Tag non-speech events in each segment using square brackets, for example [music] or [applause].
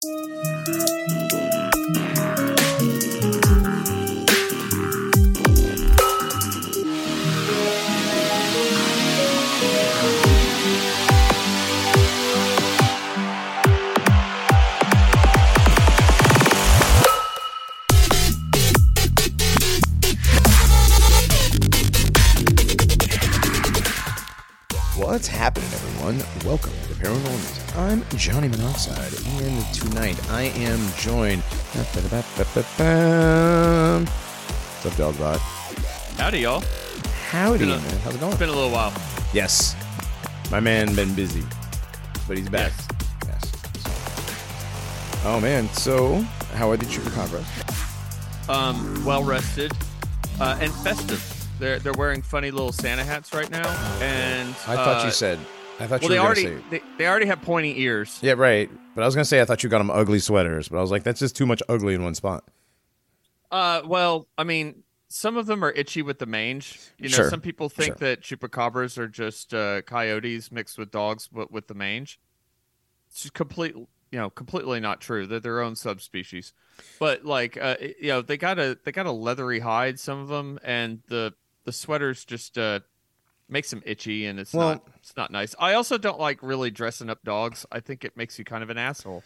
What's happening, everyone? Welcome to the Paranormals. I'm Johnny Monoxide, and tonight I am joined. What's up, Dogbot? Howdy, y'all. Howdy, Been a- man. How's it going? It's been a little while. Yes, my man been busy, but he's back. Yes. Yes. Oh man, so how are the chupacabras? Um, well rested, uh, and festive. They're they're wearing funny little Santa hats right now, and I thought uh, you said. I thought Well, you they already say... they, they already have pointy ears. Yeah, right. But I was gonna say I thought you got them ugly sweaters, but I was like, that's just too much ugly in one spot. Uh, well, I mean, some of them are itchy with the mange. You know, Sure. some people think Sure. that chupacabras are just uh, coyotes mixed with dogs, but with the mange. It's just complete, you know, completely not true. They're their own subspecies. But like, uh, you know, they got a they got a leathery hide, some of them, and the the sweaters just uh makes them itchy, and it's Well- not it's not nice. I also don't like really dressing up dogs. I think it makes you kind of an asshole.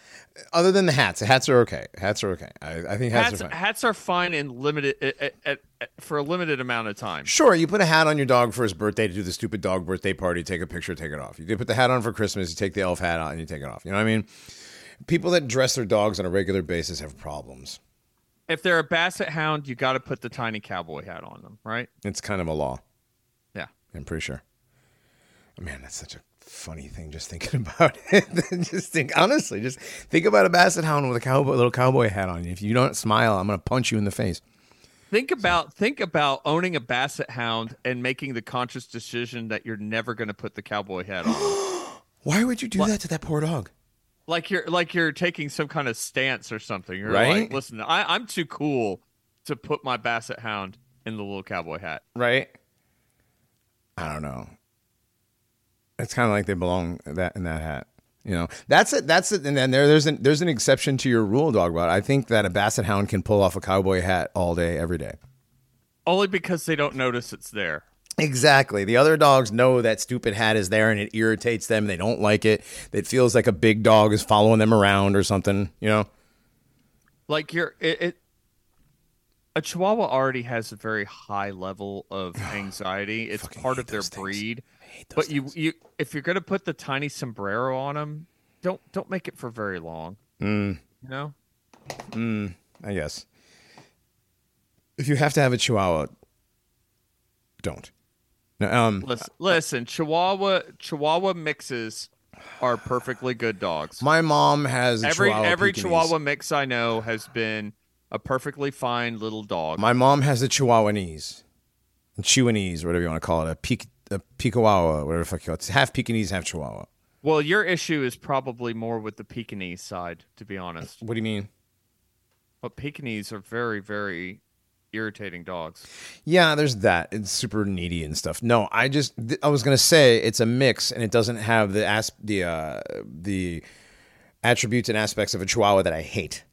Other than the hats, hats are okay. Hats are okay. I, I think hats, Hats are fine. hats are fine in limited at, at, at, for a limited amount of time. Sure, you put a hat on your dog for his birthday to do the stupid dog birthday party, take a picture, take it off. You put the hat on for Christmas, you take the elf hat on and you take it off. You know what I mean? People that dress their dogs on a regular basis have problems. if they're a basset hound, you got to put the tiny cowboy hat on them, right? It's kind of a law. I'm pretty sure. Man, that's such a funny thing just thinking [laughs] about it. just think honestly, just think about a basset hound with a cowboy little cowboy hat on. If you don't smile, I'm gonna punch you in the face. Think about think about owning a basset hound and making the conscious decision that you're never going to put the cowboy hat on. [gasps] Why would you do that to that poor dog? like you're like you're taking some kind of stance or something. You're Right? like, listen, I, I'm too cool to put my basset hound in the little cowboy hat. right? I don't know. It's kind of like they belong that in that hat. You know, that's it. That's it. And then there, there's an there's an exception to your rule, dog. But I think that a basset hound can pull off a cowboy hat all day, every day. Only because they don't notice it's there. Exactly. The other dogs know that stupid hat is there, and it irritates them. They don't like it. It feels like a big dog is following them around or something. You know. like you're it, it a chihuahua already has a very high level of [sighs] anxiety it's part of their breed I hate those but you things. you if you're gonna put the tiny sombrero on them don't don't make it for very long Mm. you know I guess. If you have to have a Chihuahua, don't. No, um, listen, listen chihuahua chihuahua mixes are perfectly good dogs my mom has a every Chihuahua every chihuahua mix i know has been a perfectly fine little dog My mom has a Chihuahuanese, a Chihuahuanese, whatever you want to call it, a Peak, a whatever the fuck you call it. It's half Pekingese, half Chihuahua. well your issue is probably more with the pekingese side to be honest What do you mean? But Pekingese are very, very irritating dogs. Yeah, there's that. It's super needy and stuff. No, I just th- I was gonna say it's a mix, and it doesn't have the as the uh, the attributes and aspects of a Chihuahua that I hate.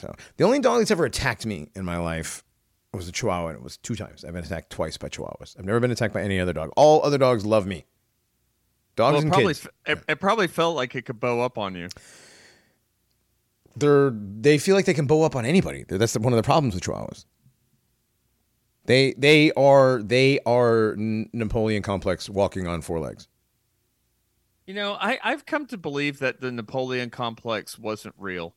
So the only dog that's ever attacked me in my life was a Chihuahua, and it was two times. I've been attacked twice by Chihuahuas. I've never been attacked by any other dog. All other dogs love me. Dogs Well, it and probably kids. it, it probably felt like it could bow up on you. they're they feel like they can bow up on anybody. That's one of the problems with Chihuahuas. They they are they are Napoleon complex walking on four legs. You know, I I've come to believe that the Napoleon complex wasn't real.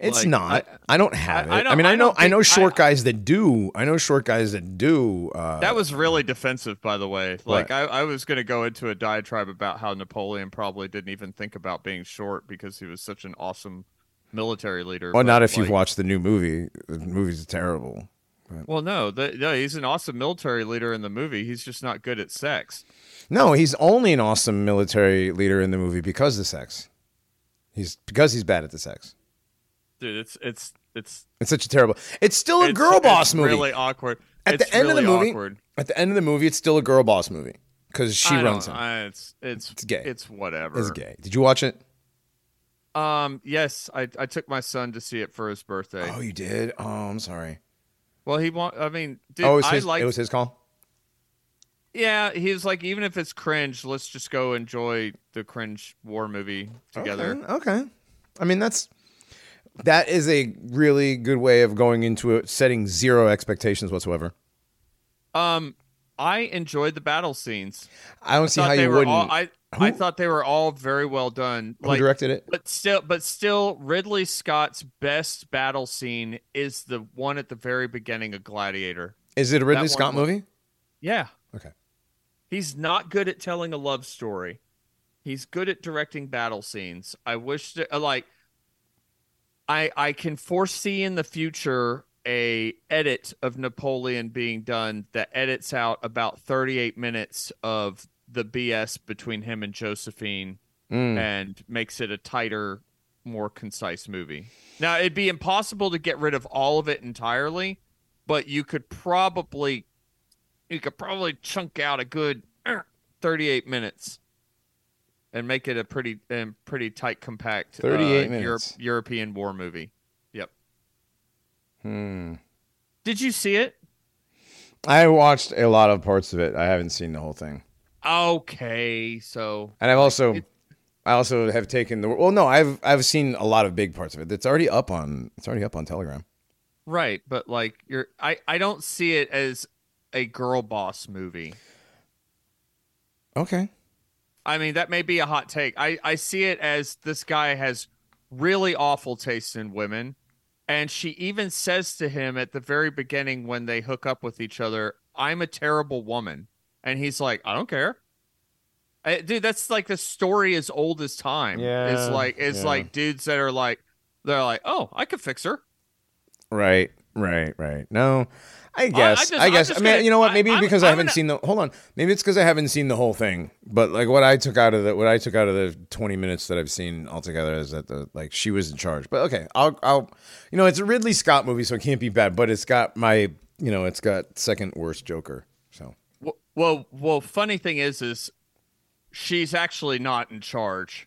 It's Like, not. I, I- don't have I- I it. I, don't- mean, I, I know I know short I- guys that do. I know short guys that do. Uh, That was really defensive, by the way. Like I, I was going to go into a diatribe about how Napoleon probably didn't even think about being short because he was such an awesome military leader. well, not if you've watched the new movie. The movie's terrible. Well, no, the, no, he's an awesome military leader in the movie. He's just not good at sex. No, he's only an awesome military leader in the movie because of the sex. He's because he's bad at the sex. Dude, it's it's it's It's such a terrible. It's still a it's- girl boss movie. Really awkward. At It's the end of the really movie, awkward. at the end of the movie, it's still a girl boss movie because she I runs him. I- it's it's It's gay. It's whatever. It's gay. Did you watch it? Um, yes, I I took my son to see it for his birthday. Oh, you did? Oh, I'm sorry. Well, he want. I mean, dude, oh, it was, I his, like. it was his call? Yeah, he was like, even if it's cringe, let's just go enjoy the cringe war movie together. Okay. okay. I mean, that's that is a really good way of going into it, setting zero expectations whatsoever. Um, I enjoyed the battle scenes. I don't see how you wouldn't. all- I I thought they were all very well done. Who Like, directed it? but still, but still, Ridley Scott's best battle scene is the one at the very beginning of Gladiator. Is it a Ridley one Scott was- movie? Yeah, Okay. he's not good at telling a love story. He's good at directing battle scenes. I wish that, uh, like, I I can foresee in the future a edit of Napoleon being done that edits out about 38 minutes of the BS between him and Josephine Mm. and makes it a tighter, more concise movie. Now, it'd be impossible to get rid of all of it entirely, but you could probably you could probably chunk out a good er, 38 minutes and make it a pretty and pretty tight compact 38 uh, minutes. European war movie. Yep. Hmm. Did you see it? I watched a lot of parts of it. I haven't seen the whole thing, Okay, so and I've also, It- I also have taken the. Well, no, I've I've seen a lot of big parts of it. It's already up on. It's already up on Telegram. right, but like you're I I don't see it as a girl boss movie. Okay. I mean, that may be a hot take. I, I see it as this guy has really awful taste in women. And she even says to him at the very beginning when they hook up with each other, I'm a terrible woman. And he's like, I don't care. I, dude, that's like the story as old as time. Yeah, It's like, it's yeah. like dudes that are like, they're like, oh, I could fix her. Right. Right. Right. No. I I guess. just- I guess. I mean, gonna- you know what? I- Maybe I'm- because I I'm haven't gonna- seen the. Hold on. Maybe it's because I haven't seen the whole thing. But like what I took out of the what I took out of the twenty minutes that I've seen altogether is that the like she was in charge. But okay, I'll I'll you know it's a Ridley Scott movie, so it can't be bad. But it's got my you know it's got second worst Joker. So Well, well, well, funny thing is, is she's actually not in charge.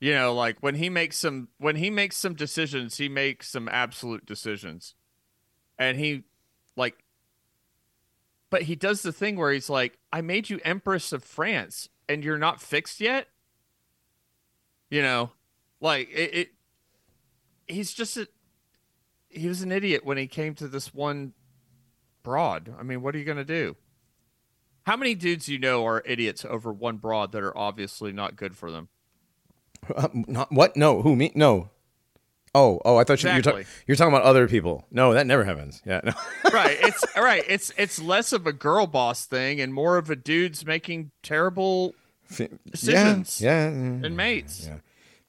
You know, like when he makes some when he makes some decisions, he makes some absolute decisions, and he like, but he does the thing where he's like, "I made you Empress of France, and you're not fixed yet." You know, like it. it he's just a he was an idiot when he came to this one broad. I mean, what are you gonna do? How many dudes you know are idiots over one broad that are obviously not good for them? Uh, not what? No, who me? No. Oh, oh! I thought you, you're, ta- you're talking about other people. No, that never happens. Yeah, no. [laughs] right. It's [laughs] right. It's it's less of a girl boss thing and more of a dudes making terrible Decisions yeah, yeah, and mates. Yeah,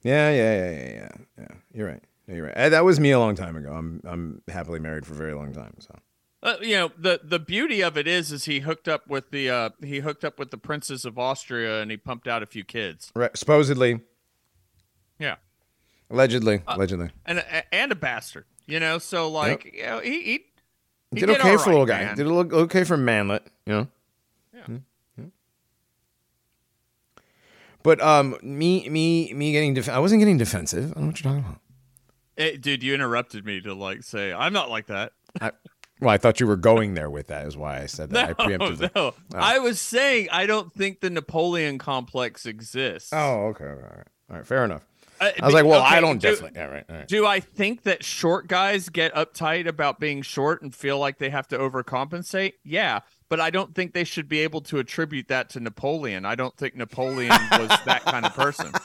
yeah, yeah, yeah, yeah, yeah. yeah. You're right. Yeah, You're right. Uh, That was me a long time ago. I'm I'm happily married for a very long time. So Uh, you know the the beauty of it is is he hooked up with the uh he hooked up with the princes of Austria and he pumped out a few kids. right, supposedly, Yeah. Allegedly, allegedly, And a, and a bastard. You know, so like you know, he, he he did, did okay for a little guy. man. Did it look okay for manlet. You know. Yeah. Hmm. But um, me, me, me getting def- I wasn't getting defensive. I don't know what you're talking about. Eh, dude, you interrupted me to like say I'm not like that. I, well, I thought you were going there with that. Is why I said [laughs] that. I No, preemptively. no. I was saying I don't think the Napoleon complex exists. Oh, okay. All right. All right. Fair enough. Uh, I was like, well, okay, I don't do, definitely. Yeah, right. Right. Do I think that short guys get uptight about being short and feel like they have to overcompensate? Yeah, but I don't think they should be able to attribute that to Napoleon. I don't think Napoleon was that kind of person. [laughs]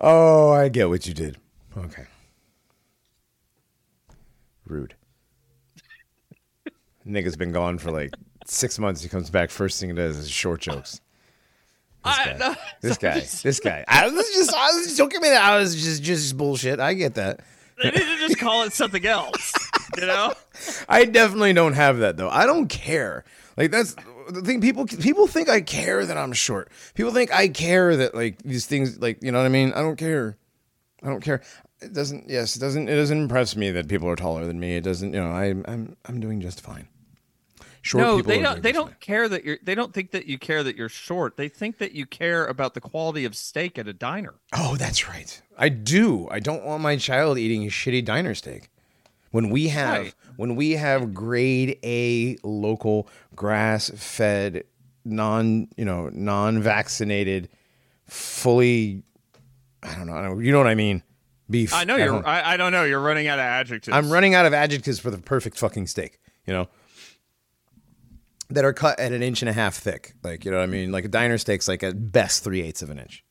Oh, I get what you did. Okay. Rude. Nigga's been gone for like six months. He comes back. First thing he does is short jokes. This I- guy. no, [laughs] This guy. just- This guy. I was just. I was just. Don't give me that. I was just. Just bullshit. I get that. They need to just call it something else. You know? [laughs] I definitely don't have that though. I don't care. Like that's the thing. People people think I care that I'm short. People think I care that like these things. Like you know what I mean. I don't care. I don't care. It doesn't. Yes, it doesn't. It doesn't impress me that people are taller than me. It doesn't. You know. I I'm I'm doing just fine. Short no, people they don't. They don't care that you're. They don't think that you care that you're short. They think that you care about the quality of steak at a diner. Oh, that's right. I do. I don't want my child eating a shitty diner steak. When we have Right. when we have grade A local grass fed non, you know, non-vaccinated fully I don't know, I don't- you know what I mean? Beef. I know at you're. home. I, I don't know. You're running out of adjectives. I'm running out of adjectives for the perfect fucking steak, you know? That are cut at an inch and a half thick. Like, you know what I mean? Like a diner steak's like at best three eighths of an inch.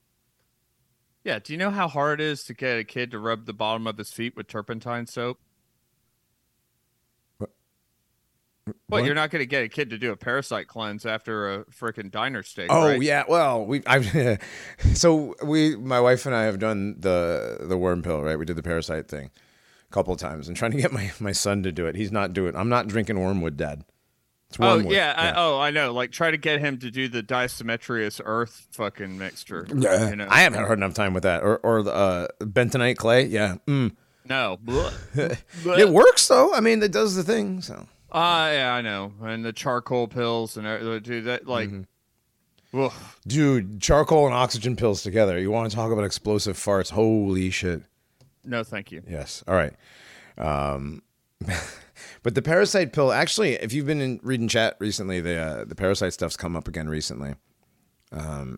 Yeah. Do you know how hard it is to get a kid to rub the bottom of his feet with turpentine soap? What? Well, What? you're not going to get a kid to do a parasite cleanse after a freaking diner steak. Oh right? yeah, well we I've [laughs] so we my wife and I have done the the worm pill right. We did the parasite thing a couple of times and trying to get my my son to do it. He's not doing. I'm not drinking wormwood, Dad. It's Oh wormwood. yeah, I, oh I know. Like try to get him to do the diatomaceous earth fucking mixture. Yeah. you know? I haven't had enough time with that or or the uh, bentonite clay. Yeah, mm. no. [laughs] It works though. I mean, it does the thing. So Ah, yeah, I know. And the charcoal pills and everything. Dude, that like, Mm-hmm. dude, charcoal and oxygen pills together. You want to talk about explosive farts? Holy shit! no, thank you. Yes. All right. Um, [laughs] but the parasite pill, actually, if you've been in, reading chat recently, the uh, the parasite stuff's come up again recently. Um,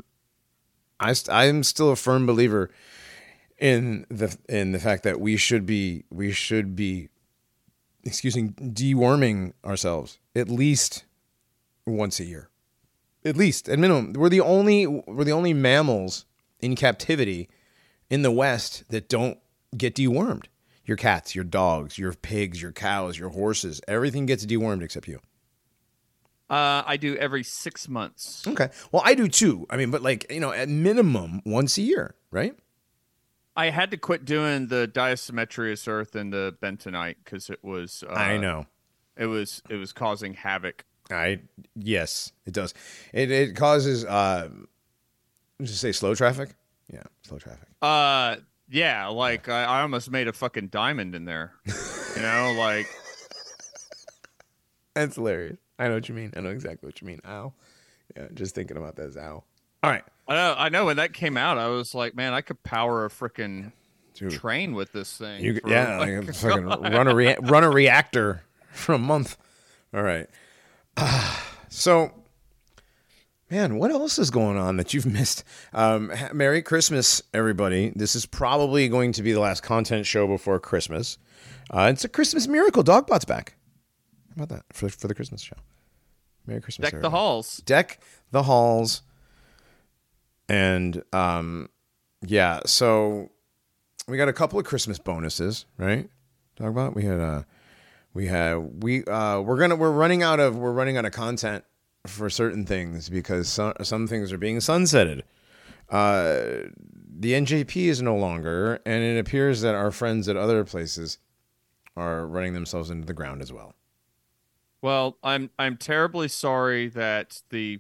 I st- I'm still a firm believer in the in the fact that we should be we should be excuse me deworming ourselves at least once a year. At least at minimum. We're the only we're the only mammals in captivity in the west that don't get dewormed your cats your dogs your pigs your cows your horses everything gets dewormed except you Uh, I do every six months. okay well i do too i mean but like you know at minimum once a year right I had to quit doing the diatomaceous earth and the bentonite because it was. Uh, i know It was it was causing havoc. I yes, it does. It it causes uh just say slow traffic? Yeah, slow traffic. Uh, yeah, like I, I almost made a fucking diamond in there. You know, [laughs] like That's hilarious. I know what you mean. I know exactly what you mean. Ow. Yeah, just thinking about that is ow. All right. I know. I know when that came out, I was like, man, I could power a freaking train with this thing. you, for, yeah, like, like, [laughs] fucking run a rea- run a reactor for a month. All right. [sighs] so man, what else is going on that you've missed? Um, Merry Christmas, everybody. This is probably going to be the last content show before Christmas. Uh, it's a Christmas miracle. Dogbot's back. How about that for, for the Christmas show? Merry Christmas. deck the halls. Deck the halls. And um, yeah, so we got a couple of Christmas bonuses, right? Talk about we had uh we had we uh we're gonna we're running out of we're running out of content for certain things because some some things are being sunsetted. Uh, the NJP is no longer, and it appears that our friends at other places are running themselves into the ground as well. Well, I'm I'm terribly sorry that the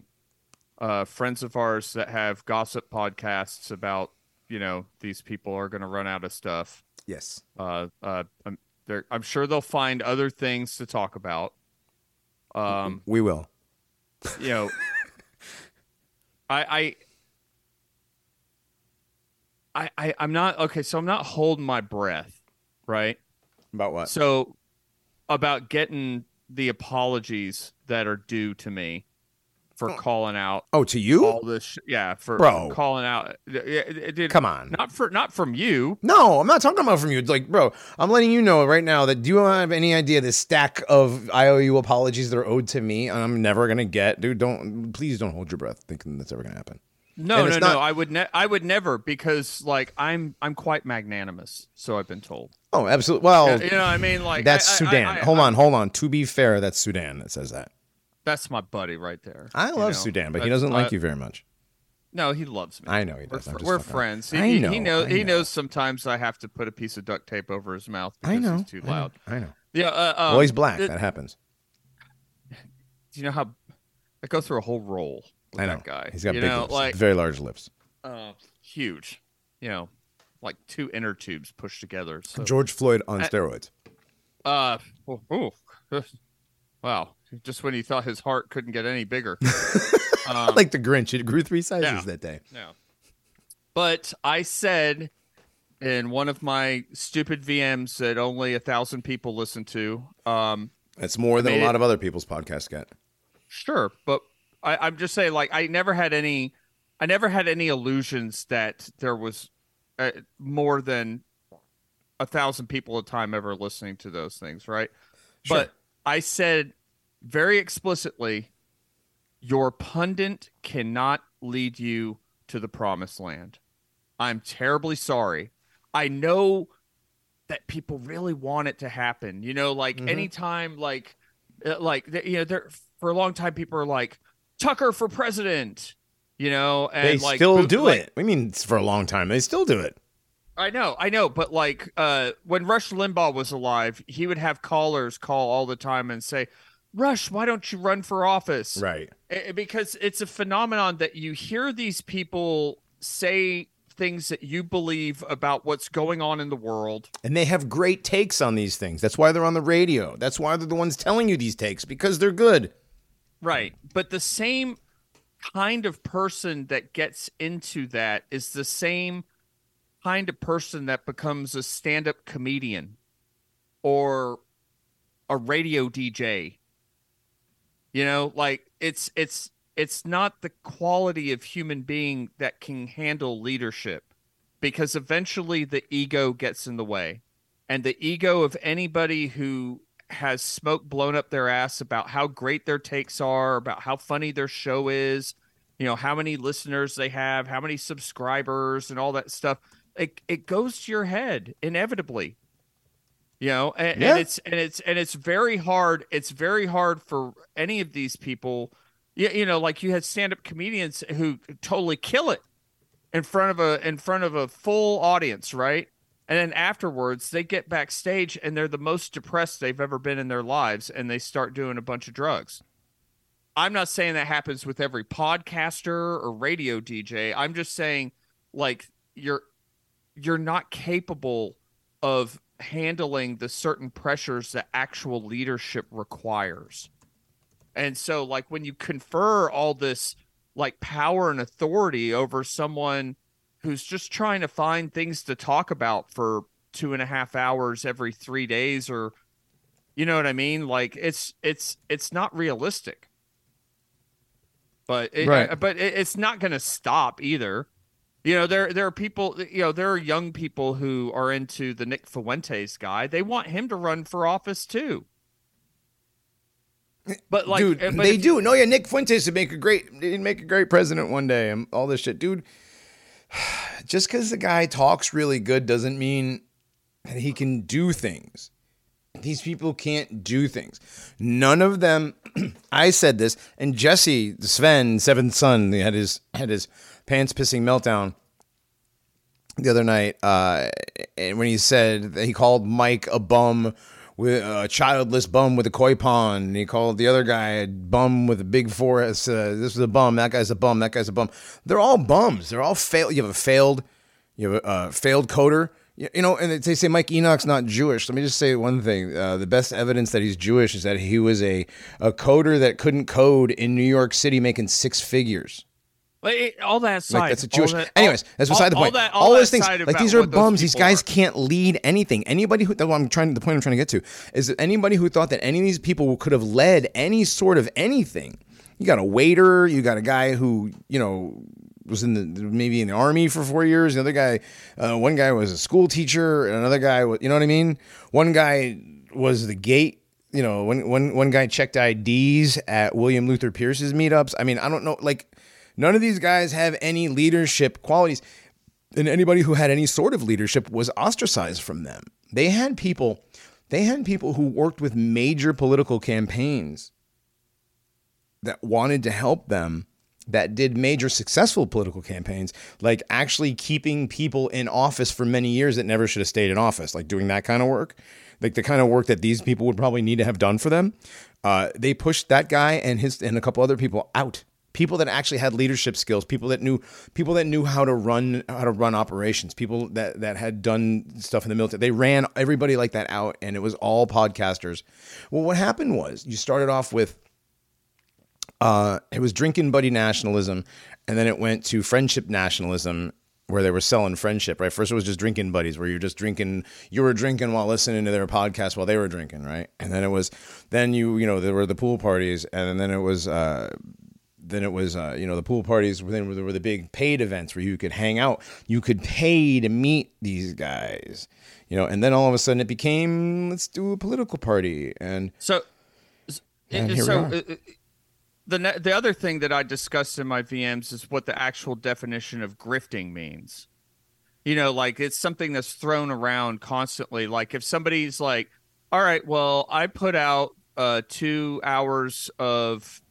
uh, friends of ours that have gossip podcasts about you know these people are going to run out of stuff. Yes. Uh, uh, I'm, they're, I'm sure they'll find other things to talk about. Um, We will. You know, I, I, I, I, I'm not okay. So I'm not holding my breath, right? About what? So about getting the apologies that are due to me for hmm. calling out Oh, to you? all this, sh- yeah, for Bro. calling out. Yeah, it- it Come on. not for not from you. No, I'm not talking about from you. Like, bro, I'm letting you know right now that do you have any idea the stack of IOU apologies that are owed to me and I'm never gonna get? Dude, don't please don't hold your breath thinking that's ever gonna happen. No, no, it's no. I would, ne- I would never because like I'm, I'm quite magnanimous. So I've been told. Oh, absolutely. Well, you know, what I mean, like that's I- Sudan. I- I- hold on, hold on. To be fair, that's Sudan that says that. That's my buddy right there. I you love know? Sudan, but he doesn't like you very much. No, he loves me. I know he We're, does. Just we're friends. He, I know, he knows. I He knows sometimes I have to put a piece of duct tape over his mouth because I know. he's too I know, loud. I know. Yeah. Uh, um, well, he's black. it- that happens. [laughs] do you know how I go through a whole roll with I know. that guy? He's got you big know, lips, like very large lips. uh, huge. You know, like two inner tubes pushed together. So, George Floyd on I- steroids. uh, oh, oh, wow. Just when he thought his heart couldn't get any bigger. [laughs] Um, like the Grinch, it grew three sizes yeah. that day. No. But I said in one of my stupid VMs that only a thousand people listen to. Um, That's more than a lot it, of other people's podcasts get. Sure, but I, I'm just saying, like, I never had any, I never had any illusions that there was uh, more than a thousand people at a time ever listening to those things, right? Sure. But I said very explicitly, your pundit cannot lead you to the promised land. I'm terribly sorry. I know that people really want it to happen. You know, like mm-hmm. anytime, like, uh, like you know, there for a long time, people are like Tucker for president. You know, and they like, still do like, it. I mean, for a long time, they still do it. I know, I know, but like uh, when Rush Limbaugh was alive, he would have callers call all the time and say, "Rush, why don't you run for office?" Right. Because it's a phenomenon that you hear these people say things that you believe about what's going on in the world. And they have great takes on these things. That's why they're on the radio. That's why they're the ones telling you these takes because they're good. Right. But the same kind of person that gets into that is the same kind of person that becomes a stand up comedian or a radio DJ. You know, like it's it's it's not the quality of human being that can handle leadership because eventually the ego gets in the way. And the ego of anybody who has smoke blown up their ass about how great their takes are, about how funny their show is, you know, how many listeners they have, how many subscribers and all that stuff. It it goes to your head inevitably. You know, and, yeah. and it's and it's and it's very hard. It's very hard for any of these people you, you know, like you had stand up comedians who totally kill it in front of a in front of a full audience, right? And then afterwards, they get backstage and they're the most depressed they've ever been in their lives, and they start doing a bunch of drugs. I'm not saying that happens with every podcaster or radio DJ. I'm just saying, like you're you're not capable of handling the certain pressures that actual leadership requires. And so, like, when you confer all this like power and authority over someone who's just trying to find things to talk about for two and a half hours every three days, or you know what I mean? Like, it's it's it's not realistic. But it, right. but it, it's not going to stop either. You know, there there are people. You know, there are young people who are into the Nick Fuentes guy. They want him to run for office too. But like, dude, eh, but they do. No, yeah, Nick Fuentes would make a great, he'd make a great president one day, and all this shit, dude. [sighs] Just because the guy talks really good doesn't mean that he can do things. These people can't do things. None of them. [clears throat] I said this, and Jesse Sven, seventh son, had his had his pants pissing meltdown the other night. Uh, and when he said that he called Mike a bum with a childless bum with a koi pond. And he called the other guy a bum with a big forest. Uh, this is a bum. That guy's a bum. That guy's a bum. They're all bums. They're all failed. You have a failed, you have a uh, failed coder. You, you know, and they say Mike Enoch's not Jewish. Let me just say one thing. Uh, the best evidence that he's Jewish is that he was a, a coder that couldn't code in New York City making six figures all that aside, like that's a Jewish. That, anyways, that's beside all, the point. All, that, all, all those things, like these are bums. These guys are. can't lead anything. Anybody who, what I'm trying. The point I'm trying to get to is that anybody who thought that any of these people could have led any sort of anything. You got a waiter. You got a guy who you know was in the maybe in the army for four years. Another guy, uh, one guy was a school teacher. Another guy, you know what I mean. One guy was the gate you know, one, one, one guy checked IDs at William Luther Pierce's meetups. I mean, I don't know, like None of these guys have any leadership qualities. And anybody who had any sort of leadership was ostracized from them. They had people, they had people who worked with major political campaigns that wanted to help them that did major successful political campaigns, like actually keeping people in office for many years that never should have stayed in office, like doing that kind of work, like the kind of work that these people would probably need to have done for them. Uh, they pushed that guy and his and a couple other people out people that actually had leadership skills, people that knew people that knew how to run how to run operations, people that that had done stuff in the military. They ran everybody like that out, and it was all podcasters. Well, what happened was you started off with uh, it was drinking buddy nationalism, and then it went to friendship nationalism, where they were selling friendship. Right, first it was just drinking buddies, where you're just drinking. You were drinking while listening to their podcast while they were drinking, right? And then it was, then you you know there were the pool parties, and then it was. Uh, then it was, uh, you know, the pool parties. Then there were the big paid events where you could hang out. You could pay to meet these guys, you know. And then all of a sudden, it became let's do a political party. And So, And so the ne- the other thing that I discussed in my VMs is what the actual definition of grifting means. You know, like it's something that's thrown around constantly. Like if somebody's like, "All right, well, I put out uh, two hours of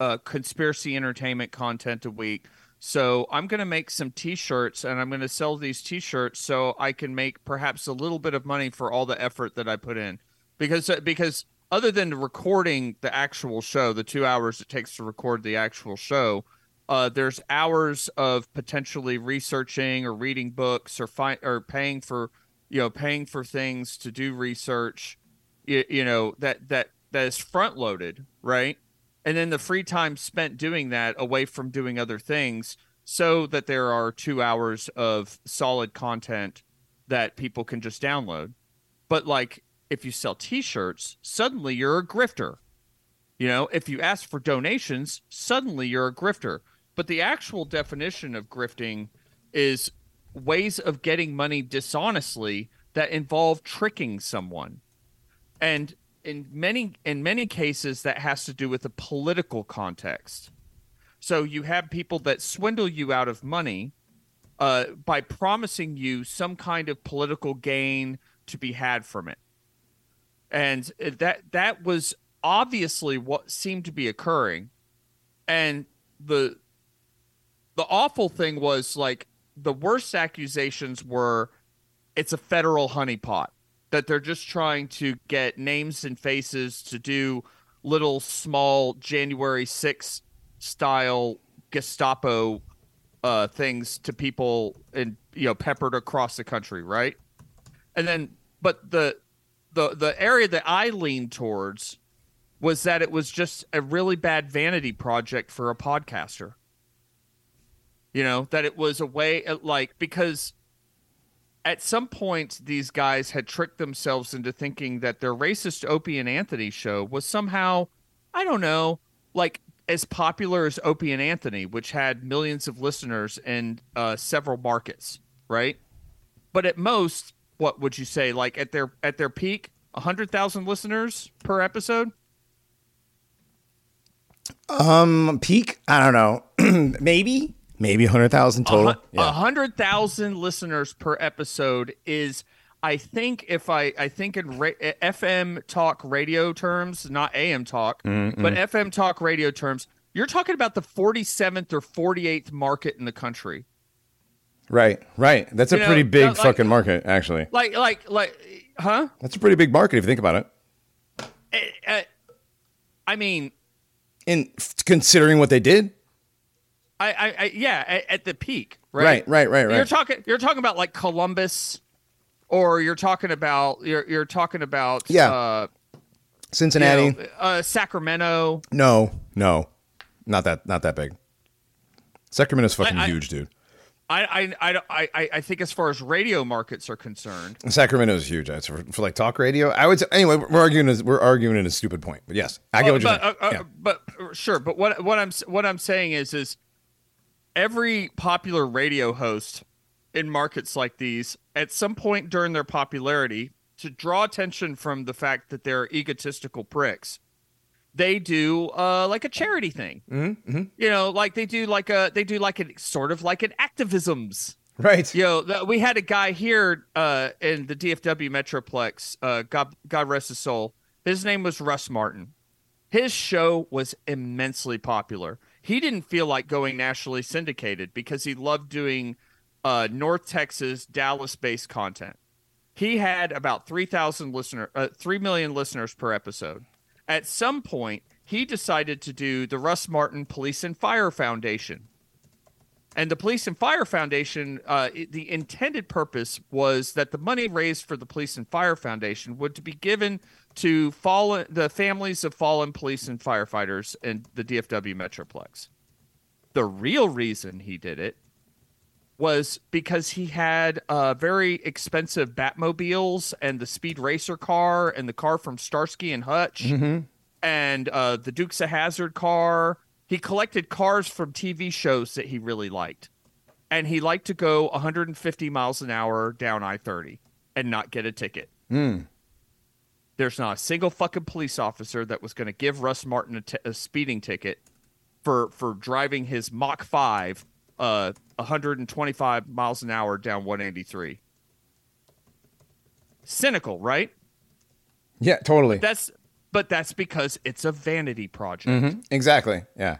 uh, conspiracy entertainment content a week." So I'm going to make some T-shirts, and I'm going to sell these T-shirts so I can make perhaps a little bit of money for all the effort that I put in because uh, because other than recording the actual show, the two hours it takes to record the actual show, uh, there's hours of potentially researching or reading books or fi- or paying for you know paying for things to do research, you, you know that that that is front loaded, right? And then the free time spent doing that away from doing other things, so that there are two hours of solid content that people can just download. But like if you sell t-shirts, suddenly you're a grifter. You know, if you ask for donations, suddenly you're a grifter. But the actual definition of grifting is ways of getting money dishonestly that involve tricking someone. And in many in many cases that has to do with the political context. So you have people that swindle you out of money uh, by promising you some kind of political gain to be had from it. And that that was obviously what seemed to be occurring. And the the awful thing was like the worst accusations were it's a federal honeypot that they're just trying to get names and faces to do little small January 6th style Gestapo uh, things to people and you know peppered across the country, right? And then, but the the the area that I leaned towards was that it was just a really bad vanity project for a podcaster. You know that it was a way like because at some point these guys had tricked themselves into thinking that their racist Opie and Anthony show was somehow I don't know like as popular as Opie and Anthony, which had millions of listeners in uh, several markets, right? But at most, what would you say? Like at their at their peak, hundred thousand listeners per episode. um, peak, I don't know, [clears throat] maybe maybe hundred thousand total. A yeah. hundred thousand listeners per episode is, I think, if I I think in ra- FM talk radio terms, not AM talk, Mm-hmm. but FM talk radio terms, you're talking about the 47th or 48th market in the country. Right, right. That's a You know, pretty big like- fucking market, actually. Like like like, huh? That's a pretty big market if you think about it. Eh, eh, I mean, In considering what they did, I, I, I yeah, at, at the peak, right? right, right, right, right. You're talking, you're talking about like Columbus, or you're talking about, you're, you're talking about, Yeah. uh, you Cincinnati. know, uh, Sacramento. No, no, not that, not that big. Sacramento's fucking I- huge, dude. I, I, I, I, I think as far as radio markets are concerned, Sacramento is huge. For, for like talk radio. I would say anyway. We're arguing. We're arguing in a stupid point, but yes, I get what you're but, saying. uh, uh, but uh, sure. But what what I'm what I'm saying is is every popular radio host in markets like these at some point during their popularity to draw attention from the fact that they're egotistical pricks they do uh like a charity thing Mm-hmm, you know like they do like a they do like a sort of like an activisms Right. you know, th- we had a guy here uh, in the DFW Metroplex. Uh, God, God rest his soul. His name was Russ Martin. His show was immensely popular. He didn't feel like going nationally syndicated because he loved doing uh, North Texas, Dallas-based content. He had about three thousand listener, uh, three million listeners per episode. At some point, he decided to do the Russ Martin Police and Fire Foundation. And the Police and Fire Foundation, uh, it- the intended purpose was that the money raised for the Police and Fire Foundation would to be given to fallen the families of fallen police and firefighters in the DFW Metroplex. The real reason he did it was because he had uh, very expensive Batmobiles and the Speed Racer car and the car from Starsky and Hutch and uh, the Dukes of Hazzard car. He collected cars from TV shows that he really liked, and he liked to go 150 miles an hour down I-30 and not get a ticket. There's not a single fucking police officer that was going to give Russ Martin a, t- a speeding ticket for for driving his Mach 5 uh 125 miles an hour down 183. Cynical, right? Yeah, totally. That's but that's because it's a vanity project. Mhm. Exactly. Yeah.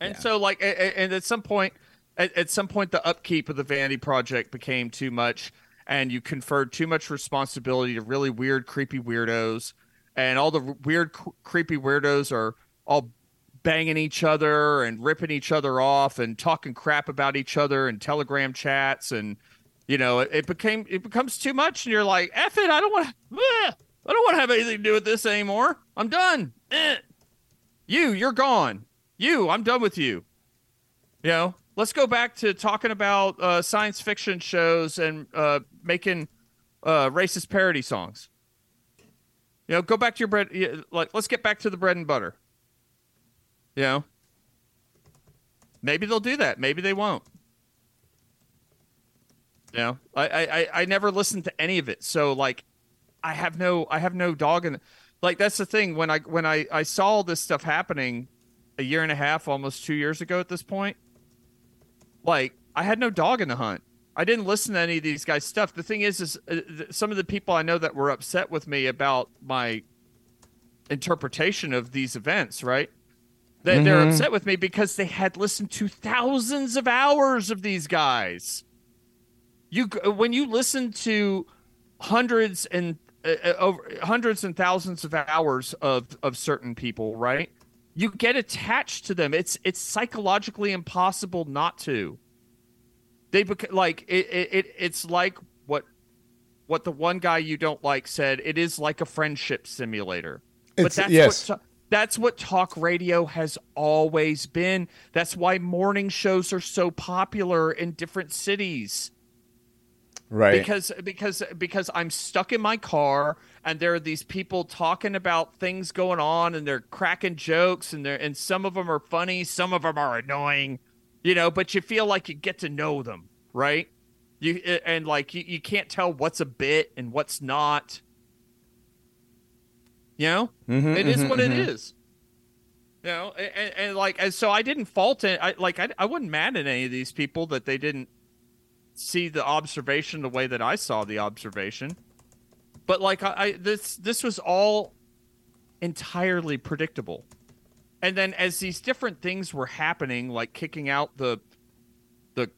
And Yeah. so like and at some point at some point the upkeep of the vanity project became too much and you conferred too much responsibility to really weird creepy weirdos. And all the weird cr- creepy weirdos are all banging each other and ripping each other off and talking crap about each other and telegram chats. And you know it, it became it becomes too much. And you're like F it I don't want I don't want to have anything to do with this anymore. I'm done. Eh. you you're gone. You I'm done with you. You know let's go back to talking about uh, science fiction shows and uh, making uh, racist parody songs. You know go back to your bread like let's get back to the bread and butter. You know? Maybe they'll do that. Maybe they won't. You know? I, I I- never listened to any of it. So like i have no i have no dog in like that's the thing. When i when i i saw this stuff happening a year and a half almost two years ago at this point like i had no dog in the hunt. I didn't listen to any of these guys stuff. The thing is is uh, th- some of the people i know that were upset with me about my interpretation of these events right? They, they're Mhm. upset with me because they had listened to thousands of hours of these guys. You g- when you listen to hundreds and uh, uh, over hundreds and thousands of hours of of certain people right you get attached to them. It's it's psychologically impossible not to. They bec- like it, it, it it's like what what the one guy you don't like said it is like a friendship simulator. But It's- that's yes. what that's what talk radio has always been. That's why morning shows are so popular in different cities. Right. because because because I'm stuck in my car and there are these people talking about things going on and they're cracking jokes and they're and some of them are funny, some of them are annoying, you know, but you feel like you get to know them, right? You and like you, you can't tell what's a bit and what's not. You know, Mhm, it is mhm, what it mhm. is. You know, and, and, and like and so I didn't fault it. I like I, I wasn't mad at any of these people that they didn't see the observation the way that I saw the observation. But like I, I this this was all entirely predictable. And then as these different things were happening, like kicking out the the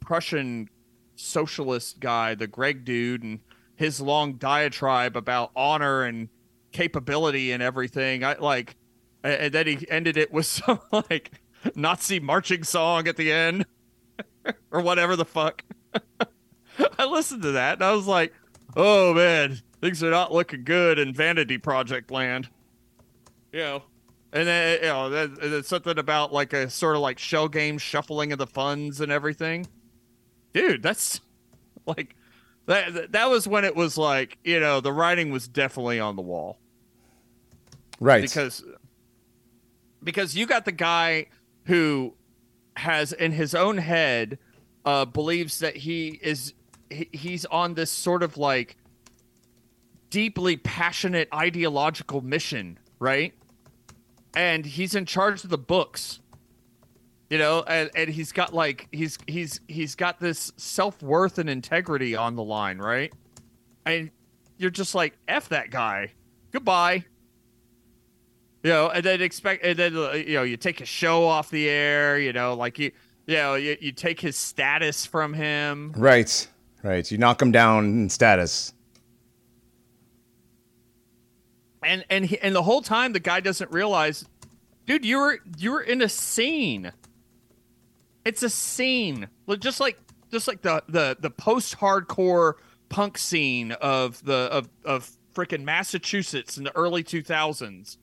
Prussian socialist guy, the Greg dude, and his long diatribe about honor and capability and everything, I like and then he ended it with [laughs] some like Nazi marching song at the end [laughs] or whatever the fuck. [laughs] I listened to that and I was like, oh man, things are not looking good in Vanity Project land. You know, and then you know, then- and something about like a sort of like shell game shuffling of the funds and everything. Dude, that's like that. That was when it was like you know the writing was definitely on the wall right. because because you got the guy who has in his own head uh believes that he is he, he's on this sort of like deeply passionate ideological mission right and he's in charge of the books you know and, and he's got like he's he's he's got this self-worth and integrity on the line right and you're just like f that guy goodbye you know, and then expect, and then uh, you know, you take his show off the air. You know, like you, you know, you, you take his status from him. right. Right. So you knock him down in status. and and he, and the whole time the guy doesn't realize, dude, you were you were in a scene. It's a scene, just like just like the the the post hardcore punk scene of the of of freaking Massachusetts in the early two thousands,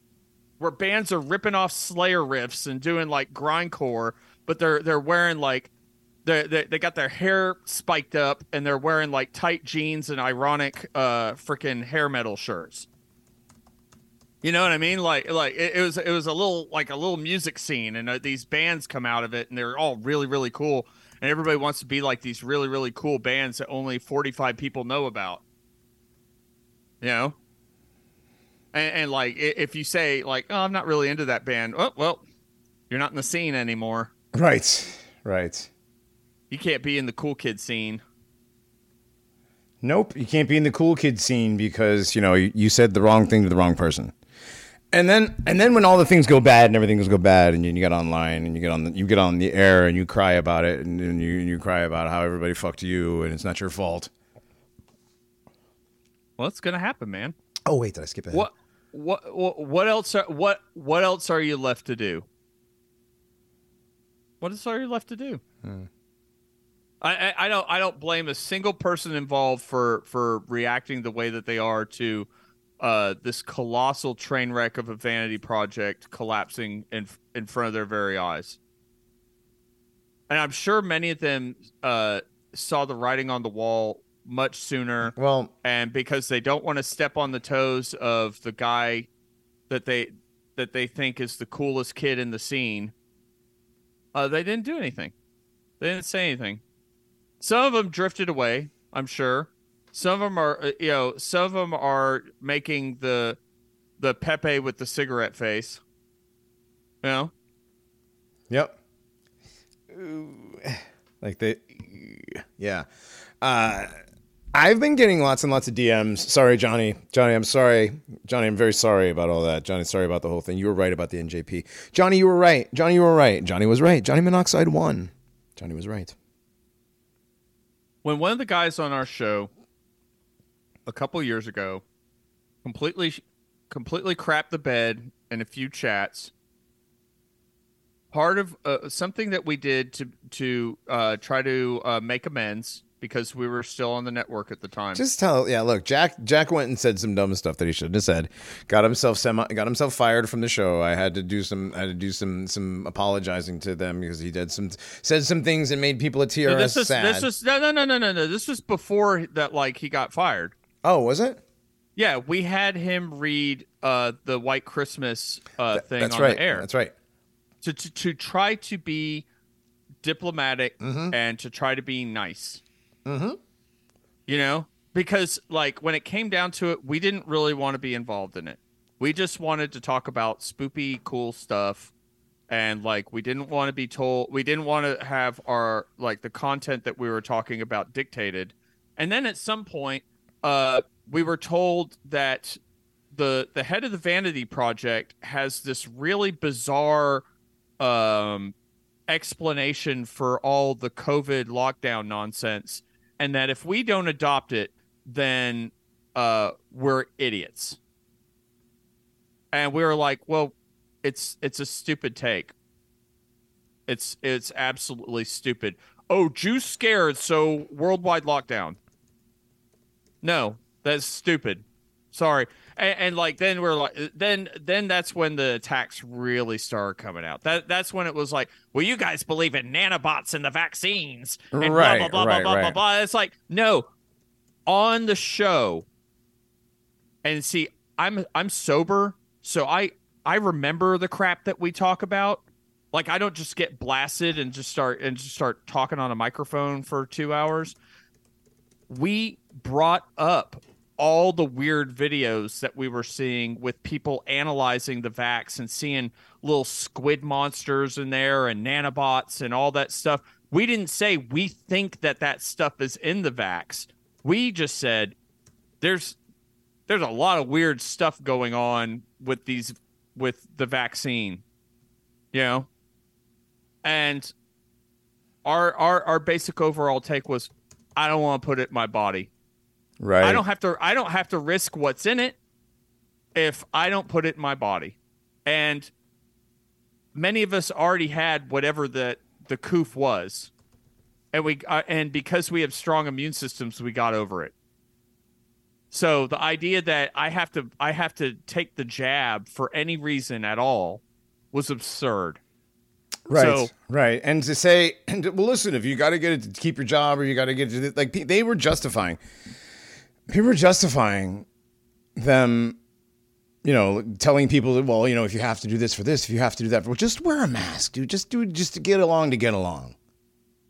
where bands are ripping off Slayer riffs and doing like grindcore, but they're they're wearing like they they they got their hair spiked up and they're wearing like tight jeans and ironic uh freaking hair metal shirts. You know what I mean? Like, like it, it was, it was a little like a little music scene, and uh, these bands come out of it, and they're all really, really cool, and everybody wants to be like these really, really cool bands that only forty-five people know about. You know, and, and like if you say like, "Oh, I'm not really into that band," oh, well, you're not in the scene anymore. Right. Right. You can't be in the cool kid scene. Nope, you can't be in the cool kid scene because you know you, you said the wrong thing to the wrong person. And then and then when all the things go bad and everything goes go bad and you, you get online and you get on the, you get on the air and you cry about it and, and you you cry about how everybody fucked you and it's not your fault. Well, it's gonna happen, man. Oh wait, did I skip ahead? What what what what else are what what else are you left to do? What else are you left to do? I, I I don't I don't blame a single person involved for for reacting the way that they are to uh, this colossal train wreck of a vanity project collapsing in in front of their very eyes. And I'm sure many of them uh, saw the writing on the wall much sooner Well, and because they don't want to step on the toes of the guy that they that they think is the coolest kid in the scene, uh, they didn't do anything. They didn't say anything. Some of them drifted away. I'm sure. Some of them are, uh, you know, some of them are making the the Pepe with the cigarette face. You know, Yep. [sighs] Like they, yeah. Uh, I've been getting lots and lots of DMs. Sorry, Johnny. Johnny, I'm sorry. Johnny, I'm very sorry about all that. Johnny, sorry about the whole thing. You were right about the NJP. Johnny, you were right. Johnny, you were right. Johnny was right. Johnny Monoxide won. Johnny was right. When one of the guys on our show a couple years ago completely completely crapped the bed in a few chats part of uh, something that we did to to uh, try to uh, make amends because we were still on the network at the time Just tell, yeah. Look, Jack. Jack went and said some dumb stuff that he shouldn't have said. Got himself semi, got himself fired from the show. I had to do some, I had to do some, some apologizing to them because he did some, said some things and made people at TRS No, this was sad. this was no no no no no no this was before that like he got fired oh, was it? yeah we had him read uh the white christmas uh thing That's on right. the air That's right. to, to to try to be diplomatic Mm-hmm. and to try to be nice. Mm-hmm. You know, because like when it came down to it, we didn't really want to be involved in it. We just wanted to talk about spoopy, cool stuff, and like we didn't want to be told. We didn't want to have our like the content that we were talking about dictated. And then at some point, uh, we were told that the the head of the Vanity Project has this really bizarre um, explanation for all the COVID lockdown nonsense, and that if we don't adopt it, then uh, we're idiots. And we were like, well, it's it's a stupid take. It's it's absolutely stupid. Oh, Jews scared, so worldwide lockdown. No, that's stupid. Sorry. And, and like then we're like then then that's when the attacks really started coming out. That that's when it was like, well, you guys believe in nanobots and the vaccines and Right, blah blah right, blah blah blah right. blah. It's like no, on the show. And see, I'm I'm sober, so I I remember the crap that we talk about. Like I don't just get blasted and just start and just start talking on a microphone for two hours. We brought up all the weird videos that we were seeing with people analyzing the vax and seeing little squid monsters in there and nanobots and all that stuff. We didn't say we think that that stuff is in the vax. We just said there's there's a lot of weird stuff going on with these with the vaccine. You know? And our our our basic overall take was I don't want to put it in my body. Right. I don't have to I don't have to risk what's in it. if I don't put it in my body. And many of us already had whatever the the coof was. And we uh, and because we have strong immune systems, we got over it. So the idea that I have to I have to take the jab for any reason at all was absurd. Right, So- right, and to say, and [clears throat] well, listen, if you got to get it to keep your job, or you got to get it, to, like they were justifying, people were justifying them, you know, telling people that, well, you know, if you have to do this for this, if you have to do that for, well, just wear a mask, dude. Just do, just to get along to get along.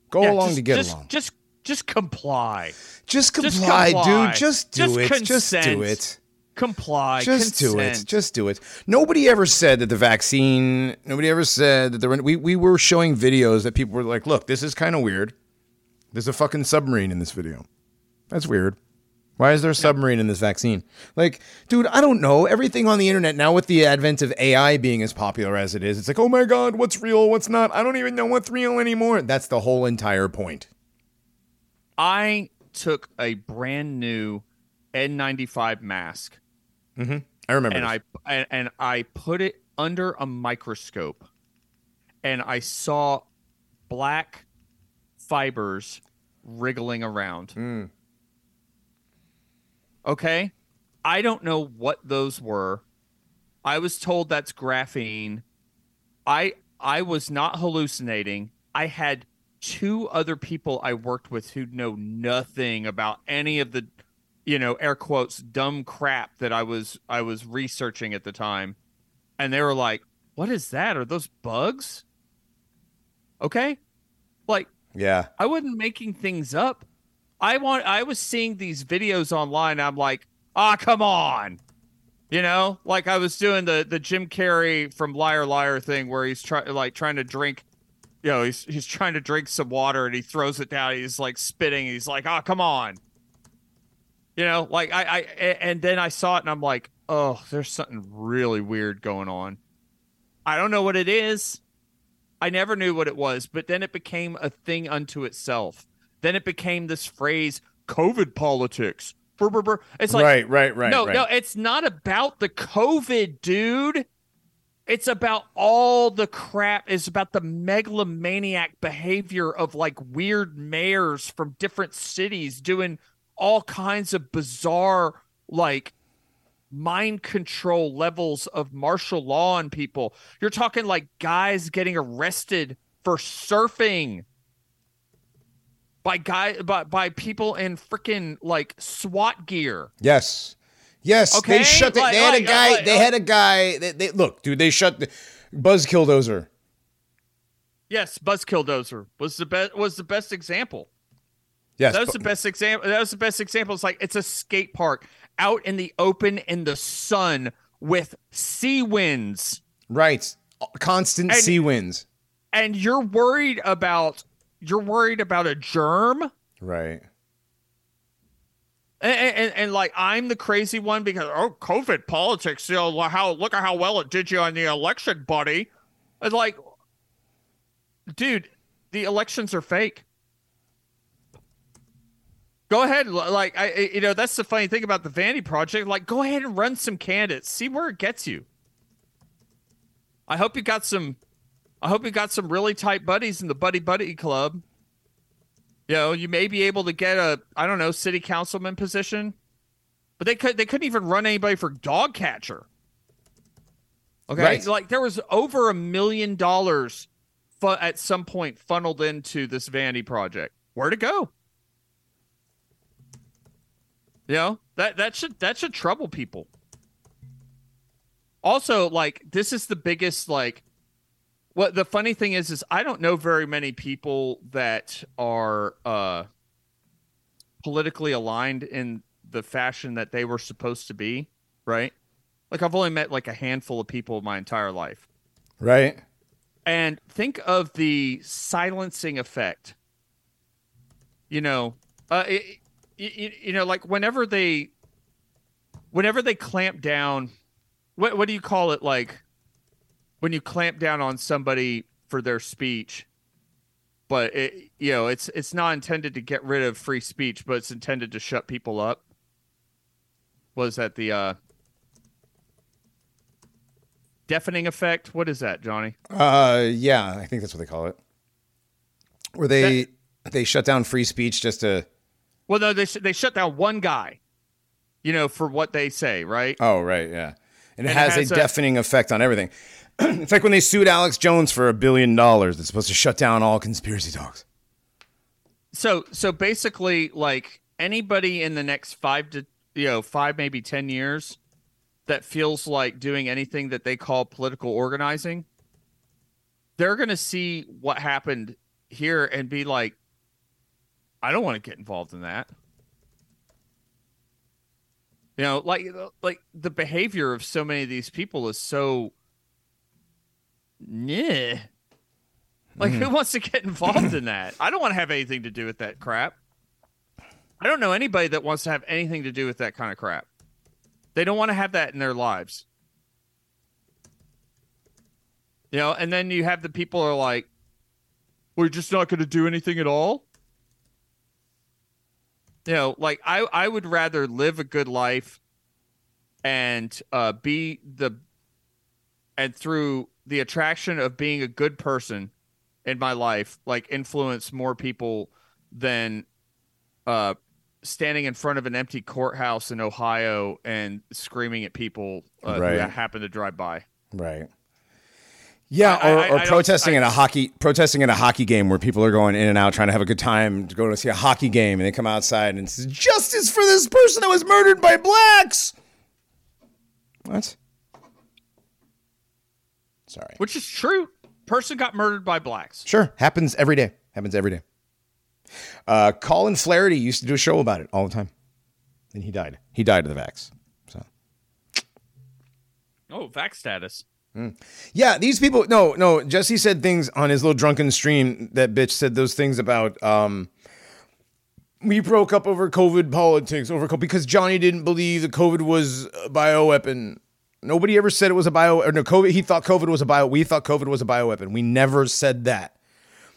Go Yeah, along just, to get just, along. Just just comply. Just comply, just comply. dude. Just do it. Just do consent. it. Comply. Just do it. Just do it. Nobody ever said that the vaccine. Nobody ever said that were. We we were showing videos that people were like, "Look, this is kind of weird. There's a fucking submarine in this video. That's weird. Why is there a submarine in this vaccine? Like, dude, I don't know. Everything on the internet now with the advent of AI being as popular as it is, it's like, oh my god, what's real, what's not? I don't even know what's real anymore. That's the whole entire point. I took a brand new N95 mask mm-hmm. I remember. and this. I and, and I put it under a microscope and I saw black fibers wriggling around. Mm. Okay? I don't know what those were. I was told that's graphene. I I was not hallucinating. I had two other people I worked with who know nothing about any of the you know, air quotes dumb crap that I was I was researching at the time. And they were like, "What is that? Are those bugs?" Okay? Like yeah. I wasn't making things up. I want I was seeing these videos online. I'm like, ah, come on. You know, like I was doing the the Jim Carrey from Liar Liar thing where he's trying like trying to drink, you know, he's he's trying to drink some water and he throws it down. He's like spitting. He's like, ah, come on. You know, like I, I and then I saw it and I'm like, oh, there's something really weird going on. I don't know what it is. I never knew what it was, but then it became a thing unto itself. Then it became this phrase, COVID politics. It's like, right, right, right. no, right. no, it's not about the COVID, dude. It's about all the crap. It's about the megalomaniac behavior of like weird mayors from different cities doing all kinds of bizarre, like mind control levels of martial law on people. You're talking like guys getting arrested for surfing by guy by, by people in freaking like SWAT gear. Yes. Yes. Okay, They shut the, like- they had like- a guy like- they had a guy they, they look, dude, they shut the Buzz Killdozer. Yes, Buzzkill Dozer was the best was the best example. Yes. That was bu- the best example. That was the best example. It's like it's a skate park out in the open in the sun with sea winds, right. Constant And- sea winds. and you're worried about you're worried about a germ. Right. And, and, and like I'm the crazy one because oh COVID politics, you know how look at how well it did you on the election, buddy. It's like, dude, the elections are fake. Go ahead, like I, you know, that's the funny thing about the Vanity Project. Like, go ahead and run some candidates, see where it gets you. I hope you got some. I hope you got some really tight buddies in the Buddy Buddy Club. You know, you may be able to get a I don't know city councilman position, but they could they couldn't even run anybody for dog catcher. Okay, Right. like there was over a million dollars fu- at some point funneled into this vanity project. Where to go? You know that that should that should trouble people. Also, like this is the biggest like what the funny thing is is I don't know very many people that are uh politically aligned in the fashion that they were supposed to be, right? Like I've only met like a handful of people my entire life. Right. And think of the silencing effect. You know, uh, it, you, you know, like whenever they, whenever they clamp down, what what do you call it? Like when you clamp down on somebody for their speech, but it, you know, it's it's not intended to get rid of free speech, but it's intended to shut people up. Was that the uh deafening effect. What is that, Johnny? Uh, yeah, I think that's what they call it. Where they they shut down free speech just to. Well, no, they sh- they shut down one guy. You know, for what they say, right? Oh, right, yeah, and it And it has, has a a- deafening effect on everything. [clears throat] it's like when they sued Alex Jones for a billion dollars. It's supposed to shut down all conspiracy talks. So so basically, like anybody in the next five to you know five maybe ten years that feels like doing anything that they call political organizing, they're gonna see what happened here and be like, I don't want to get involved in that. You know, like like the behavior of so many of these people is so, nah. Like, who wants to get involved in that? [laughs] I don't want to have anything to do with that crap. I don't know anybody that wants to have anything to do with that kind of crap. They don't want to have that in their lives. You know, and then you have the people who are like, we're just not going to do anything at all. You know, like I, I would rather live a good life and uh, be the, and through the attraction of being a good person in my life, like influence more people than uh, standing in front of an empty courthouse in Ohio and screaming at people uh, Right. who happen to drive by. Right. Yeah, I- or, I- I or don't- protesting I- in a hockey protesting in a hockey game where people are going in and out trying to have a good time to go to see a hockey game and they come outside and it's justice for this person that was murdered by blacks. What? Sorry. Which is true. Person got murdered by blacks. Sure, happens every day. Happens every day. Uh, Colin Flaherty used to do a show about it all the time, and he died. He died of the vax. So Oh, vac status. yeah, these people. No, no. Jesse said things on his little drunken stream. That bitch said those things about. Um, we broke up over COVID politics over COVID because Johnny didn't believe that COVID was a bioweapon. Nobody ever said it was a bio or no COVID. He thought COVID was a bio. We thought COVID was a bioweapon. We never said that.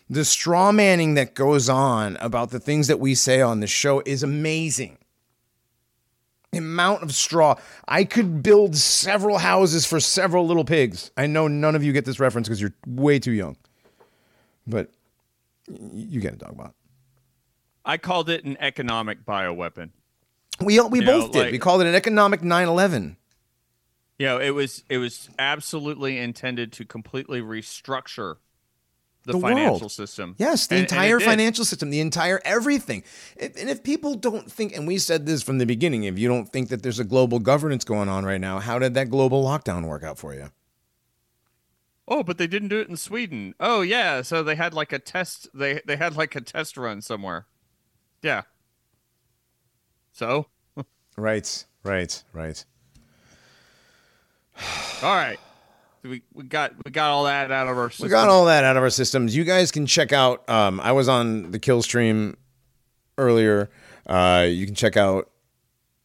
The straw manning that goes on about the things that we say on the show is amazing. The amount of straw. I could build several houses for several little pigs. I know none of you get this reference because you're way too young. But you get it, Dogbot. I called it an economic bioweapon. We we You know, both did. like- we called it an economic 9/11. You know, it was it was absolutely intended to completely restructure the, The financial world. system. Yes, the And- and entire did. financial system, the entire everything. If, and if people don't think, and we said this from the beginning, if you don't think that there's a global governance going on right now, how did that global lockdown work out for you? Oh, but they didn't do it in Sweden. Oh yeah, so they had like a test. They they had like a test run somewhere. Yeah. So [laughs] Right, right, right. All right, we we got we got all that out of our system. We got all that out of our systems. You guys can check out. Um, I was on the kill stream earlier. Uh, you can check out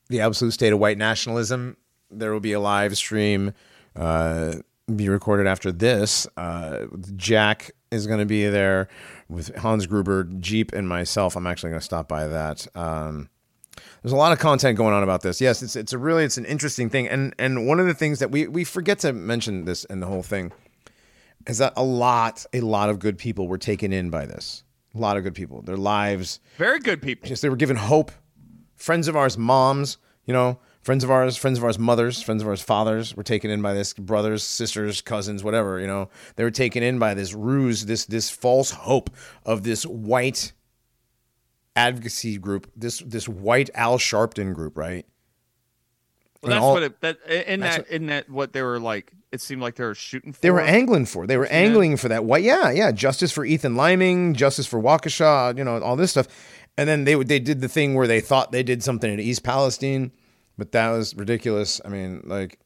the absolute state of white nationalism. There will be a live stream. Uh, be recorded after this. Uh, Jack is going to be there with Hans Gruber, Jeep, and myself. I'm actually going to stop by that. Um, there's a lot of content going on about this. Yes, it's it's a really it's an interesting thing, and and one of the things that we we forget to mention this in the whole thing is that a lot a lot of good people were taken in by this. A lot of good people, their lives very good people. just they were given hope. Friends of ours, moms, you know, friends of ours, friends of ours, mothers, friends of ours, fathers were taken in by this. Brothers, sisters, cousins, whatever, you know, they were taken in by this ruse, this this false hope of this white advocacy group, this this white Al Sharpton group, right? Well, that's all- what it that in that in that what they were like. It seemed like they were shooting for. They were angling for. They were Yeah. angling for that. What? Yeah, yeah. Justice for Ethan Liming, justice for Waukesha. You know, all this stuff. And then they would they did the thing where they thought they did something in East Palestine, but that was ridiculous. I mean, like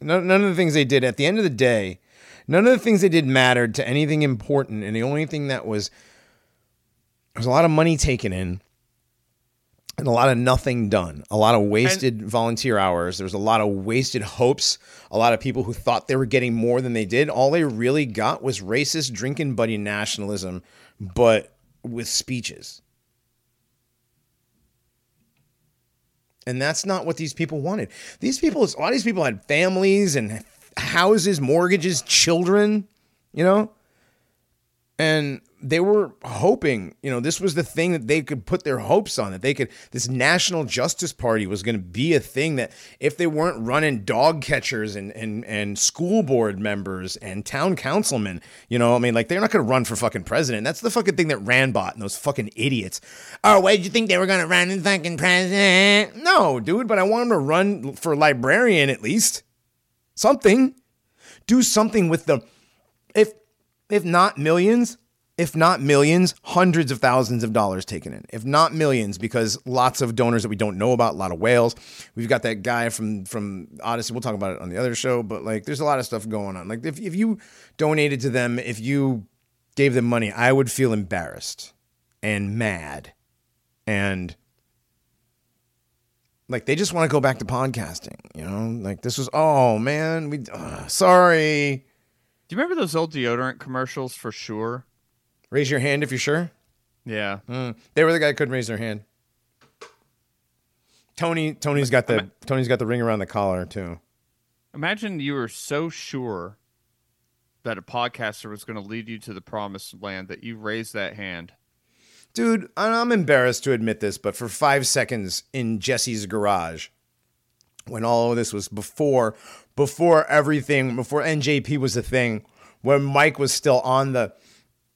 none, none of the things they did at the end of the day, none of the things they did mattered to anything important. And the only thing that was there was a lot of money taken in. And a lot of nothing done, a lot of wasted volunteer hours. There's a lot of wasted hopes, a lot of people who thought they were getting more than they did. All they really got was racist drinking buddy nationalism, but with speeches. And that's not what these people wanted. These people, a lot of these people had families and houses, mortgages, children, you know? And they were hoping, you know, this was the thing that they could put their hopes on, that they could, this National Justice Party was going to be a thing that if they weren't running dog catchers and, and, and school board members and town councilmen, you know, I mean, like they're not going to run for fucking president. That's the fucking thing that Rand bought and those fucking idiots. Oh, why did you think they were going to run in fucking president? No, dude, but I want them to run for librarian at least. Something. Do something with them. if, if not millions, if not millions, hundreds of thousands of dollars taken in. If not millions, because lots of donors that we don't know about, a lot of whales. We've got that guy from from Odyssey. We'll talk about it on the other show, but like there's a lot of stuff going on. Like if, if you donated to them, if you gave them money, I would feel embarrassed and mad. And like they just want to go back to podcasting, you know? Like this was oh man, we uh, sorry. Do you remember those old deodorant commercials for sure? Raise your hand if you're sure. Yeah. Mm. They were the guy who couldn't raise their hand. Tony Tony's got the Tony's got the ring around the collar too. Imagine you were so sure that a podcaster was going to lead you to the promised land that you raised that hand. Dude, I'm embarrassed to admit this, but for five seconds in Jesse's garage, when all of this was before, before everything, before NJP was a thing, when Mike was still on the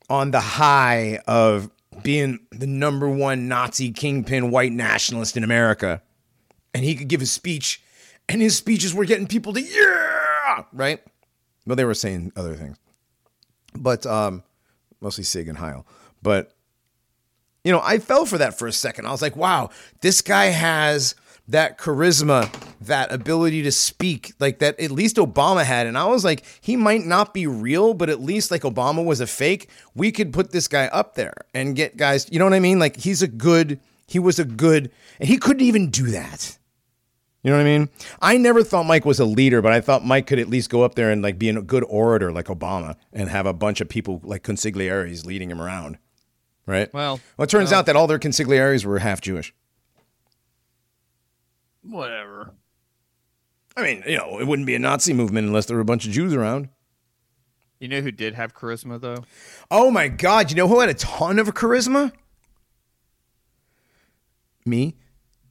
on the high of being the number one Nazi kingpin white nationalist in America. And he could give a speech, and his speeches were getting people to, yeah, right? Well, they were saying other things, but um, mostly Sig and Heil. But, you know, I fell for that for a second. I was like, wow, this guy has that charisma, that ability to speak, like that at least Obama had. And I was like, he might not be real, but at least like Obama was a fake. We could put this guy up there and get guys, you know what I mean? Like he's a good, he was a good, and he couldn't even do that. You know what I mean? I never thought Mike was a leader, but I thought Mike could at least go up there and like be a good orator like Obama and have a bunch of people like consiglieres leading him around. Right? Well, well it turns well, out that all their consiglieres were half Jewish. Whatever. I mean, you know, it wouldn't be a Nazi movement unless there were a bunch of Jews around. You know who did have charisma though? Oh my god, you know who had a ton of charisma? Me?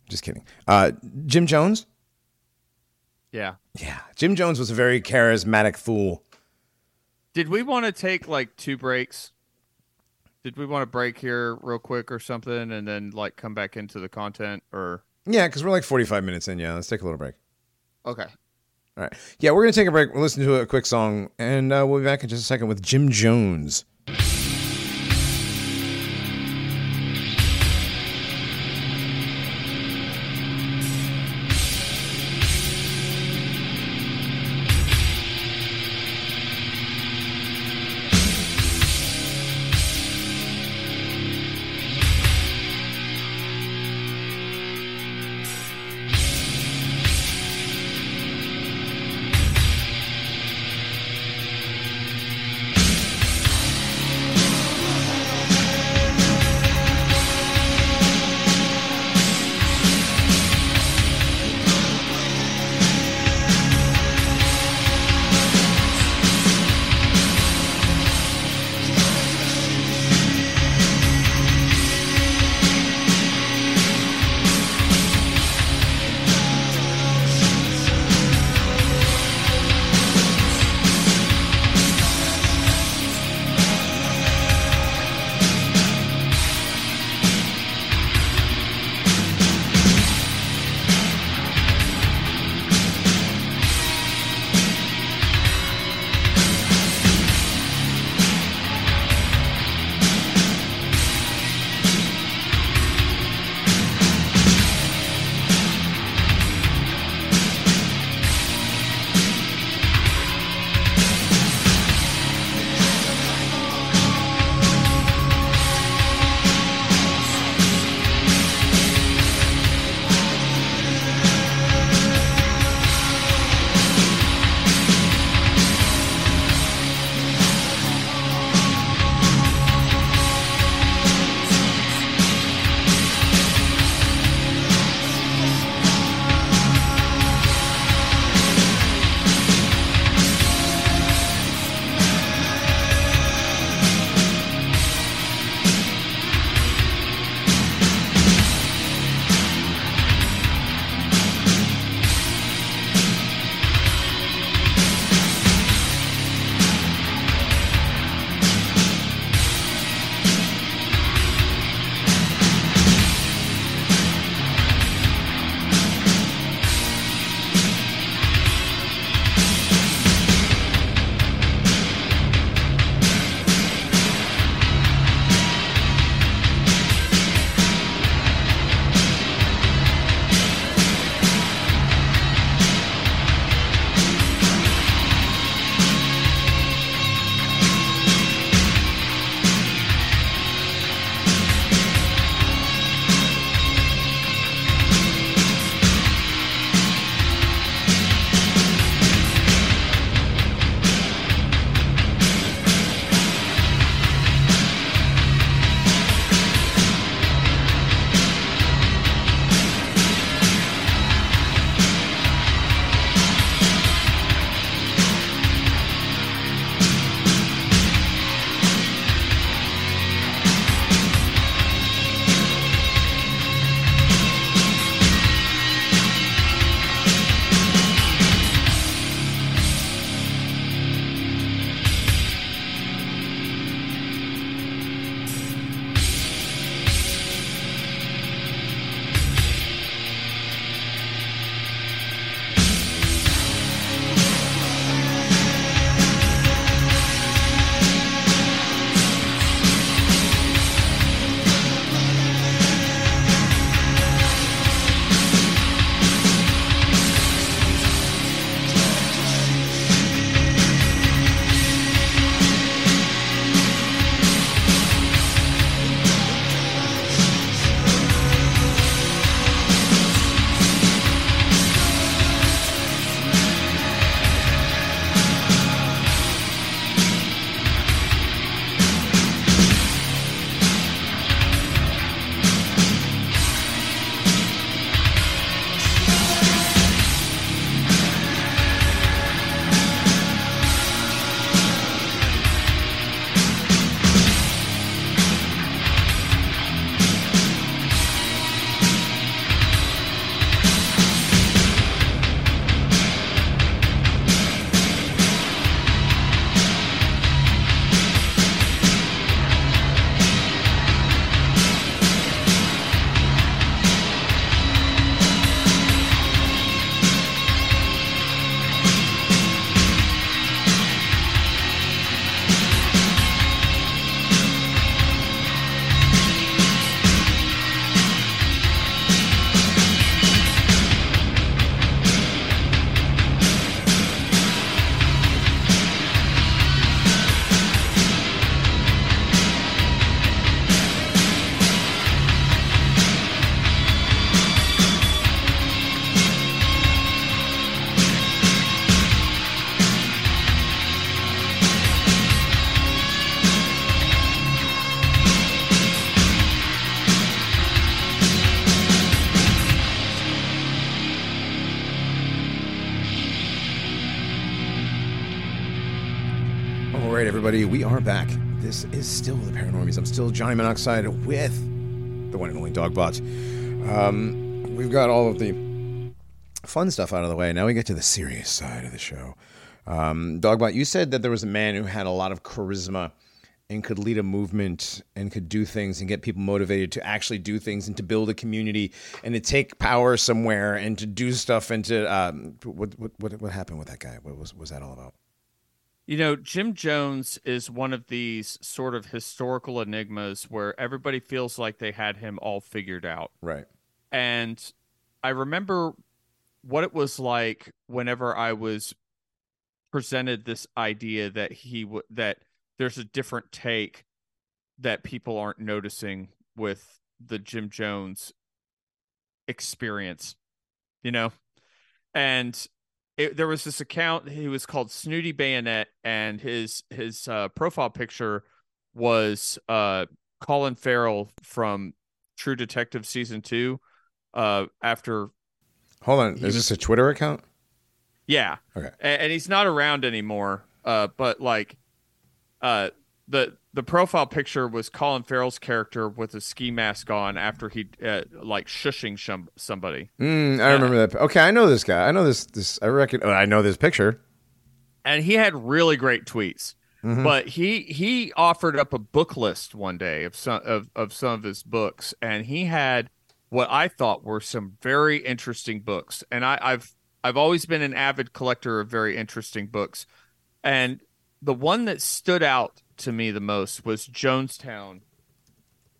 Just kidding. Uh, Jim Jones? Yeah. Yeah. Jim Jones was a very charismatic fool. Did we want to take like two breaks? Did we want to break here real quick or something and then like come back into the content or Yeah, because we're like 45 minutes in. Yeah, let's take a little break. Okay. All right. Yeah, we're going to take a break. We'll listen to a quick song, and uh, we'll be back in just a second with Jim Jones. Are back. This is still the Paranormies. I'm still Johnny Monoxide with the one and only Dogbot. Um, we've got all of the fun stuff out of the way. Now we get to the serious side of the show. Um, Dogbot, you said that there was a man who had a lot of charisma and could lead a movement and could do things and get people motivated to actually do things and to build a community and to take power somewhere and to do stuff and to um, what, what what happened with that guy? What was was that all about? You know, Jim Jones is one of these sort of historical enigmas where everybody feels like they had him all figured out. Right. And I remember what it was like whenever I was presented this idea that he would that there's a different take that people aren't noticing with the Jim Jones experience, you know? And it, there was this account he was called Snooty Bayonet and his his uh, profile picture was uh, Colin Farrell from True Detective season 2 uh, after Hold on. Is was- this a Twitter account? yeah. Okay. and, and he's not around anymore. Uh, but like, uh, the the profile picture was Colin Farrell's character with a ski mask on after he uh, like shushing some, somebody, Mm, I remember that. Okay, I know this guy. I know this. This I reckon. oh, I know this picture. and he had really great tweets. But he he offered up a book list one day of some of, of some of his books, and he had what I thought were some very interesting books. And I, I've I've always been an avid collector of very interesting books, and the one that stood out to me the most was Jonestown,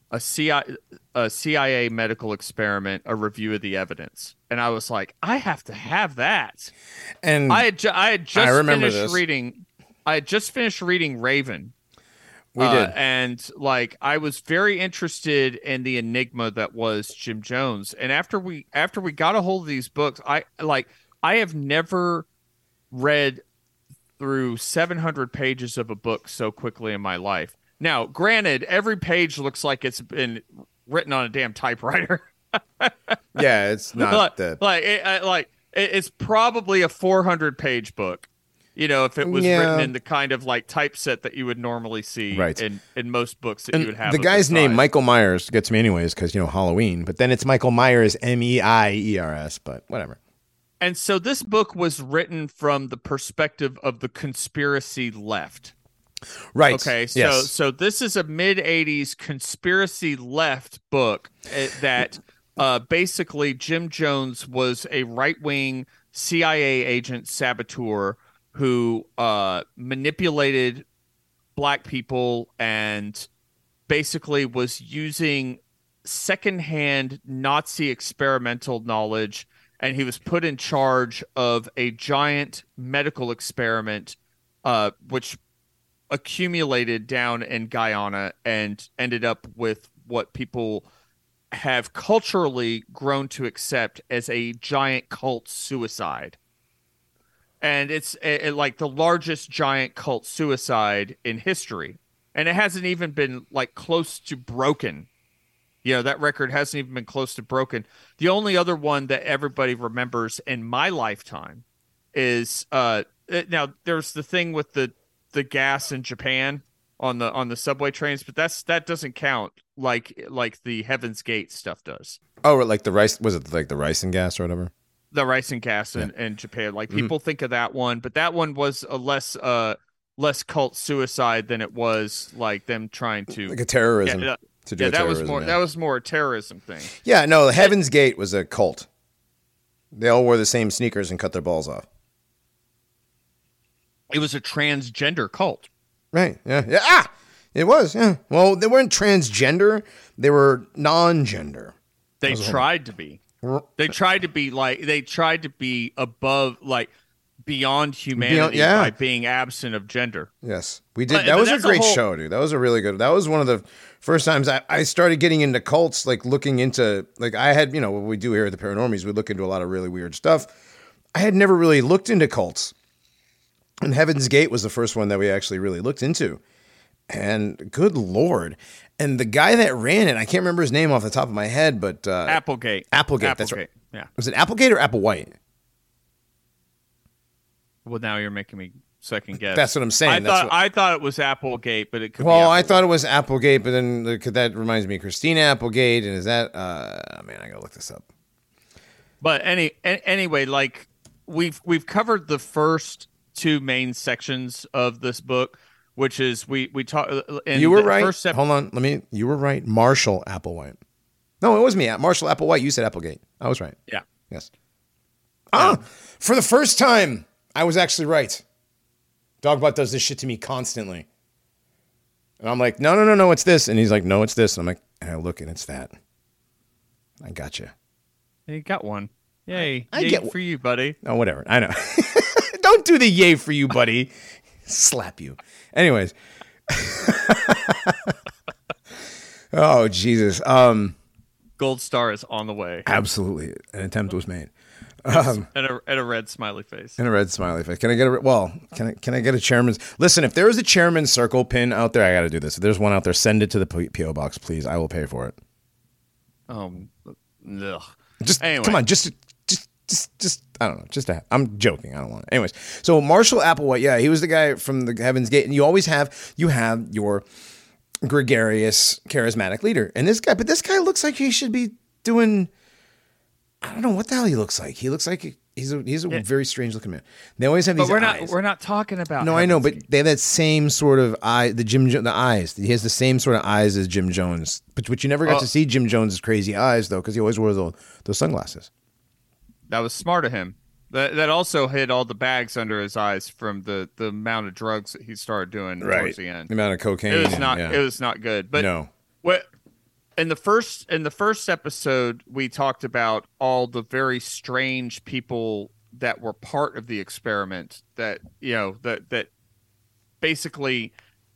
a CIA, a CIA medical experiment, a review of the evidence. And I was like, I have to have that. And I had ju- I had just remember finished this. reading. I had just finished reading Raven. we uh, did. and like I was very interested in the enigma that was Jim Jones. And after we after we got a hold of these books, I like I have never read through 700 pages of a book so quickly in my life. Now, granted, every page looks like it's been written on a damn typewriter. [laughs] yeah, it's not like, that. like, it, like it's probably a 400 page book. You know, if it was Yeah. written in the kind of like typeset that you would normally see Right. in, in most books that you would have. the guy's this name. Michael Myers, gets me anyways because you know Halloween. But then it's Michael Meiers, M E I E R S. But whatever. And so this book was written from the perspective of the conspiracy left. Right. Okay, so yes. so this is a mid '80s conspiracy left book eh, that uh, basically Jim Jones was a right wing CIA agent saboteur who uh, manipulated black people and basically was using secondhand Nazi experimental knowledge, and he was put in charge of a giant medical experiment, uh, which accumulated down in Guyana and ended up with what people have culturally grown to accept as a giant cult suicide. And it's like the largest giant cult suicide in history. And it hasn't even been like close to broken. You know, that record hasn't even been close to broken. The only other one that everybody remembers in my lifetime is uh uh, now there's the thing with the the gas in Japan on the on the subway trains, but that's that doesn't count like like the Heaven's Gate stuff does. oh, like the rice was it like the rice and gas or whatever? The rice and gas in, in Japan. Like Mm-hmm. people think of that one, but that one was a less uh less cult suicide than it was like them trying to Like a terrorism. yeah, to do yeah that was more yeah. that was more a terrorism thing. Yeah, no, the Heaven's Gate was a cult. They all wore the same sneakers and cut their balls off. It was a transgender cult. Right. Yeah. Yeah. Ah, it was. Yeah. Well, they weren't transgender. They were non-gender. They tried to be. They tried to be like they tried to be above like beyond humanity yeah. by being absent of gender. Yes, we did. But- that but was a that's a great whole- show, dude. That was a really good. That was one of the first times I, I started getting into cults, like looking into like I had, you know, what we do here at the Paranormies, we look into a lot of really weird stuff. I had never really looked into cults, and Heaven's Gate was the first one that we actually really looked into. And good lord, and the guy that ran it, I can't remember his name off the top of my head, but uh, Applegate. Applegate, that's right. Yeah. was it Applegate or Applewhite? Well, now you're making me second guess. That's what I'm saying. I That's thought what- I thought it was Applegate, but it could. well, I thought it was Applegate, but then that reminds me of Christina Applegate, and is that? uh Man, I gotta look this up. But any anyway, like we've we've covered the first two main sections of this book, which is we we talk. you were right. First step, Hold on, let me. You were right. Marshall Applewhite. No, it was me. Marshall Applewhite. You said Applegate. I was right. yeah. Yes. Ah, for the first time, I was actually right. Dogbot does this shit to me constantly. And I'm like, no, no, no, no, it's this. And he's like, no, it's this. And I'm like, and I look and it's that. I got you. You got one. Yay! I Yay get- for you, buddy. Oh, whatever. I know. [laughs] Don't do the yay for you, buddy. [laughs] Slap you. Anyways. [laughs] oh, Jesus. Um, Gold star is on the way, absolutely. An attempt was made. And a and a red smiley face. And a red smiley face. Can I get a well? Can I can I get a chairman's? Listen, if there is a chairman's circle pin out there, I got to do this. If there's one out there, send it to the PO box, please. I will pay for it. Um, ugh. Just Anyway. come on, just just just just I don't know. Just a, I'm joking. I don't want it. Anyways, so Marshall Applewhite, yeah, he was the guy from the Heaven's Gate, and you always have you have your gregarious, charismatic leader, and this guy, but this guy looks like he should be doing. I don't know what the hell he looks like. He looks like he's a he's a very strange looking man. They always have But these we're eyes. not we're not talking about. No, I know, but they have that same sort of eye. The Jim, Jo- the eyes. He has the same sort of eyes as Jim Jones, but but you never got Oh. to see Jim Jones's crazy eyes though, because he always wore those, those sunglasses. That was smart of him. That that also hid all the bags under his eyes from the the amount of drugs that he started doing towards the end. The amount of cocaine. It was and- not yeah. it was not good. But no. what in the first in the first episode we talked about all the very strange people that were part of the experiment that you know that that basically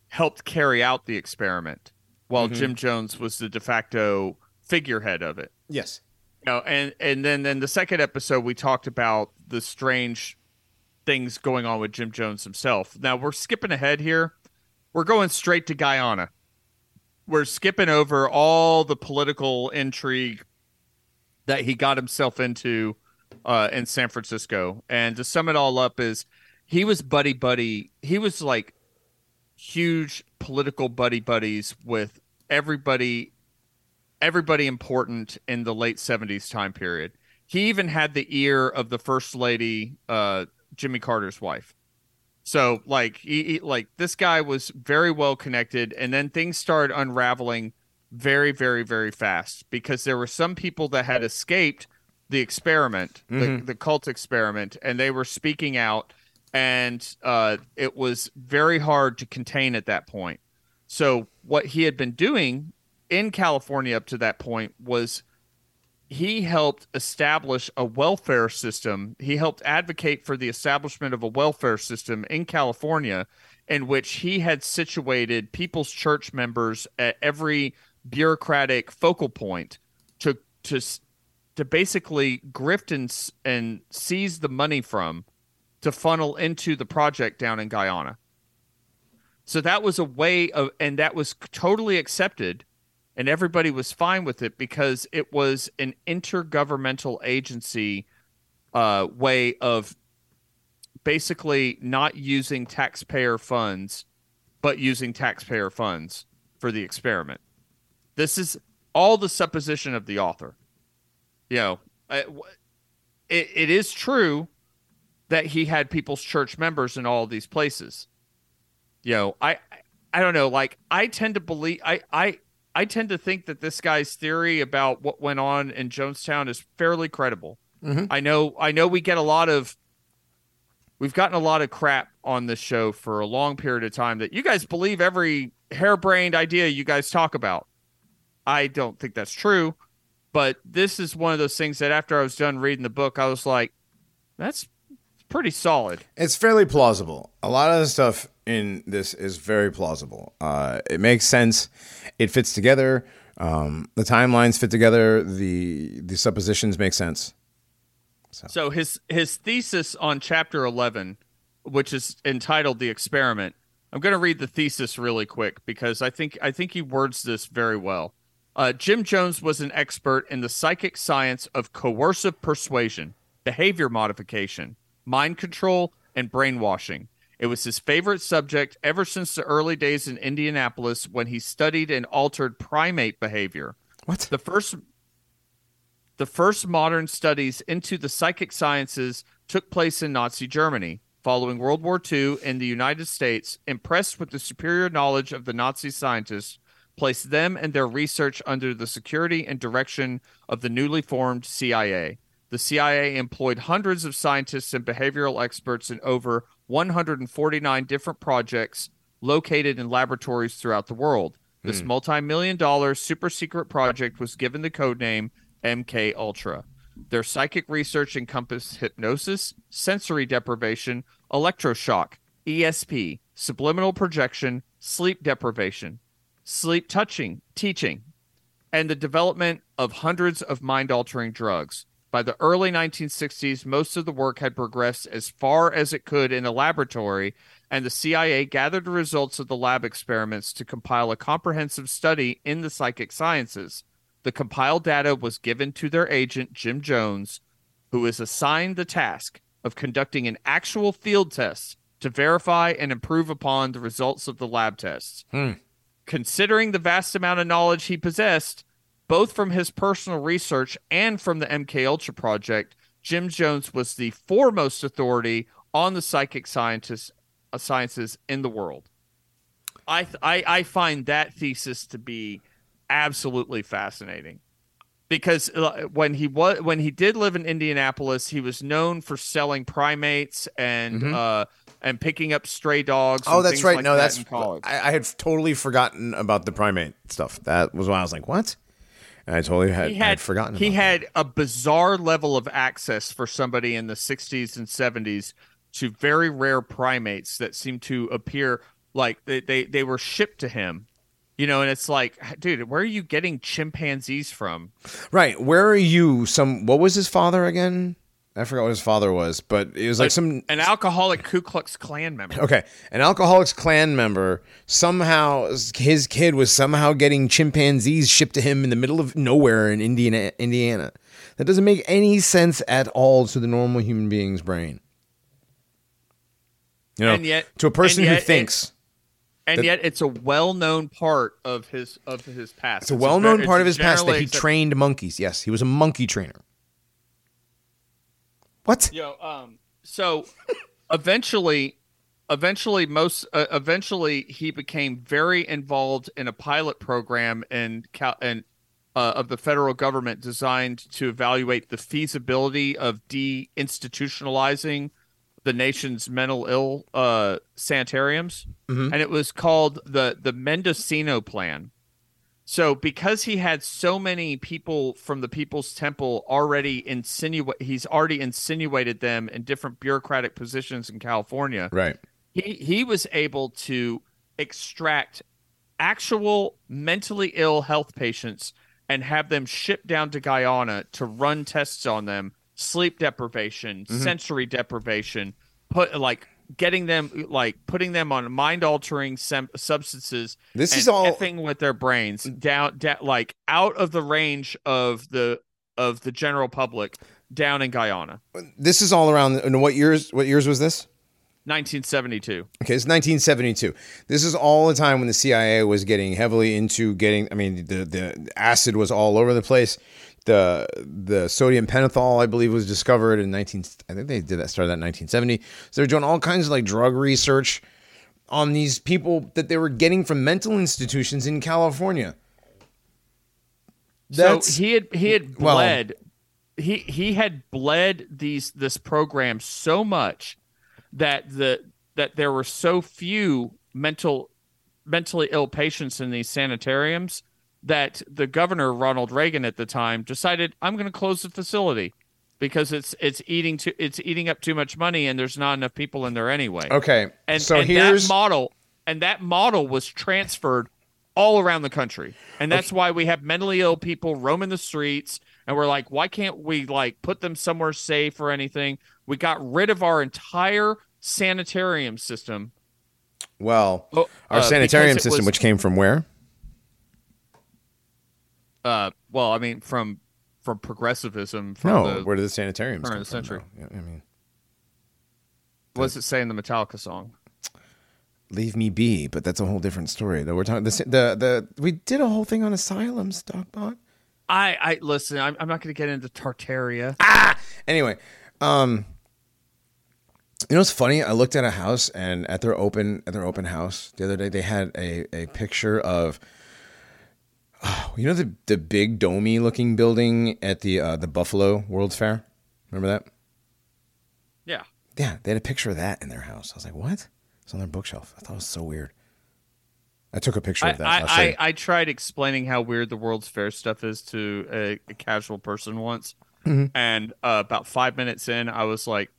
helped carry out the experiment while Mm-hmm. Jim Jones was the de facto figurehead of it. Yes. You know, and and then then the second episode we talked about the strange things going on with Jim Jones himself. Now we're skipping ahead here. We're going straight to Guyana. We're skipping over all the political intrigue that he got himself into uh, in San Francisco. And to sum it all up is he was buddy buddy. He was like huge political buddy buddies with everybody everybody important in the late 70s time period. He even had the ear of the first lady, uh, Jimmy Carter's wife. So like he, he- like this guy was very well connected and then things started unraveling very very very fast because there were some people that had escaped the experiment, the, the cult experiment and they were speaking out and uh, it was very hard to contain at that point. So what he had been doing in California up to that point was he helped establish a welfare system. He helped advocate for the establishment of a welfare system in California in which he had situated people's church members at every bureaucratic focal point to to to basically grift and and seize the money from to funnel into the project down in Guyana. So that was a way of, and that was totally accepted, and everybody was fine with it because it was an intergovernmental agency uh, way of basically not using taxpayer funds, but using taxpayer funds for the experiment. This is all the supposition of the author. You know, it, it is true that he had people's church members in all these places you know i i don't know like i tend to believe i i i tend to think that this guy's theory about what went on in jonestown is fairly credible Mhm. i know i know we get a lot of we've gotten a lot of crap on this show for a long period of time that you guys believe every harebrained idea you guys talk about i don't think that's true but this is one of those things that after i was done reading the book i was like that's pretty solid It's fairly plausible. A lot of the stuff in this is very plausible. Uh, it makes sense. It fits together. Um, the timelines fit together. The the suppositions make sense. So his his thesis on chapter 11, which is entitled "The Experiment." I'm going to read the thesis really quick because I think I think he words this very well. Uh, Jim Jones was an expert in the psychic science of coercive persuasion, behavior modification, mind control, and brainwashing. It was his favorite subject ever since the early days in Indianapolis when he studied and altered primate behavior. What? The first the first modern studies into the psychic sciences took place in Nazi Germany. Following World War II in the United States, impressed with the superior knowledge of the Nazi scientists, placed them and their research under the security and direction of the newly formed CIA. The CIA employed hundreds of scientists and behavioral experts in over 149 different projects located in laboratories throughout the world. This hmm. multi-million dollar super secret project was given the code name MK Ultra. Their psychic research encompassed hypnosis, sensory deprivation, electroshock, ESP, subliminal projection, sleep deprivation, sleep touching, teaching, and the development of hundreds of mind altering drugs. By the early 1960s, most of the work had progressed as far as it could in a laboratory, and the CIA gathered the results of the lab experiments to compile a comprehensive study in the psychic sciences. The compiled data was given to their agent, Jim Jones, who was assigned the task of conducting an actual field test to verify and improve upon the results of the lab tests. Hmm. Considering the vast amount of knowledge he possessed, both from his personal research and from the MK Ultra project, Jim Jones was the foremost authority on the psychic scientists, uh, sciences in the world. I, th- I I find that thesis to be absolutely fascinating because uh, when he was when he did live in Indianapolis, he was known for selling primates and uh and picking up stray dogs. Mm-hmm. Oh, that's right. like no, that that's. I, I had totally forgotten about the primate stuff. That was why I was like, "What?" And I totally had, he had, forgotten. He had a bizarre level of access for somebody in the 60s and 70s to very rare primates that seemed to appear like they, they, they were shipped to him. You know, and it's like, dude, where are you getting chimpanzees from? right. Where are you? Some what was his father again? I forgot what his father was, but it was like some An alcoholic Ku Klux Klan member. Okay, an Alcoholics Klan member somehow his kid was somehow getting chimpanzees shipped to him in the middle of nowhere in Indiana. Indiana. That doesn't make any sense at all to the normal human being's brain. You know, And yet- to a person who it- thinks And yet, it's a well-known part of his of his past. it's a well-known ve- part of his past that he trained monkeys. Yes, he was a monkey trainer. What? Yo, um, so [laughs] eventually, eventually, most uh, eventually, he became very involved in a pilot program and Cal- and uh, of the federal government designed to evaluate the feasibility of deinstitutionalizing the nation's mental ill uh, sanitariums, and it was called the the Mendocino Plan. So because he had so many people from the People's Temple already insinuate he's already insinuated them in different bureaucratic positions in California. Right. He he was able to extract actual mentally ill health patients and have them shipped down to Guyana to run tests on them, sleep deprivation, Mm-hmm. sensory deprivation, put like getting them like putting them on mind altering sem- substances This and is all- thing with their brains down, down like out of the range of the of the general public down in Guyana This is all around. And what years? What years was this? 1972 Okay, it's 1972. This is all the time when the CIA was getting heavily into getting. I mean, the the acid was all over the place. The the sodium pentothal, I believe, was discovered in 19. I think they did that started that in 1970. So they're doing all kinds of like drug research on these people that they were getting from mental institutions in California. That's so he had he had well- bled he he had bled these this program so much that the that there were so few mental mentally ill patients in these sanitariums that the governor Ronald Reagan at the time decided I'm going to close the facility because it's it's eating too it's eating up too much money and there's not enough people in there anyway. okay. And so and here's that model and that model was transferred all around the country. And that's why we have mentally ill people roaming the streets and we're like, why can't we like put them somewhere safe or anything? We got rid of our entire sanitarium system. well Oh, our uh, sanitarium system, was- which came from where? Uh, well, I mean, from from progressivism. From No, the, where did the sanitariums turn come of the from, century. Yeah, I mean, what does it say in the Metallica song? leave me be. But that's a whole different story. Though we're talking the the the we did a whole thing on asylums, Dogbot. I I listen. I'm, I'm not going to get into Tartaria. Ah. Anyway, um, you know it's funny? I looked at a house and at their open at their open house the other day, they had a a picture of. [sighs] You know the the big domey looking building at the uh, the Buffalo World's Fair. Remember that? Yeah. Yeah, they had a picture of that in their house. I was like, what? It's on their bookshelf. I thought it was so weird. I took a picture I, of that. I. I, I tried explaining how weird the World's Fair stuff is to a, a casual person once, Mm-hmm. and uh, about five minutes in, I was like,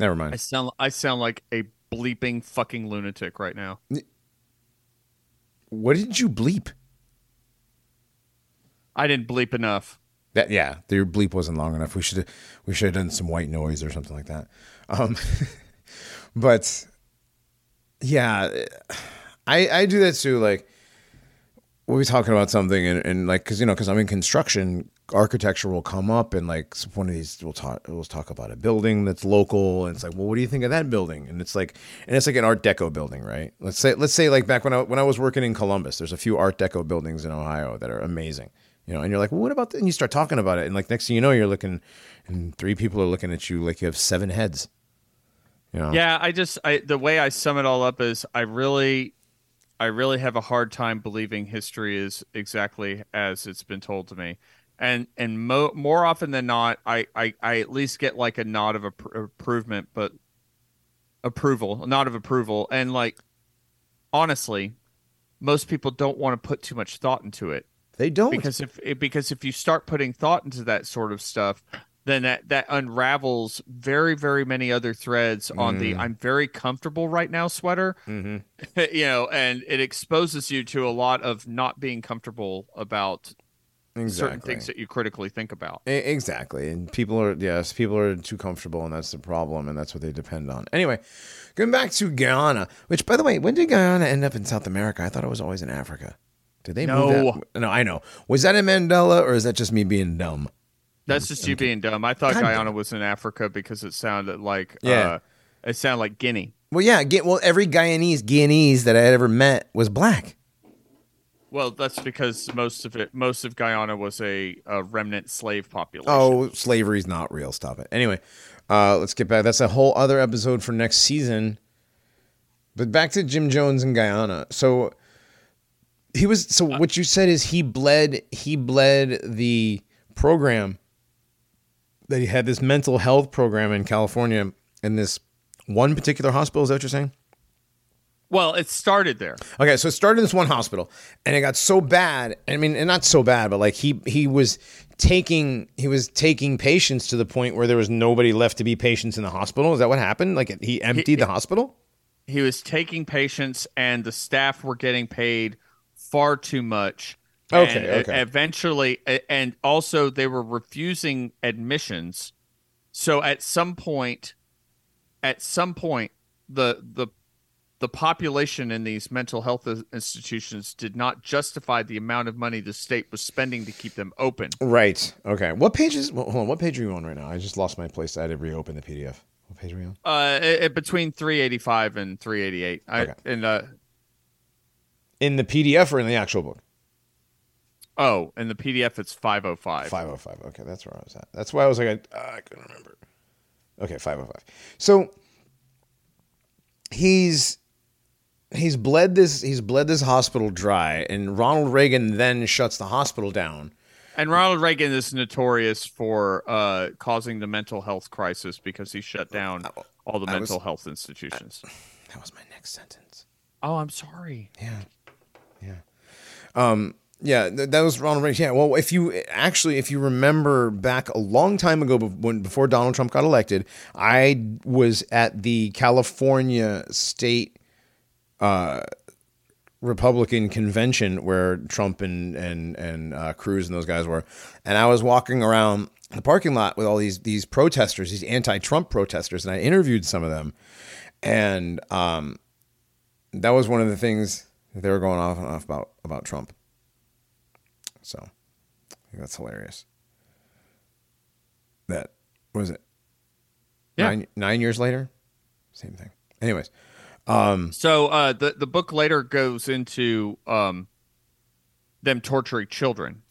Never mind." I sound I sound like a bleeping fucking lunatic right now. What did you bleep? I didn't bleep enough. That yeah, your bleep wasn't long enough. We should have we should have done some white noise or something like that. Um, [laughs] but yeah, I I do that too. Like we'll be talking about something and, and like because you know because I'm in construction, architecture will come up and like one of these we'll talk we'll talk about a building that's local and it's like well what do you think of that building and it's like and it's like an Art Deco building right let's say let's say like back when I when I was working in Columbus there's a few Art Deco buildings in Ohio that are amazing you know and you're like well what about that? and you start talking about it and like next thing you know you're looking and three people are looking at you like you have seven heads you know Yeah, I just I the way I sum it all up is I really I really have a hard time believing history is exactly as it's been told to me. And and mo- more often than not, I, I I at least get like a nod of appro- improvement, but approval, a nod of approval. And like honestly, most people don't want to put too much thought into it they don't because if because if you start putting thought into that sort of stuff then that that unravels very very many other threads on the i'm very comfortable right now sweater Mhm. [laughs] you know and it exposes you to a lot of not being comfortable about certain things that you critically think about Exactly. And people are, yes, people are too comfortable, and that's the problem, and that's what they depend on. Anyway, going back to Guyana, which, by the way, when did Guyana end up in South America? I thought it was always in Africa. Did they No. move that? No, I know. Was that in Mandela, or is that just me being dumb? that's just you being dumb i thought God guyana was in africa because it sounded like Yeah. uh, it sounded like guinea Well, yeah. Get, well, every Guyanese, Guyanese that I had ever met was black. well that's because most of it most of guyana was a, a remnant slave population Oh, slavery's not real. Stop it. Anyway, uh, let's get back. That's a whole other episode for next season. But back to Jim Jones and Guyana. So he was. So uh, what you said is he bled. He bled the program that he had this mental health program in California in this one particular hospital. Is that what you're saying? well it started there Okay, so it started in this one hospital, and it got so bad. I mean, and not so bad, but like he he was taking he was taking patients to the point where there was nobody left to be patients in the hospital. Is that what happened? Like he emptied the hospital. he was taking patients and the staff were getting paid far too much Okay, okay. eventually and also they were refusing admissions so at some point at some point the the the population in these mental health institutions did not justify the amount of money the state was spending to keep them open Right. Okay. What page is? Hold on. What page are you on right now? I just lost my place. I had to reopen the PDF. What page are we on? uh it, it- between 385 and 388 i Okay. and uh In the PDF or in the actual book? oh in the pdf it's 505 Five oh five. Okay, that's where I was at. That's why I was like, I, I couldn't remember. Okay, five oh five. So he's he's bled this he's bled this hospital dry, and Ronald Reagan then shuts the hospital down. And Ronald Reagan is notorious for uh, causing the mental health crisis because he shut down all the I was- mental health institutions. That was my next sentence. oh, I'm sorry. Yeah, yeah, um, yeah. That was Ronald Reagan. Yeah. Well, if you actually, if you remember back a long time ago, when before Donald Trump got elected, I was at the California State uh, Republican convention where Trump and and and uh, Cruz and those guys were, and I was walking around the parking lot with all these these protesters, these anti-Trump protesters, and I interviewed some of them, and um, that was one of the things they were going off and off about about Trump. So, I think that's hilarious. That was it? Yeah. Nine nine years later, same thing. Anyways, Um, So uh, the the book later goes into um, them torturing children.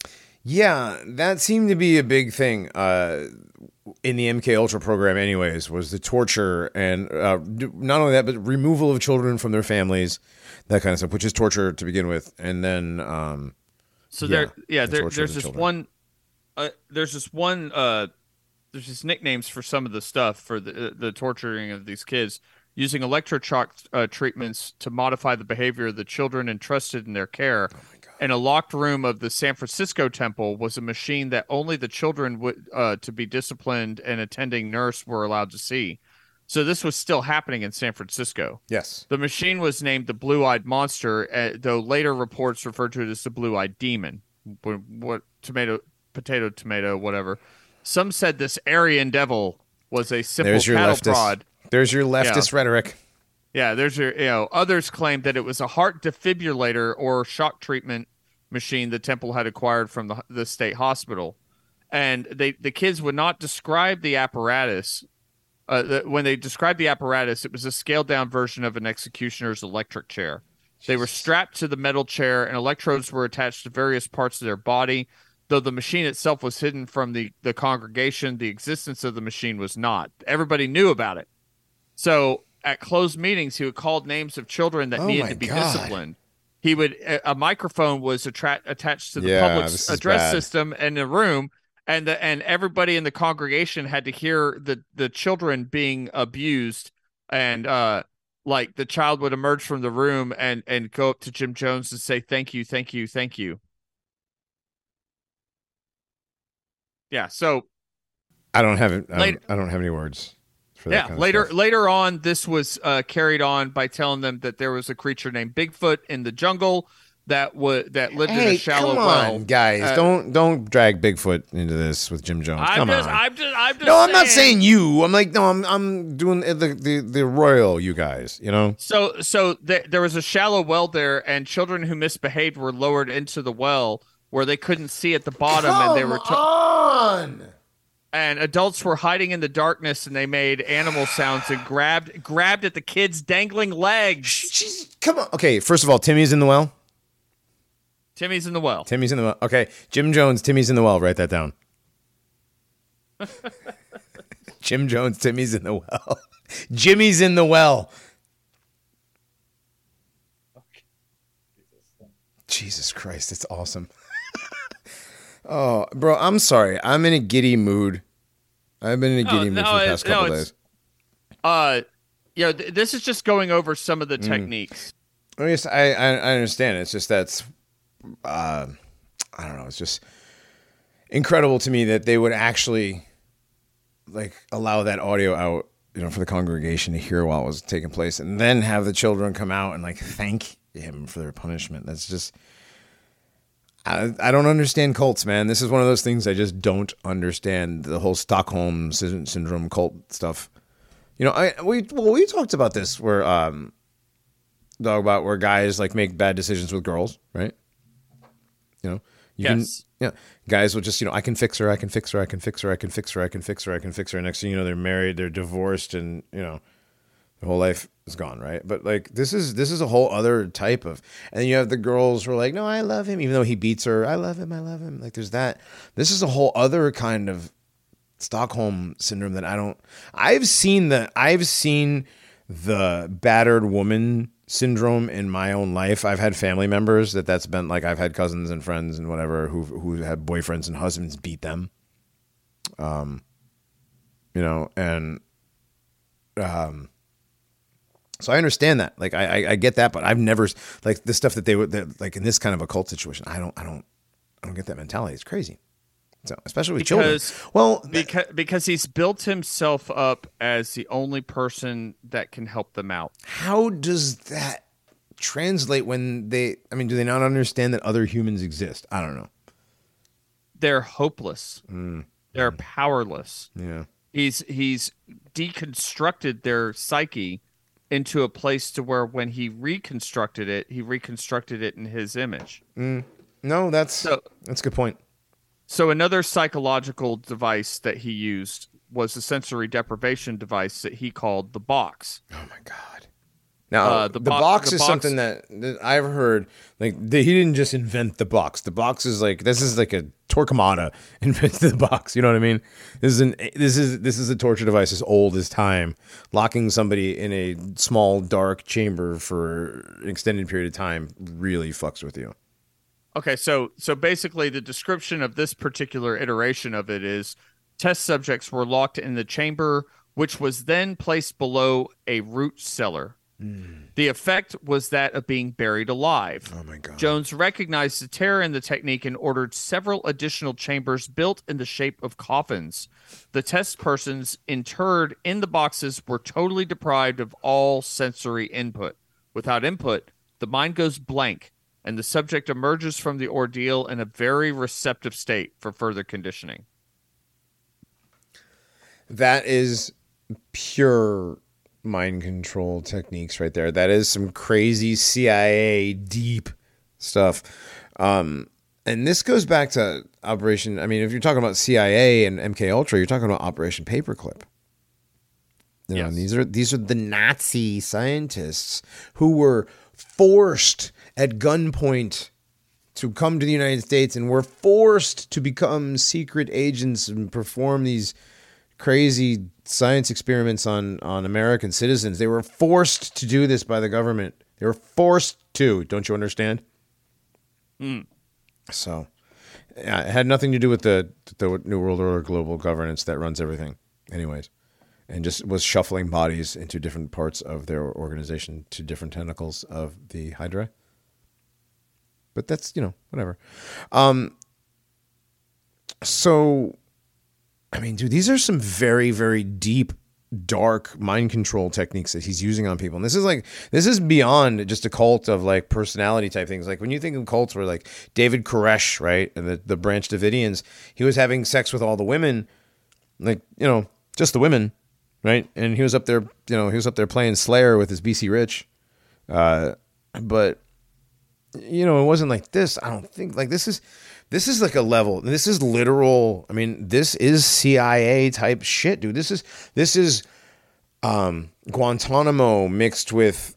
Yeah, that seemed to be a big thing uh, in the MK Ultra program. Anyways, was the torture and uh, not only that, but removal of children from their families, that kind of stuff, which is torture to begin with, and then um, So Yeah, there, yeah, the there, there's the this children. one, uh, there's this one, uh, there's just nicknames for some of the stuff for the the torturing of these kids using electroshock uh, treatments to modify the behavior of the children entrusted in their care. Oh In a locked room of the San Francisco temple was a machine that only the children would uh, to be disciplined and attending nurse were allowed to see. So this was still happening in San Francisco. yes, The machine was named the Blue Eyed Monster, uh, though later reports referred to it as the Blue Eyed Demon. What, tomato, potato, tomato, whatever. Some said this Aryan devil was a simple cattle leftist. prod. There's your leftist rhetoric. Yeah, there's your, you know, others claimed that it was a heart defibrillator or shock treatment machine the temple had acquired from the, the state hospital. And they, the kids would not describe the apparatus. Uh, the, when they described the apparatus, it was a scaled down version of an executioner's electric chair. They were strapped to the metal chair, and electrodes were attached to various parts of their body. Though the machine itself was hidden from the, the congregation, the existence of the machine was not. Everybody knew about it. So at closed meetings, he would call names of children that Oh needed to be God. disciplined. He would a, a microphone was attra- attached to the Yeah, public address system in the room, and the and everybody in the congregation had to hear the the children being abused, and uh, like the child would emerge from the room and and go up to Jim Jones and say thank you, thank you, thank you. Yeah. So I don't have. I don't, I don't have any words for that. yeah later later on this was uh, carried on by telling them that there was a creature named bigfoot in the jungle that would that lived in a shallow come well guys! Uh, don't don't drag Bigfoot into this with Jim Jones. I'm come just, on. I'm just i'm just no, I'm not saying you. I'm like, no, I'm I'm doing the the, the royal. You guys, you know. so so th- there was a shallow well there and children who misbehaved were lowered into the well where they couldn't see at the bottom and they were to- on. And adults were hiding in the darkness and they made animal sounds and grabbed grabbed at the kids dangling legs She's come on. Okay, first of all, Timmy's in the well. timmy's in the well Timmy's in the well. Okay, Jim Jones, Timmy's in the well. Write that down. [laughs] Jim Jones, Timmy's in the well. [laughs] Jimmy's in the well. Jesus Christ, it's awesome. [laughs] oh, bro, I'm sorry. I'm in a giddy mood. I've been in a No, giddy mood no, for the past no, couple it's- days. uh you know th- this is just going over some of the Mm. techniques I guess I, I I understand. It's just that's uh, I don't know. It's just incredible to me that they would actually like allow that audio out, you know, for the congregation to hear while it was taking place, and then have the children come out and like thank him for their punishment. That's just. I, I don't understand cults, man. This is one of those things I just don't understand. The whole Stockholm syndrome cult stuff. You know, I we well we talked about this where um Dogbot where guys like make bad decisions with girls, right? You know, you Yes. can, yeah, guys will just you know, I can fix her, I can fix her, I can fix her, I can fix her, I can fix her, I can fix her. Next thing you know, they're married, they're divorced, and you know, whole life is gone, right? But like this is this is a whole other type of, and you have the girls who are like, no, I love him, even though he beats her, I love him, I love him. Like there's that. This is a whole other kind of Stockholm syndrome that I don't. I've seen the. I've seen the battered woman syndrome in my own life. I've had family members that that's been like. I've had cousins and friends and whatever who who had boyfriends and husbands beat them. Um, you know, and um, so I understand that. Like I, I, I get that, but I've never like the stuff that they would like in this kind of a cult situation. I don't, I don't, I don't get that mentality. It's crazy. So especially with Because- children. Well, because because he's built himself up as the only person that can help them out. how does that translate when they? I mean, do they not understand that other humans exist? I don't know. They're hopeless. Mm. They're powerless. Yeah. He's he's deconstructed their psyche into a place to where when he reconstructed it, he reconstructed it in his image. Mm. No, that's So- that's a good point. So another psychological device that he used was a sensory deprivation device that he called the box. Oh my god. Now Uh, the, the bo- box the is box- something that, that I've heard. Like the, he didn't just invent the box. The box is like this is like a Torquemada [laughs] invented the box. You know what I mean? This is an this is this is a torture device as old as time. Locking somebody in a small dark chamber for an extended period of time really fucks with you. Okay, so so basically the description of this particular iteration of it is test subjects were locked in the chamber which was then placed below a root cellar. Mm. The effect was that of being buried alive. Oh my god. Jones recognized the terror in the technique and ordered several additional chambers built in the shape of coffins. The test persons interred in the boxes were totally deprived of all sensory input. Without input, the mind goes blank, and the subject emerges from the ordeal in a very receptive state for further conditioning. That is pure mind control techniques right there. That is some crazy CIA deep stuff. Um, and this goes back to Operation. I mean, if you're talking about CIA and MK Ultra, you're talking about Operation Paperclip. You know, Yes. and these are these are the Nazi scientists who were forced at gunpoint to come to the United States and were forced to become secret agents and perform these crazy science experiments on on American citizens. They were forced to do this by the government. They were forced to. Don't you understand? So, yeah, it had nothing to do with the the New World Order global governance that runs everything, anyways, and just was shuffling bodies into different parts of their organization to different tentacles of the Hydra. But that's you know whatever. Um. So I mean, dude, these are some very, very deep, dark mind control techniques that he's using on people. And this is like, this is beyond just a cult of like personality type things. Like when you think of cults where like David Koresh, right, and the, the Branch Davidians, he was having sex with all the women, like, you know, just the women, right? And he was up there, you know, he was up there playing Slayer with his BC Rich. Uh, but you know, it wasn't like this. I don't think like this is this is like a level. This is literal. I mean, this is CIA type shit, dude. This is this is um Guantanamo mixed with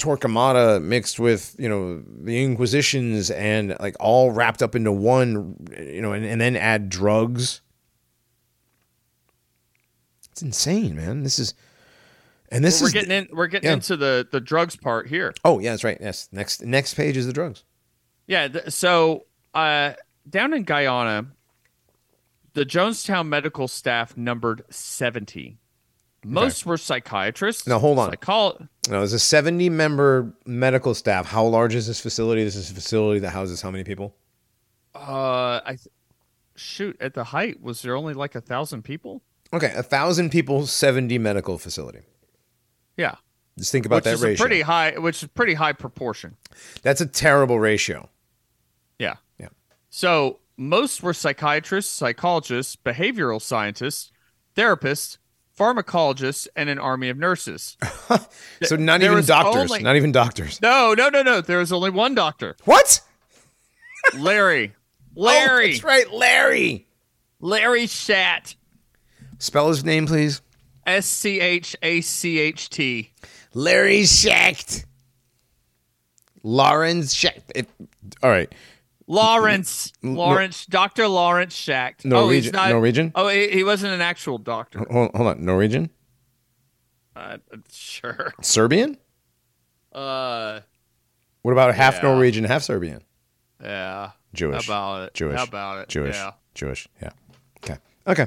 Torquemada mixed with, you know, the Inquisitions and like all wrapped up into one, you know, and, and then add drugs. It's insane, man. This is and this we're is getting in we're getting yeah. into the the drugs part here. Oh, yeah, that's right. Yes. Next next page is the drugs. Yeah. Th- so uh, down in Guyana, the Jonestown medical staff numbered 70. Most were psychiatrists. Now, hold on. Psychol- No, there's a 70 member medical staff. How large is this facility? This is a facility that houses how many people? uh, I th- shoot at the height was there only like a thousand people? Okay, a thousand people, 70 medical facility. Yeah, Just think about which that is ratio. a pretty high, which is pretty high proportion. That's a terrible ratio. So most were psychiatrists, psychologists, behavioral scientists, therapists, pharmacologists, and an army of nurses. [laughs] So not there even doctors. only- Not even doctors. No, no, no, no. There was only one doctor, What? Larry. [laughs] Oh, Larry. that's right, Larry. Larry Schacht. Spell his name, please. S C H A C H T. Larry Schacht. Lawrence Schacht. It, all right. Lawrence. Lawrence. Dr. Lawrence Schacht. Oh, he's Norwegian- not. Norwegian? Oh, he, he wasn't an actual doctor. Hold, hold on. Norwegian? Uh, sure. Serbian? Uh, What about half Yeah. Norwegian, half Serbian? yeah. Jewish. How about it? Jewish. How about it? Jewish. Yeah. Jewish. Yeah. Okay. Okay.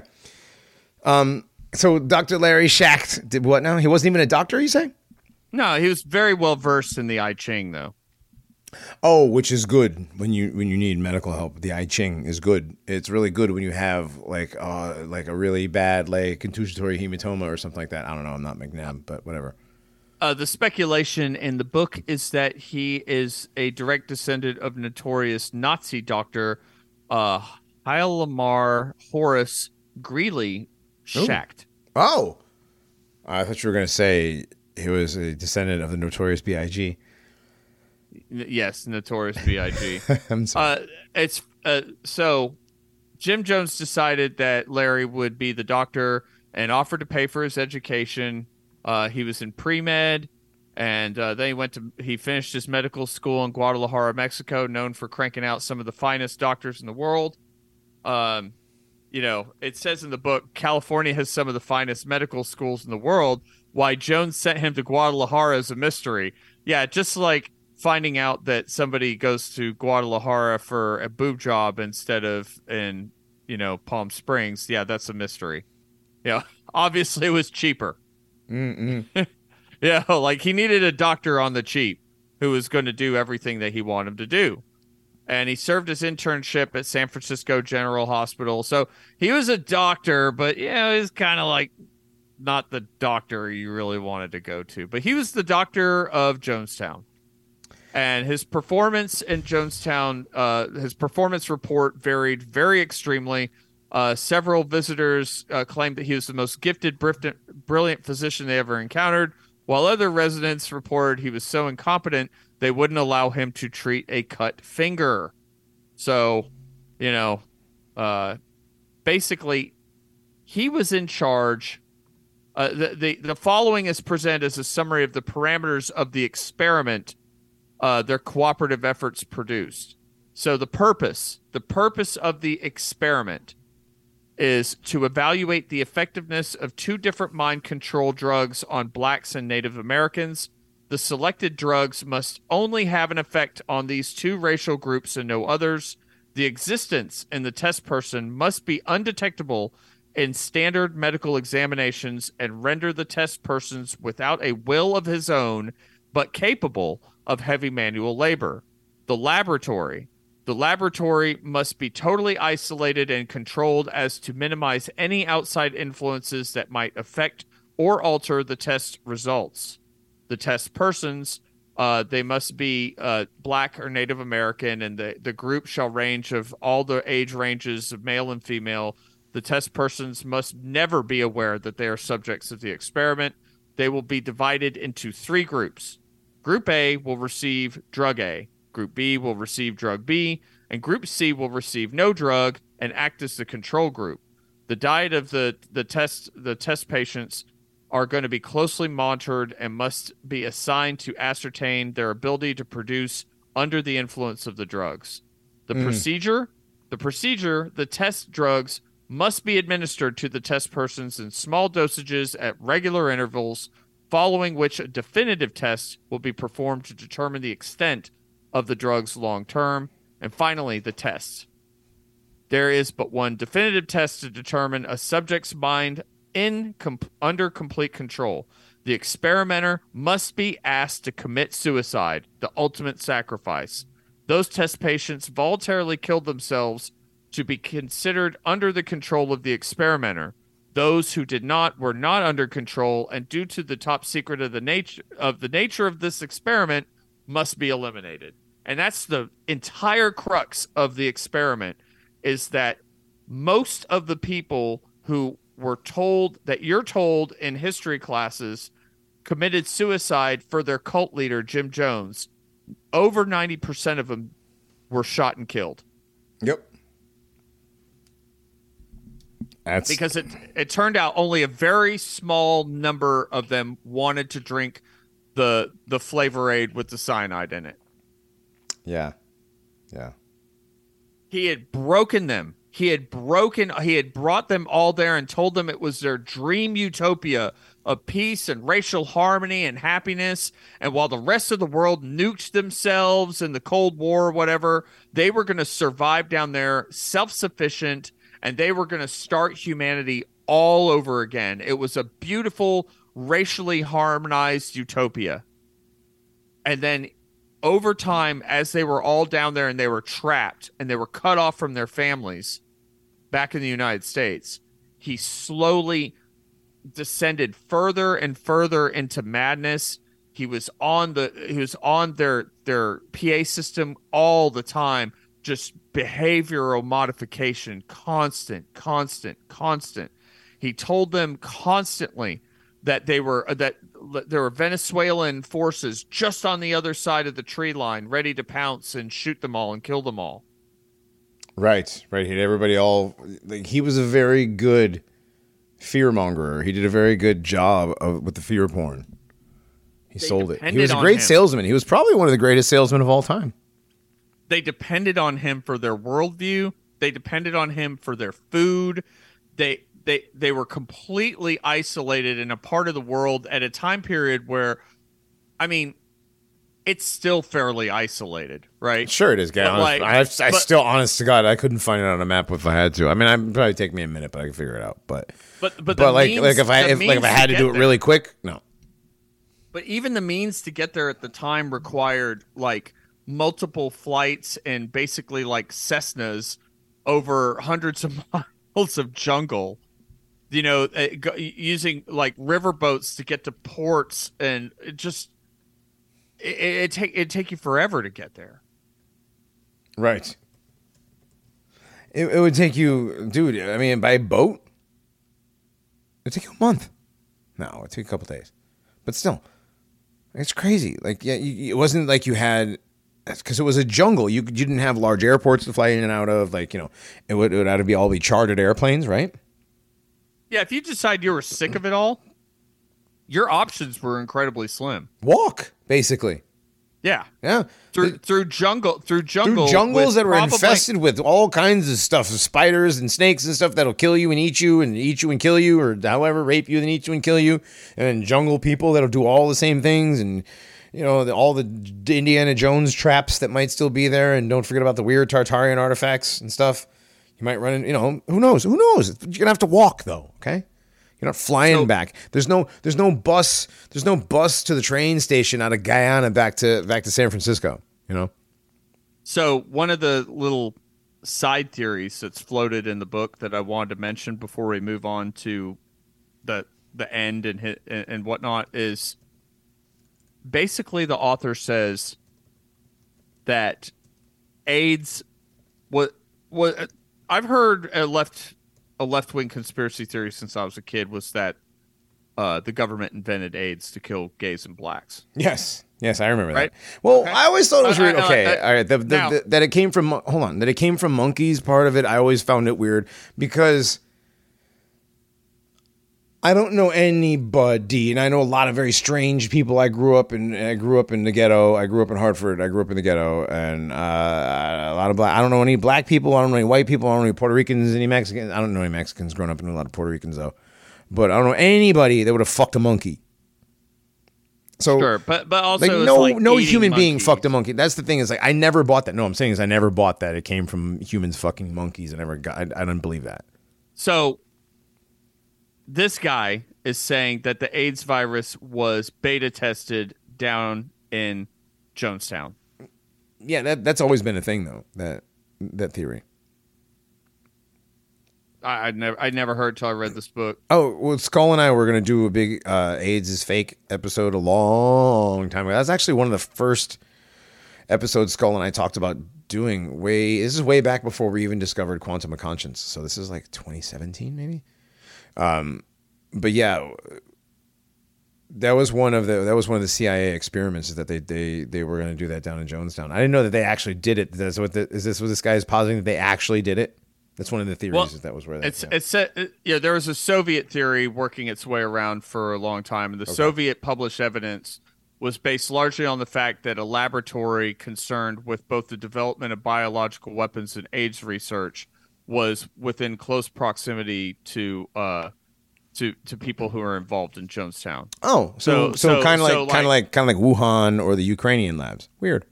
Um. So Dr. Larry Schacht did what now? He wasn't even a doctor. You say? No, he was very well versed in the I Ching, though. Oh, which is good when you when you need medical help. The I Ching is good. It's really good when you have like uh like a really bad like contusionary hematoma or something like that. I don't know. I'm not McNabb, but whatever. Uh, the speculation in the book is that he is a direct descendant of notorious Nazi doctor uh, Hjalmar Horace Greeley Schacht. Oh, I thought you were gonna say he was a descendant of the notorious B.I.G. Yes, notorious B.I.G. [laughs] I'm sorry. uh, it's uh, so Jim Jones decided that Larry would be the doctor and offered to pay for his education. Uh, he was in pre med. and uh, then he went to he finished his medical school in Guadalajara, Mexico, known for cranking out some of the finest doctors in the world. Um, you know, it says in the book California has some of the finest medical schools in the world. Why Jones sent him to Guadalajara is a mystery. Yeah, just like finding out that somebody goes to Guadalajara for a boob job instead of in you know Palm Springs. Yeah, that's a mystery. Yeah, [laughs] obviously it was cheaper. [laughs] yeah, like he needed a doctor on the cheap who was going to do everything that he wanted him to do. And he served his internship at San Francisco General Hospital. So he was a doctor, but yeah, he was kind of like not the doctor you really wanted to go to. But he was the doctor of Jonestown. And his performance in Jonestown, uh, his performance report varied very extremely. Uh, several visitors uh, claimed that he was the most gifted, brilliant physician they ever encountered, while other residents reported he was so incompetent they wouldn't allow him to treat a cut finger. So, you know, uh, basically, he was in charge. Uh, the, the the following is presented as a summary of the parameters of the experiment uh, their cooperative efforts produced. So the purpose, the purpose of the experiment is to evaluate the effectiveness of two different mind control drugs on blacks and Native Americans. The selected drugs must only have an effect on these two racial groups and no others. The existence in the test person must be undetectable in standard medical examinations and render the test persons without a will of his own, but capable of heavy manual labor. The laboratory the laboratory must be totally isolated and controlled as to minimize any outside influences that might affect or alter the test results. The test persons, uh, they must be uh, black or Native American, and the, the group shall range of all the age ranges of male and female. The test persons must never be aware that they are subjects of the experiment. They will be divided into three groups. Group A will receive drug A. Group B will receive drug B, and Group C will receive no drug and act as the control group. The diet of the, the test the test patients are going to be closely monitored and must be assigned to ascertain their ability to produce under the influence of the drugs. The mm. procedure, the procedure, the test drugs must be administered to the test persons in small dosages at regular intervals, following which a definitive test will be performed to determine the extent of the drugs long term. And finally, the tests. There is but one definitive test to determine a subject's mind in under complete control. The experimenter must be asked to commit suicide, the ultimate sacrifice. Those test patients voluntarily killed themselves to be considered under the control of the experimenter. Those who did not were not under control, and due to the top secret of the nature of the nature of this experiment, must be eliminated. And that's the entire crux of the experiment is that most of the people who were told that you're told in history classes committed suicide for their cult leader Jim Jones. Over 90% of them were shot and killed. Yep that's because it it turned out only a very small number of them wanted to drink the the flavor aid with the cyanide in it yeah. Yeah. He had broken them. He had broken, he had brought them all there and told them it was their dream utopia of peace and racial harmony and happiness. And while the rest of the world nuked themselves in the Cold War or whatever, they were going to survive down there self sufficient and they were going to start humanity all over again. It was a beautiful, racially harmonized utopia. And then over time, as they were all down there and they were trapped and they were cut off from their families back in the United States, he slowly descended further and further into madness. He was on the he was on their their PA system all the time, just behavioral modification, constant, constant, constant. He told them constantly that they were uh, that there were Venezuelan forces just on the other side of the tree line, ready to pounce and shoot them all and kill them all. Right, right. He had everybody all. Like, he was a very good fear mongerer. He did a very good job of with the fear porn. He They sold it. He was a great him. salesman. He was probably one of the greatest salesmen of all time. They depended on him for their worldview. They depended on him for their food. They they they were completely isolated in a part of the world at a time period where, I mean, it's still fairly isolated, right? Sure, it is, guy. Like, I, I but- still, honest to God, I couldn't find it on a map if I had to. I mean, it'd probably take me a minute, but I could figure it out. But But but, but like means- like if I if, like if I had to get do it there- really quick, no. But even the means to get there at the time required like multiple flights and basically like Cessnas over hundreds of [laughs] miles of jungle. You know, uh, using like river boats to get to ports, and it just it, it, take it take you forever to get there. Right. It, it would take you, dude. I mean, by boat, it'd take you a month. No, it'd take a couple days, but still, it's crazy. Like, yeah, you, it wasn't like you had because it was a jungle. You you didn't have large airports to fly in and out of. Like, you know, it would it would have to be all be chartered airplanes, right? Yeah, if you decide you were sick of it all, your options were incredibly slim. Walk, basically. Yeah, Yeah, through through jungle through jungle through jungles that were infested with all kinds of stuff, spiders and snakes and stuff that'll kill you and eat you and eat you and kill you, or however rape you and eat you and kill you, and jungle people that'll do all the same things, and you know the, all the Indiana Jones traps that might still be there, and don't forget about the weird Tartarian artifacts and stuff. You might run in, you know, who knows? Who knows? You're gonna have to walk though, okay? You're not flying So- back. There's no there's no bus there's no bus to the train station out of Guyana back to back to San Francisco. You know. So one of the little side theories that's floated in the book that I wanted to mention before we move on to the the end and hit and, and whatnot is basically the author says that AIDS what what I've heard a left a left wing conspiracy theory since I was a kid was that uh, the government invented AIDS to kill gays and blacks. Yes. Yes, I remember Right? that. Well, Okay. I always thought it was weird. I- okay, all right. The, the, now- the- that it came from hold on, that it came from monkeys. Part of it, I always found it weird because I don't know anybody, and I know a lot of very strange people. I grew up in I grew up in the ghetto. I grew up in Hartford. I grew up in the ghetto, and uh, a lot of black. I don't know any black people. I don't know any white people. I don't know any Puerto Ricans, any Mexicans. I don't know any Mexicans. Growing up, I know a lot of Puerto Ricans though, but I don't know anybody that would have fucked a monkey. So Sure, but but also like no like no human being fucked a monkey. That's the thing is like I never bought that. No, I'm saying is I never bought that. It came from humans fucking monkeys. I never got. I, I don't believe that. So this guy is saying that the AIDS virus was beta tested down in Jonestown. Yeah, that that's always been a thing though. That that theory. I, I never I never heard till I read this book. Oh, well, Skull and I were gonna do a big uh, AIDS is fake episode a long time ago. That's actually one of the first episodes Skull and I talked about doing. Way this is way back before we even discovered quantum of conscience. So this is like 2017 maybe. Um, but yeah, that was one of the that was one of the CIA experiments is that they they they were going to do that down in Jonestown. I didn't know that they actually did it. That's what the, is this what this guy is positing that they actually did it? That's one of the theories. Well, is that was where that, It's yeah. it's it- yeah. There was a Soviet theory working its way around for a long time, and the Soviet published evidence was based largely on the fact that a laboratory concerned with both the development of biological weapons and AIDS research was within close proximity to uh to to people who are involved in Jonestown. Oh, so So- kind of like, kind of like kind of like Wuhan or the Ukrainian labs. Weird.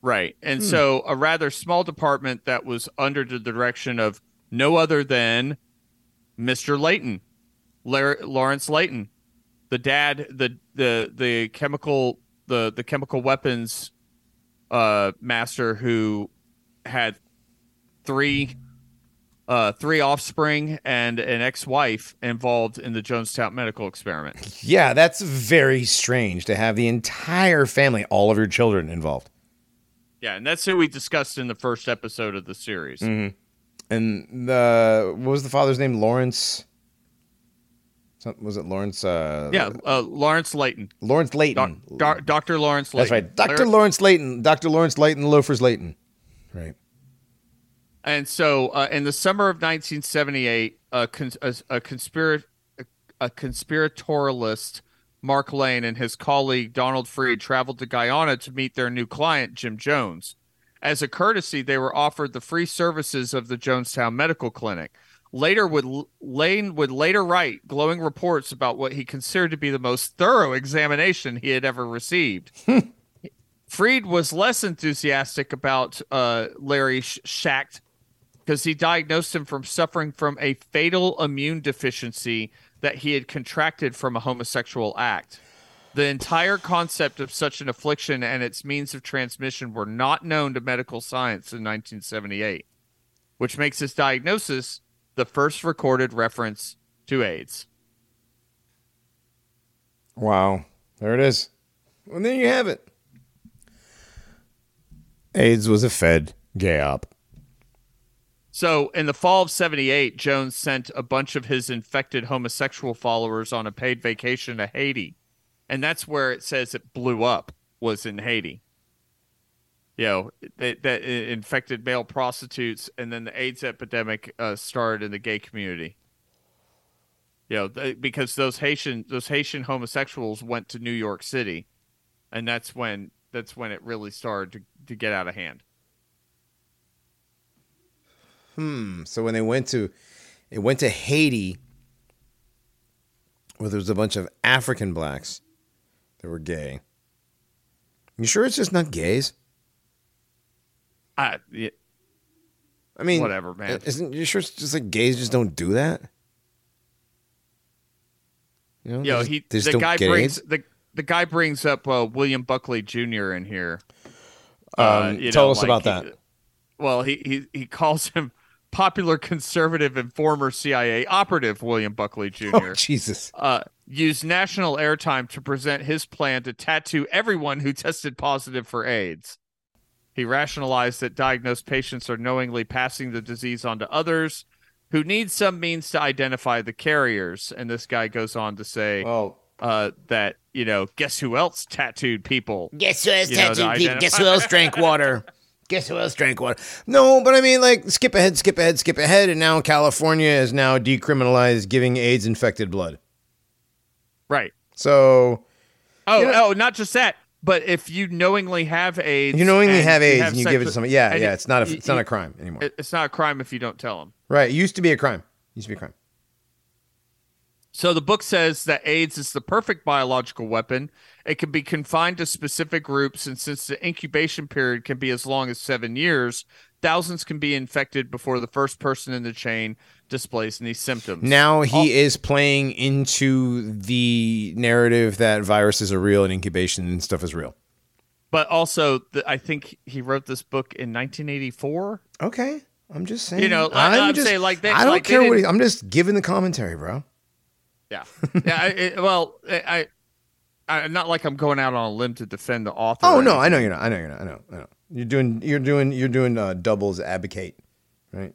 Right. And so a rather small department that was under the direction of no other than Mr. Layton, Lar- Lawrence Layton, the dad, the the the chemical the the chemical weapons uh master who had three uh three offspring and an ex-wife involved in the Jonestown medical experiment. Yeah, that's very strange to have the entire family, all of your children involved. Yeah, and that's who we discussed in the first episode of the series. And the what was the father's name? Lawrence. Was it Lawrence? Uh, Yeah, uh, Lawrence Layton. Lawrence Layton. doc, Dr. Lawrence Layton. That's right, Doctor Lawrence Layton. Doctor Lawrence Layton, Loafers Layton. Right. And so, uh, in the summer of 1978, a, cons- a, a, conspira- a, a conspiratorialist Mark Lane and his colleague Donald Freed traveled to Guyana to meet their new client, Jim Jones. As a courtesy, they were offered the free services of the Jonestown Medical Clinic. Later, would Lane would later write glowing reports about what he considered to be the most thorough examination he had ever received. [laughs] Freed was less enthusiastic about uh, Larry Schacht because he diagnosed him from suffering from a fatal immune deficiency that he had contracted from a homosexual act. The entire concept of such an affliction and its means of transmission were not known to medical science in 1978, which makes his diagnosis the first recorded reference to AIDS. Wow. There it is. And there you have it. AIDS was a fed gay op. So, in the fall of 78, Jones sent a bunch of his infected homosexual followers on a paid vacation to Haiti. And that's where it says it blew up, was in Haiti you know that, that infected male prostitutes, and then the AIDS epidemic uh, started in the gay community. You know, because those Haitian those Haitian homosexuals went to New York City, and that's when that's when it really started to, to get out of hand. Hmm. So when they went to, it went to Haiti, where there was a bunch of African blacks that were gay. You sure it's just not gays? I, yeah, I mean, whatever, man. Isn't you sure it's just like gays just don't do that? You know, Yo, he the guy brings the the guy brings up uh, William Buckley Jr. in here. Uh, um, tell know, us like about he, that. Well, he, he he calls him popular conservative and former CIA operative William Buckley Jr. [laughs] Oh, Jesus. Uh, used national airtime to present his plan to tattoo everyone who tested positive for AIDS. He rationalized that diagnosed patients are knowingly passing the disease on to others who need some means to identify the carriers. And this guy goes on to say oh. uh, that, you know, guess who else tattooed people? Guess who else tattooed know, people? Guess who else drank water? [laughs] Guess who else drank water? No, but I mean, like, skip ahead, skip ahead, skip ahead. And now California is now decriminalized giving AIDS infected blood. Right. So. Oh, you know, oh, not just that. But if you knowingly have AIDS, you knowingly have AIDS, you have and you give it to somebody. Yeah, yeah, it's not a it's not a crime anymore. It's not a crime if you don't tell them. Right. It used to be a crime. It used to be a crime. So the book says that AIDS is the perfect biological weapon. It can be confined to specific groups, and since the incubation period can be as long as seven years, thousands can be infected before the first person in the chain displays any symptoms. Now he All- is playing into the narrative that viruses are real and incubation and stuff is real. But also, the, I think he wrote this book in 1984. Okay, I'm just saying. You know, I'm, I'm just saying like they, I don't like care what he, I'm just giving the commentary, bro. Yeah, yeah. I, well, I, I, not like I'm going out on a limb to defend the author. Oh no, I know you're not. I know you're not. I know. I know. You're doing. You're doing. You're doing uh, doubles advocate, right?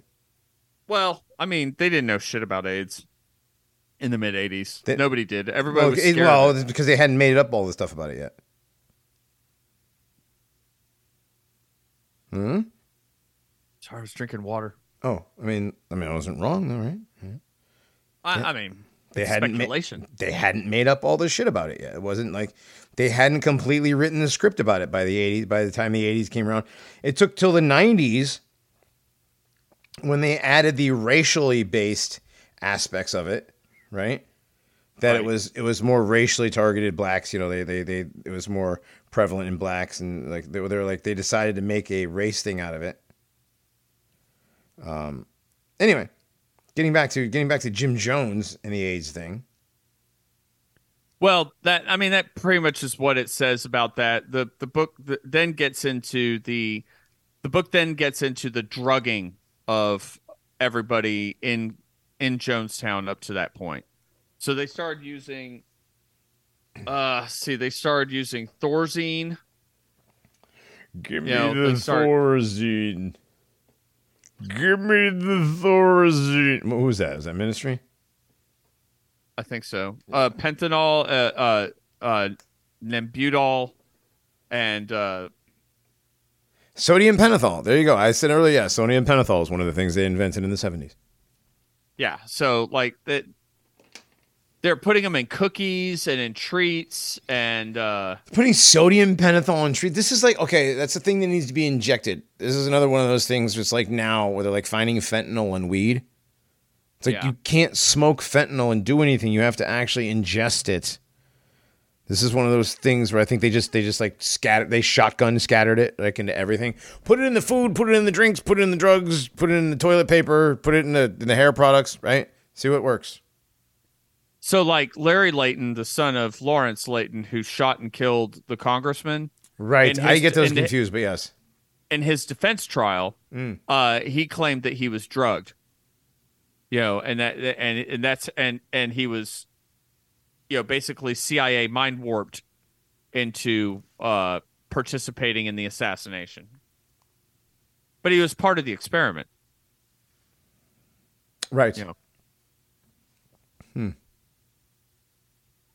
Well, I mean, they didn't know shit about AIDS in the mid '80s. Nobody did. Everybody well, was scared. Well, because they hadn't made up all the stuff about it yet. Hmm. Sorry, I was drinking water. Oh, I mean, I mean, I wasn't wrong, though, right? Yeah. I. I, mean, they hadn't speculation. Ma- they hadn't made up all the shit about it yet. It wasn't like they hadn't completely written the script about it by the '80s. By the time the '80s came around, it took till the '90s when they added the racially based aspects of it, right? That right. it was it was more racially targeted blacks. You know, they they they it was more prevalent in blacks, and like they were they're like they decided to make a race thing out of it. Um. Anyway, getting back to getting back to Jim Jones and the AIDS thing. Well, that I mean that pretty much is what it says about that. The the book then gets into the the book then gets into the drugging of everybody in in Jonestown up to that point. So they started using uh see they started using Thorazine. Give me you know, the start... Thorazine. Give me the Thorazine. Who was that? Is that Ministry? I think so. Uh Pentanol, uh uh uh Nembutal and uh Sodium pentothal. There you go. I said earlier, yeah, sodium pentothal is one of the things they invented in the 70s. Yeah. So, like, that. They're putting them in cookies and in treats and uh Putting sodium pentothal in treats. This is like okay, that's the thing that needs to be injected. This is another one of those things. It's like now where they're like finding fentanyl in weed. It's like Yeah. you can't smoke fentanyl and do anything. You have to actually ingest it. This is one of those things where I think they just they just like scattered they shotgun scattered it like into everything. Put it in the food, put it in the drinks, put it in the drugs, put it in the toilet paper, put it in the in the hair products, right? See what works. So like Larry Layton, the son of Lawrence Layton, who shot and killed the congressman, Right. And I get those confused, but yes. in his defense trial, Mm. uh, he claimed that he was drugged. You know, and that and and that's and and he was, you know, basically CIA mind warped into uh, participating in the assassination. But he was part of the experiment. Right. Yeah.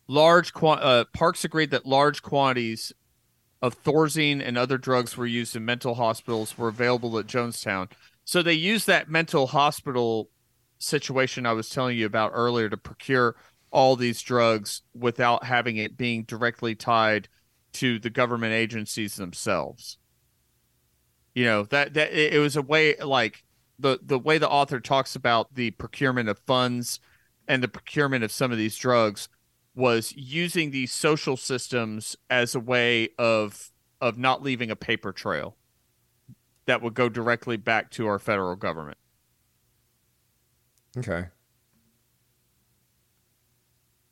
Large uh, Parks agreed that large quantities of Thorazine and other drugs were used in mental hospitals were available at Jonestown. So they used that mental hospital situation I was telling you about earlier to procure all these drugs without having it being directly tied to the government agencies themselves. You know, that that it was a way like the the way the author talks about the procurement of funds and the procurement of some of these drugs was using these social systems as a way of of not leaving a paper trail that would go directly back to our federal government. Okay.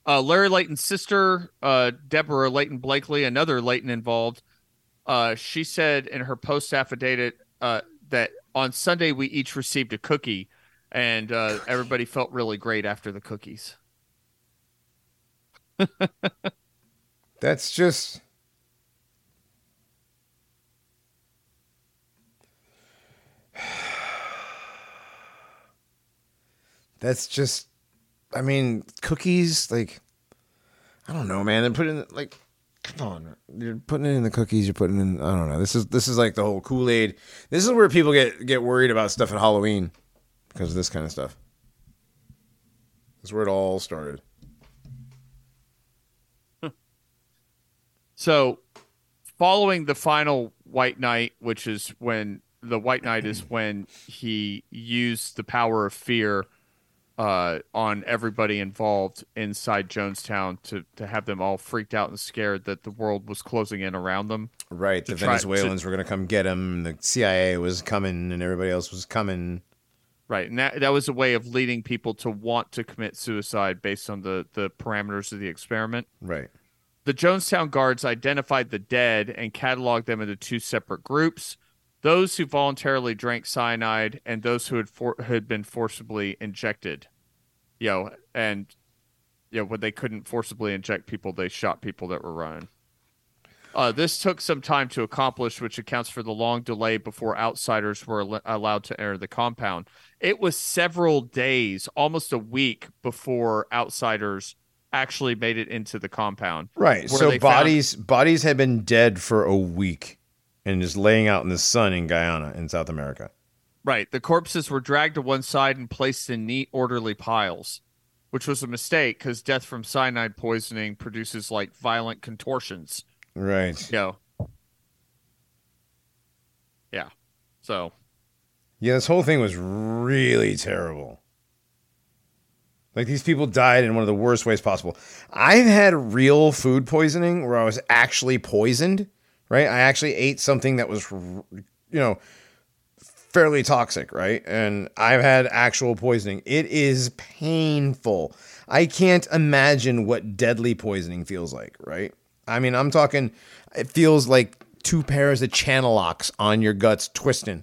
Uh, Larry Layton's sister, uh, Deborah Layton Blakey, another Layton involved, uh, she said in her post affidavit uh, that on Sunday we each received a cookie, and uh, everybody felt really great after the cookies. [laughs] That's just [sighs] That's just I mean, cookies like I don't know, man. They're putting like come on. You're putting it in the cookies, you're putting in I don't know. This is this is like the whole Kool-Aid. This is where people get get worried about stuff at Halloween because of this kind of stuff. That's where it all started. So, following the final White Night, which is when the White Night is [clears throat] when he used the power of fear uh, on everybody involved inside Jonestown to to have them all freaked out and scared that the world was closing in around them. Right, the try- Venezuelans were going to come get him. The CIA was coming, and everybody else was coming. Right, and that that was a way of leading people to want to commit suicide based on the the parameters of the experiment. Right. The Jonestown guards identified the dead and cataloged them into two separate groups: those who voluntarily drank cyanide and those who had for- had been forcibly injected. You know, and you know when they couldn't forcibly inject people, they shot people that were running. Uh, this took some time to accomplish, which accounts for the long delay before outsiders were al- allowed to enter the compound. It was several days, almost a week, before outsiders actually made it into the compound. Right. So they found- bodies bodies had been dead for a week and just laying out in the sun in Guyana in South America. Right. The corpses were dragged to one side and placed in neat, orderly piles, which was a mistake because death from cyanide poisoning produces like violent contortions. Right. You know. Yeah. So Yeah, this whole thing was really terrible. Like these people died in one of the worst ways possible. I've had real food poisoning where I was actually poisoned, right? I actually ate something that was you know fairly toxic, right? And I've had actual poisoning. It is painful. I can't imagine what deadly poisoning feels like, right? I mean, I'm talking it feels like two pairs of channel locks on your guts twisting,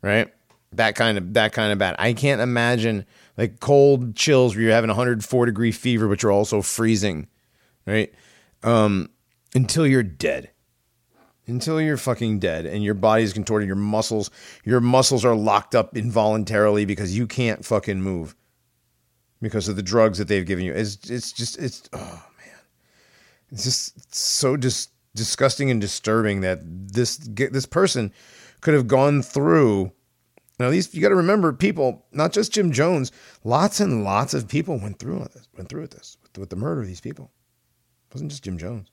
right? That kind of that kind of bad. I can't imagine like cold chills where you're having 104 degree fever, but you're also freezing, right? Um, until you're dead. Until you're fucking dead and your body's contorted, your muscles, your muscles are locked up involuntarily because you can't fucking move because of the drugs that they've given you. It's it's just it's oh man, it's just so dis- disgusting and disturbing that this this person could have gone through Now, least you got to remember, people, not just Jim Jones, lots and lots of people went through with this, went through with this, with, with the murder of these people. It wasn't just Jim Jones.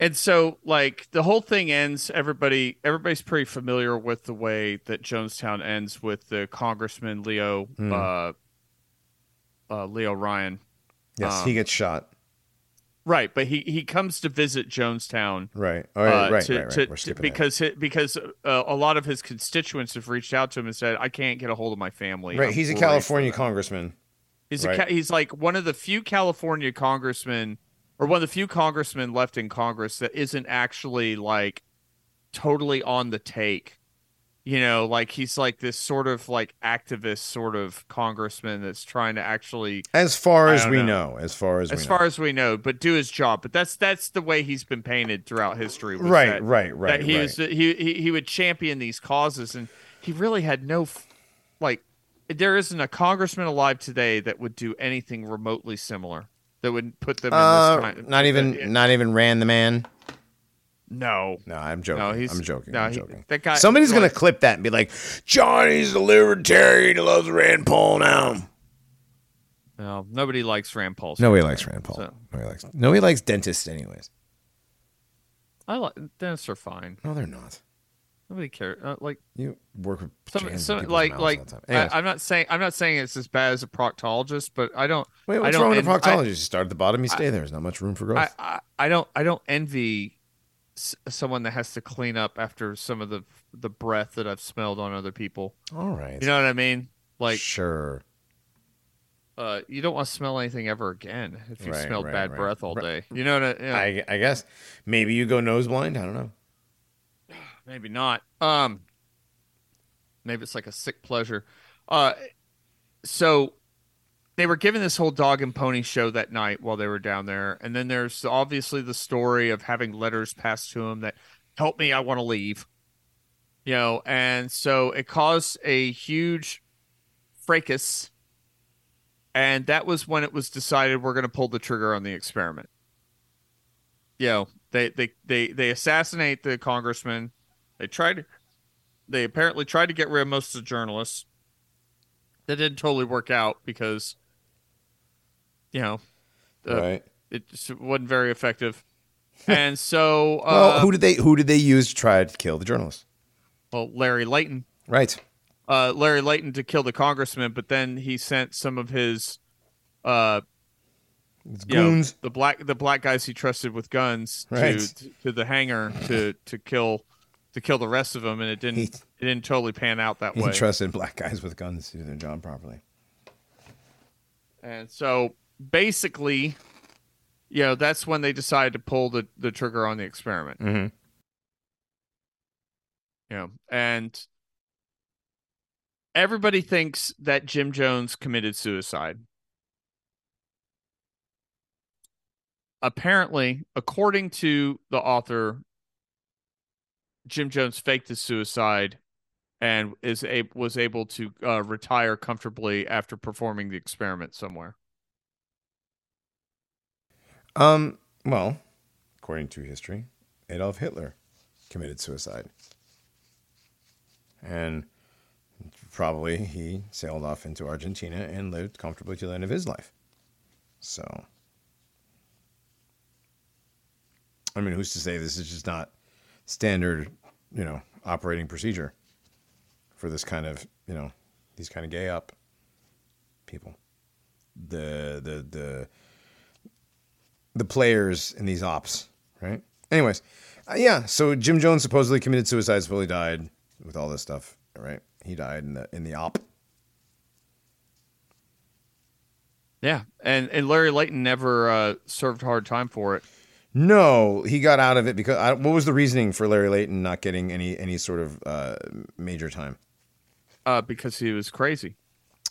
And so, like the whole thing ends. Everybody, everybody's pretty familiar with the way that Jonestown ends with the Congressman Leo, Hmm. uh, uh, Leo Ryan. Yes, Um, he gets shot. Right, but he he comes to visit Jonestown. Right. Oh, right, uh, right, to, right, right. to- We're to- that. because because uh, a lot of his constituents have reached out to him and said, "I can't get a hold of my family." Right. I'm He's a California congressman. He's right. a he's like one of the few California congressmen, or one of the few congressmen left in Congress that isn't actually like totally on the take. You know, like he's like this sort of like activist sort of congressman that's trying to actually, As far as we know. know. as far as as we far know. as we know, but do his job. But that's that's the way he's been painted throughout history. right, that- right, right, that he right. was he, he he would champion these causes and he really had no like there isn't a congressman alive today that would do anything remotely similar that would put them in Uh, this kind not even, not even Rand the man. No No, I'm joking. no he's I'm joking. no I'm he- joking. that guy Somebody's gonna clip that and be like, "Johnny's the libertarian who loves Rand Paul now." no nobody likes Rand Paul Nobody likes Rand Paul. So- Nobody likes. Nobody likes dentists, anyways. I like dentists are fine No, they're not. nobody cares uh, like You work with some, some like like all the time. I. I'm not saying I'm not saying it's as bad as a proctologist but I don't Wait, I what's don't wrong with a en- I- proctologist? you start at the bottom, you stay there. There's not much room for growth. I, I, I don't I don't envy s- someone that has to clean up after some of the the breath that I've smelled on other people. All right. You know what I mean? Like sure. uh, you don't want to smell anything ever again if you Right, smelled right, bad right. breath all day. You know what I, yeah, I, I guess maybe you go nose blind. I don't know. [sighs] maybe not. Um maybe it's like a sick pleasure. Uh so they were given this whole dog and pony show that night while they were down there. And then there's obviously the story of having letters passed to him that help me i want to leave. You know and so it caused a huge fracas. And that was when it was decided we're going to pull the trigger on the experiment. You know they they they, they assassinate the congressman. They tried they apparently tried to get rid of most of the journalists. That didn't totally work out because you know uh, right. it just wasn't very effective [laughs] and so uh, well, who did they who did they use to try to kill the journalist? well larry layton Right. uh, larry layton to kill the congressman but then he sent some of his uh you know, the black the black guys he trusted with guns Right. to to the hangar to to kill to kill the rest of them and it didn't He- it didn't totally pan out that He way He trusted black guys with guns to do their job properly. And so basically, you know, that's when they decided to pull the, the trigger on the experiment. Mm-hmm. You know, and everybody thinks that Jim Jones committed suicide. Apparently, according to the author, Jim Jones faked his suicide and is a, was able to uh, retire comfortably after performing the experiment somewhere. Um. Well, according to history, Adolf Hitler committed suicide, and probably he sailed off into Argentina and lived comfortably to the end of his life. So, I mean, who's to say this is just not standard, you know, operating procedure for this kind of, you know, these kind of gay up people. The the the the players in these ops, right? Anyways, uh, yeah. So Jim Jones supposedly committed suicide, supposedly died with all this stuff, right? He died in the in the op. Yeah, and and Larry Layton never uh, served hard time for it. No, he got out of it because I, what was the reasoning for Larry Layton not getting any any sort of uh, major time? Uh, because he was crazy.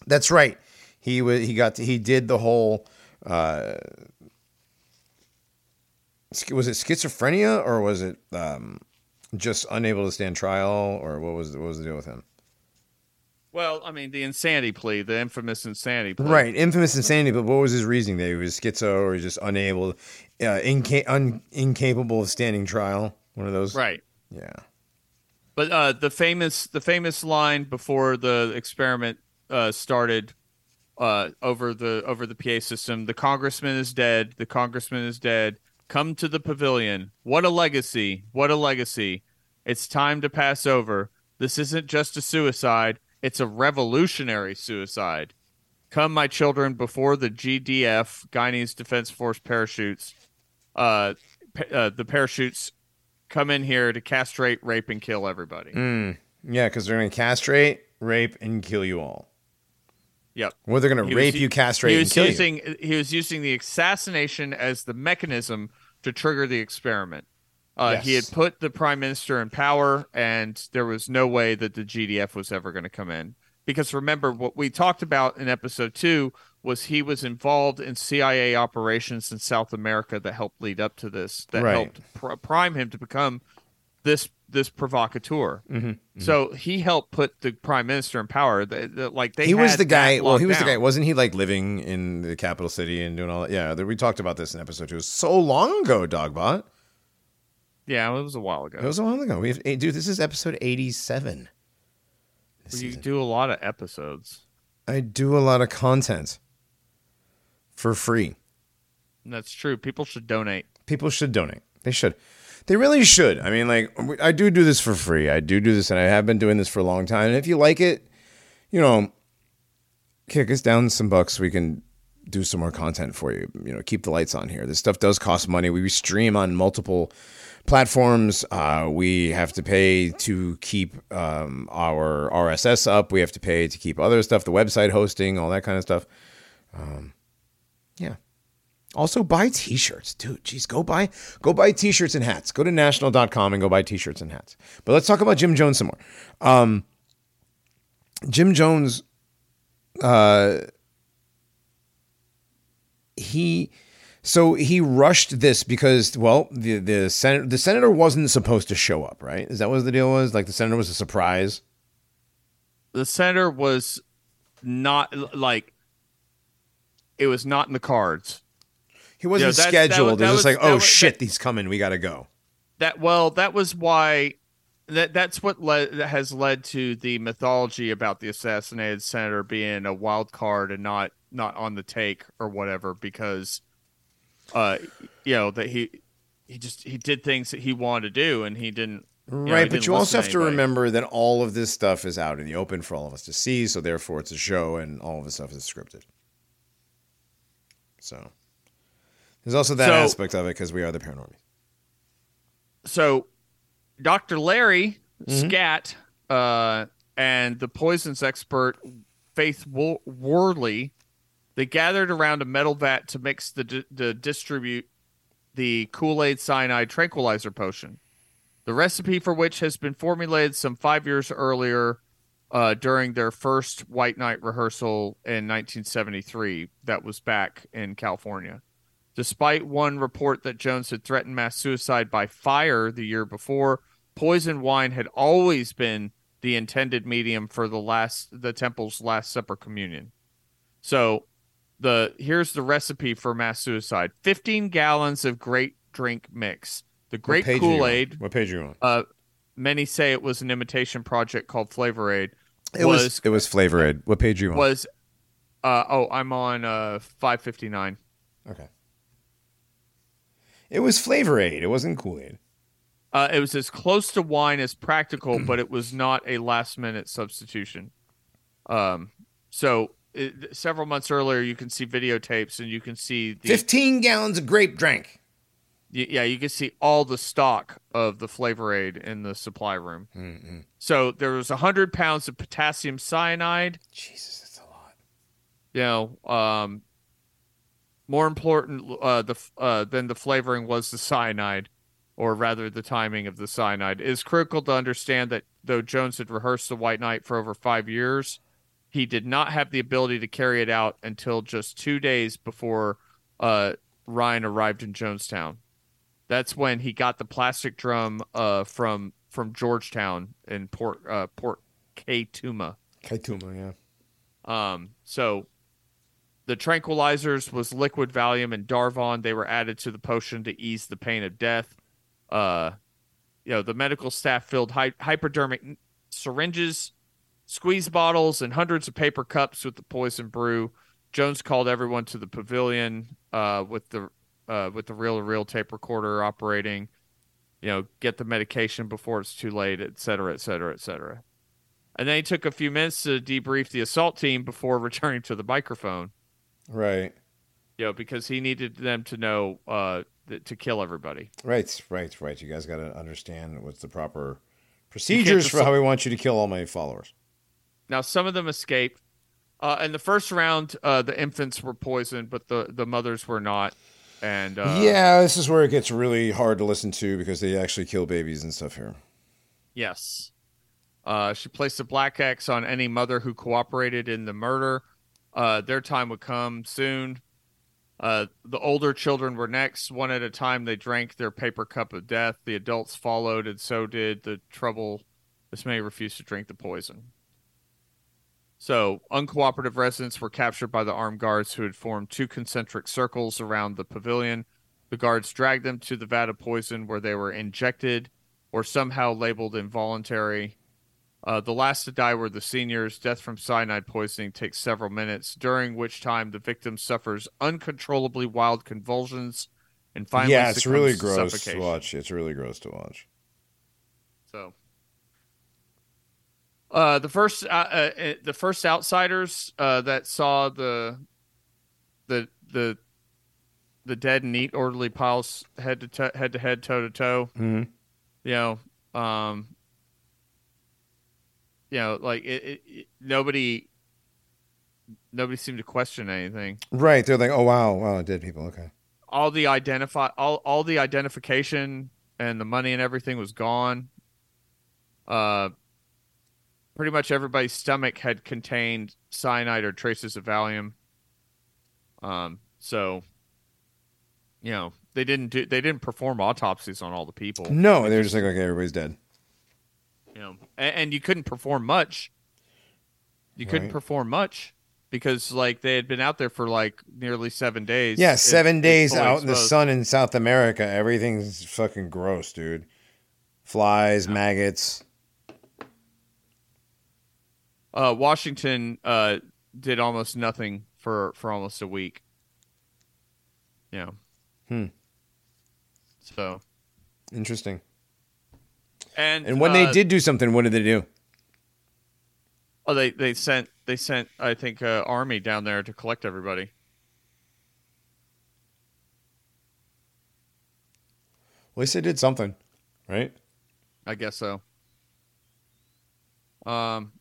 That's right. He was he got to, he did the whole. Uh, was it schizophrenia or was it um, just unable to stand trial or what was what was the deal with him? Well, I mean, the insanity plea, the infamous insanity plea. Right, infamous insanity. But what was his reasoning? That he was schizo or was just unable, uh, inca- un- incapable of standing trial. One of those. Right. Yeah. But uh, the famous the famous line before the experiment uh, started uh, over the over the PA system, the congressman is dead. The congressman is dead. Come to the pavilion. What a legacy! What a legacy! It's time to pass over. This isn't just a suicide. It's a revolutionary suicide. Come, my children, before the GDF, Guyanese Defense Force parachutes. Uh, uh, the parachutes come in here to castrate, rape, and kill everybody. Mm. Yeah, because they're going to castrate, rape, and kill you all. Yep. Or they're going to rape u- you, castrate, he and was you. using he was using the assassination as the mechanism to trigger the experiment. Uh, He had put the prime minister in power, and there was no way that the GDF was ever going to come in. Because remember, what we talked about in episode two was he was involved in CIA operations in South America that helped lead up to this, that Right. helped pr- prime him to become this this provocateur. Mm-hmm. So he helped put the prime minister in power. The, the- like they he was the guy. Well, he was the guy. Wasn't he like living in the capital city and doing all that? Yeah, we talked about this in episode two. So long ago, Dogbot. Yeah, it was a while ago. It was a while ago. We have, dude, this is episode eighty-seven. This you season. do a lot of episodes. I do a lot of content for free. That's true. People should donate. People should donate. They should. They really should. I mean, like, I do do this for free. I do do this, and I have been doing this for a long time. And if you like it, you know, kick us down some bucks. We can do some more content for you. You know, keep the lights on here. This stuff does cost money. We stream on multiple platforms. Uh, we have to pay to keep um, our RSS up. We have to pay to keep other stuff, the website hosting, all that kind of stuff. Um, yeah. Also buy t-shirts, dude. Jeez, go buy go buy t-shirts and hats. Go to national.com and go buy t-shirts and hats. But let's talk about Jim Jones some more. Um, Jim Jones uh he so he rushed this because well the the senator the senator wasn't supposed to show up, right? Is that what the deal was? Like the senator was a surprise. The senator was not like it was not in the cards. He wasn't that- that scheduled. was- that it was was- like, oh was- shit, he's coming. We got to go. That well, that was why that that's what led that has led to the mythology about the assassinated senator being a wild card and not not on the take or whatever because uh you know that he he just he did things that he wanted to do and he didn't you know, he Right, but didn't you also have to remember that all of this stuff is out in the open for all of us to see, so therefore it's a show and all of this stuff is scripted. So there's also that So- aspect of it because we are the paranormal. so Dr. Larry Mm-hmm. Schacht uh, and the poisons expert Faith Wo- Worley, they gathered around a metal vat to mix the di- to distribute the Kool Aid cyanide tranquilizer potion. The recipe for which has been formulated some five years earlier uh, during their first White Night rehearsal in 1973. That was back in California. Despite one report that Jones had threatened mass suicide by fire the year before, poison wine had always been the intended medium for the last the temple's last supper communion. So the here's the recipe for mass suicide. 15 gallons of great drink mix. The great page are you on? Kool-Aid, What page are you on? uh many say it was an imitation project called Flavor Aid. It was, it was Flavor Aid. What page are you on? was uh oh, I'm on uh 559. okay. It was Flavor Aid. It wasn't Kool Aid. Uh, it was as close to wine as practical, [clears throat] but it was not a last minute substitution. Um, so it, several months earlier, you can see videotapes and you can see the Fifteen gallons of grape drink. y- yeah, you can see all the stock of the Flavor Aid in the supply room. So there was hundred pounds of potassium cyanide. Jesus, that's a lot. You know, um, more important uh, the uh, than the flavoring was the cyanide, or rather the timing of the cyanide. It is critical to understand that though Jones had rehearsed the White Night for over five years, he did not have the ability to carry it out until just two days before uh, Ryan arrived in Jonestown. That's when he got the plastic drum uh, from from Georgetown in Port uh, Port Kaituma. Kaituma, yeah. Um, so the tranquilizers was liquid Valium and Darvon. They were added to the potion to ease the pain of death. Uh, you know, the medical staff filled hy- hypodermic syringes, squeeze bottles, and hundreds of paper cups with the poison brew. Jones called everyone to the pavilion uh, with the uh, with the reel-to-reel tape recorder operating. You know, get the medication before it's too late, et cetera, et cetera, et cetera. And then he took a few minutes to debrief the assault team before [laughs] returning to the microphone. Right. You know, because he needed them to know uh, th- to kill everybody. Right, right, right. You guys got to understand what's the proper [laughs] procedures for how we want you to kill all my followers. Now, some of them escaped. Uh, in the first round, uh, the infants were poisoned, but the, the mothers were not. And uh, yeah, this is where it gets really hard to listen to because they actually kill babies and stuff here. yes, uh, she placed a black X on any mother who cooperated in the murder. Uh, their time would come soon. Uh, the older children were next. One at a time, they drank their paper cup of death. The adults followed, and so did the trouble. This may refused to drink the poison. So, uncooperative residents were captured by the armed guards who had formed two concentric circles around the pavilion. The guards dragged them to the vat of poison where they were injected or somehow labeled involuntary. Uh, the last to die were the seniors. Death from cyanide poisoning takes several minutes, during which time the victim suffers uncontrollably wild convulsions and finally yeah, it's really gross suffocation. to watch. It's really gross to watch. So, uh, the first, uh, uh, uh, the first outsiders uh, that saw the, the the, the dead and neat orderly piles head to to- head to head, toe to toe. hmm You know, um, you know, like it, it, it- nobody, nobody seemed to question anything. Right. They're like, oh wow, wow, dead people. Okay. all the identify all all the identification and the money and everything was gone. Uh pretty much everybody's stomach had contained cyanide or traces of Valium. Um so you know, they didn't do they didn't perform autopsies on all the people. No, they're just like, okay, everybody's dead. You know, and, and you couldn't perform much. You couldn't perform much because like they had been out there for like nearly 7 days. Yeah, seven it's days out in the sun in South America. Everything's fucking gross, dude. Flies, maggots. Uh, Washington uh, did almost nothing for for almost a week. Yeah. Hmm. So Interesting. And And when they uh, did do something, what did they do? oh, they they sent they sent I think uh, army down there to collect everybody. At least they did something, right? I guess so. Um,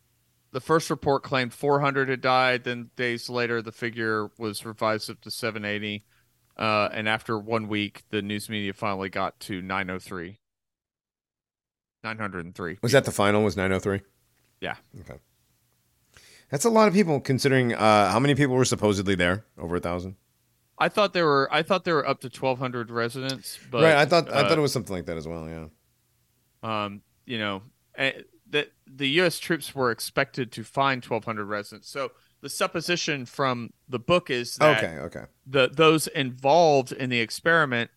the first report claimed 400 had died. Then days later, the figure was revised up to 780. Uh, and after one week, the news media finally got to 903. 903. Was that the final? Was nine oh three? Yeah. Okay. That's a lot of people, considering uh, how many people were supposedly there. Over a thousand. I thought there were. I thought there were up to 1,200 residents. But right. I thought. I uh, thought it was something like that as well. Yeah. um, you know, eh, that the U.S. troops were expected to find 1,200 residents. So the supposition from the book is that Okay. Okay. the those involved in the experiment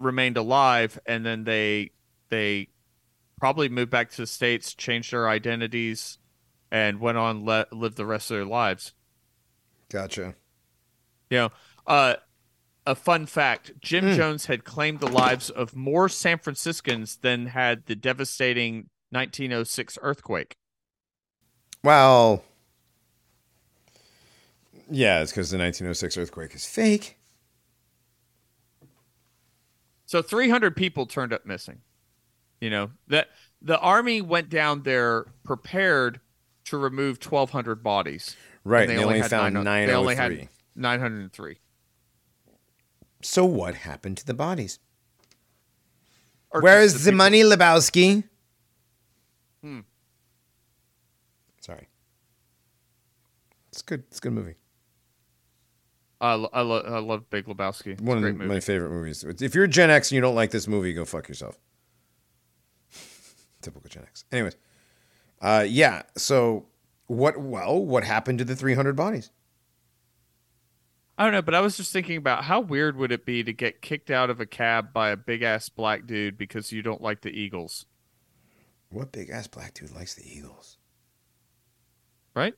remained alive, and then they they probably moved back to the states, changed their identities, and went on le- live the rest of their lives. Gotcha. You know, uh, a fun fact: Jim Hmm. Jones had claimed the lives of more San Franciscans than had the devastating 1906 earthquake. Well. Yeah, it's because the 1906 earthquake is fake. So 300 people turned up missing. You know that the army went down there prepared to remove 1,200 bodies. Right. And They, only had found nine- They only 903. had 903. So what happened to the bodies? Or Where's just the, money, Lebowski? Hmm. Sorry. It's good. It's a good movie. I, lo- I, lo- I love Big Lebowski. It's One of my favorite movies. If you're Gen X and you don't like this movie, go fuck yourself. Typical Gen X. Anyways, uh, yeah. So what? Well, what happened to the 300 bodies? I don't know, but I was just thinking about how weird would it be to get kicked out of a cab by a big ass black dude because you don't like the Eagles, What big ass black dude likes the Eagles? right?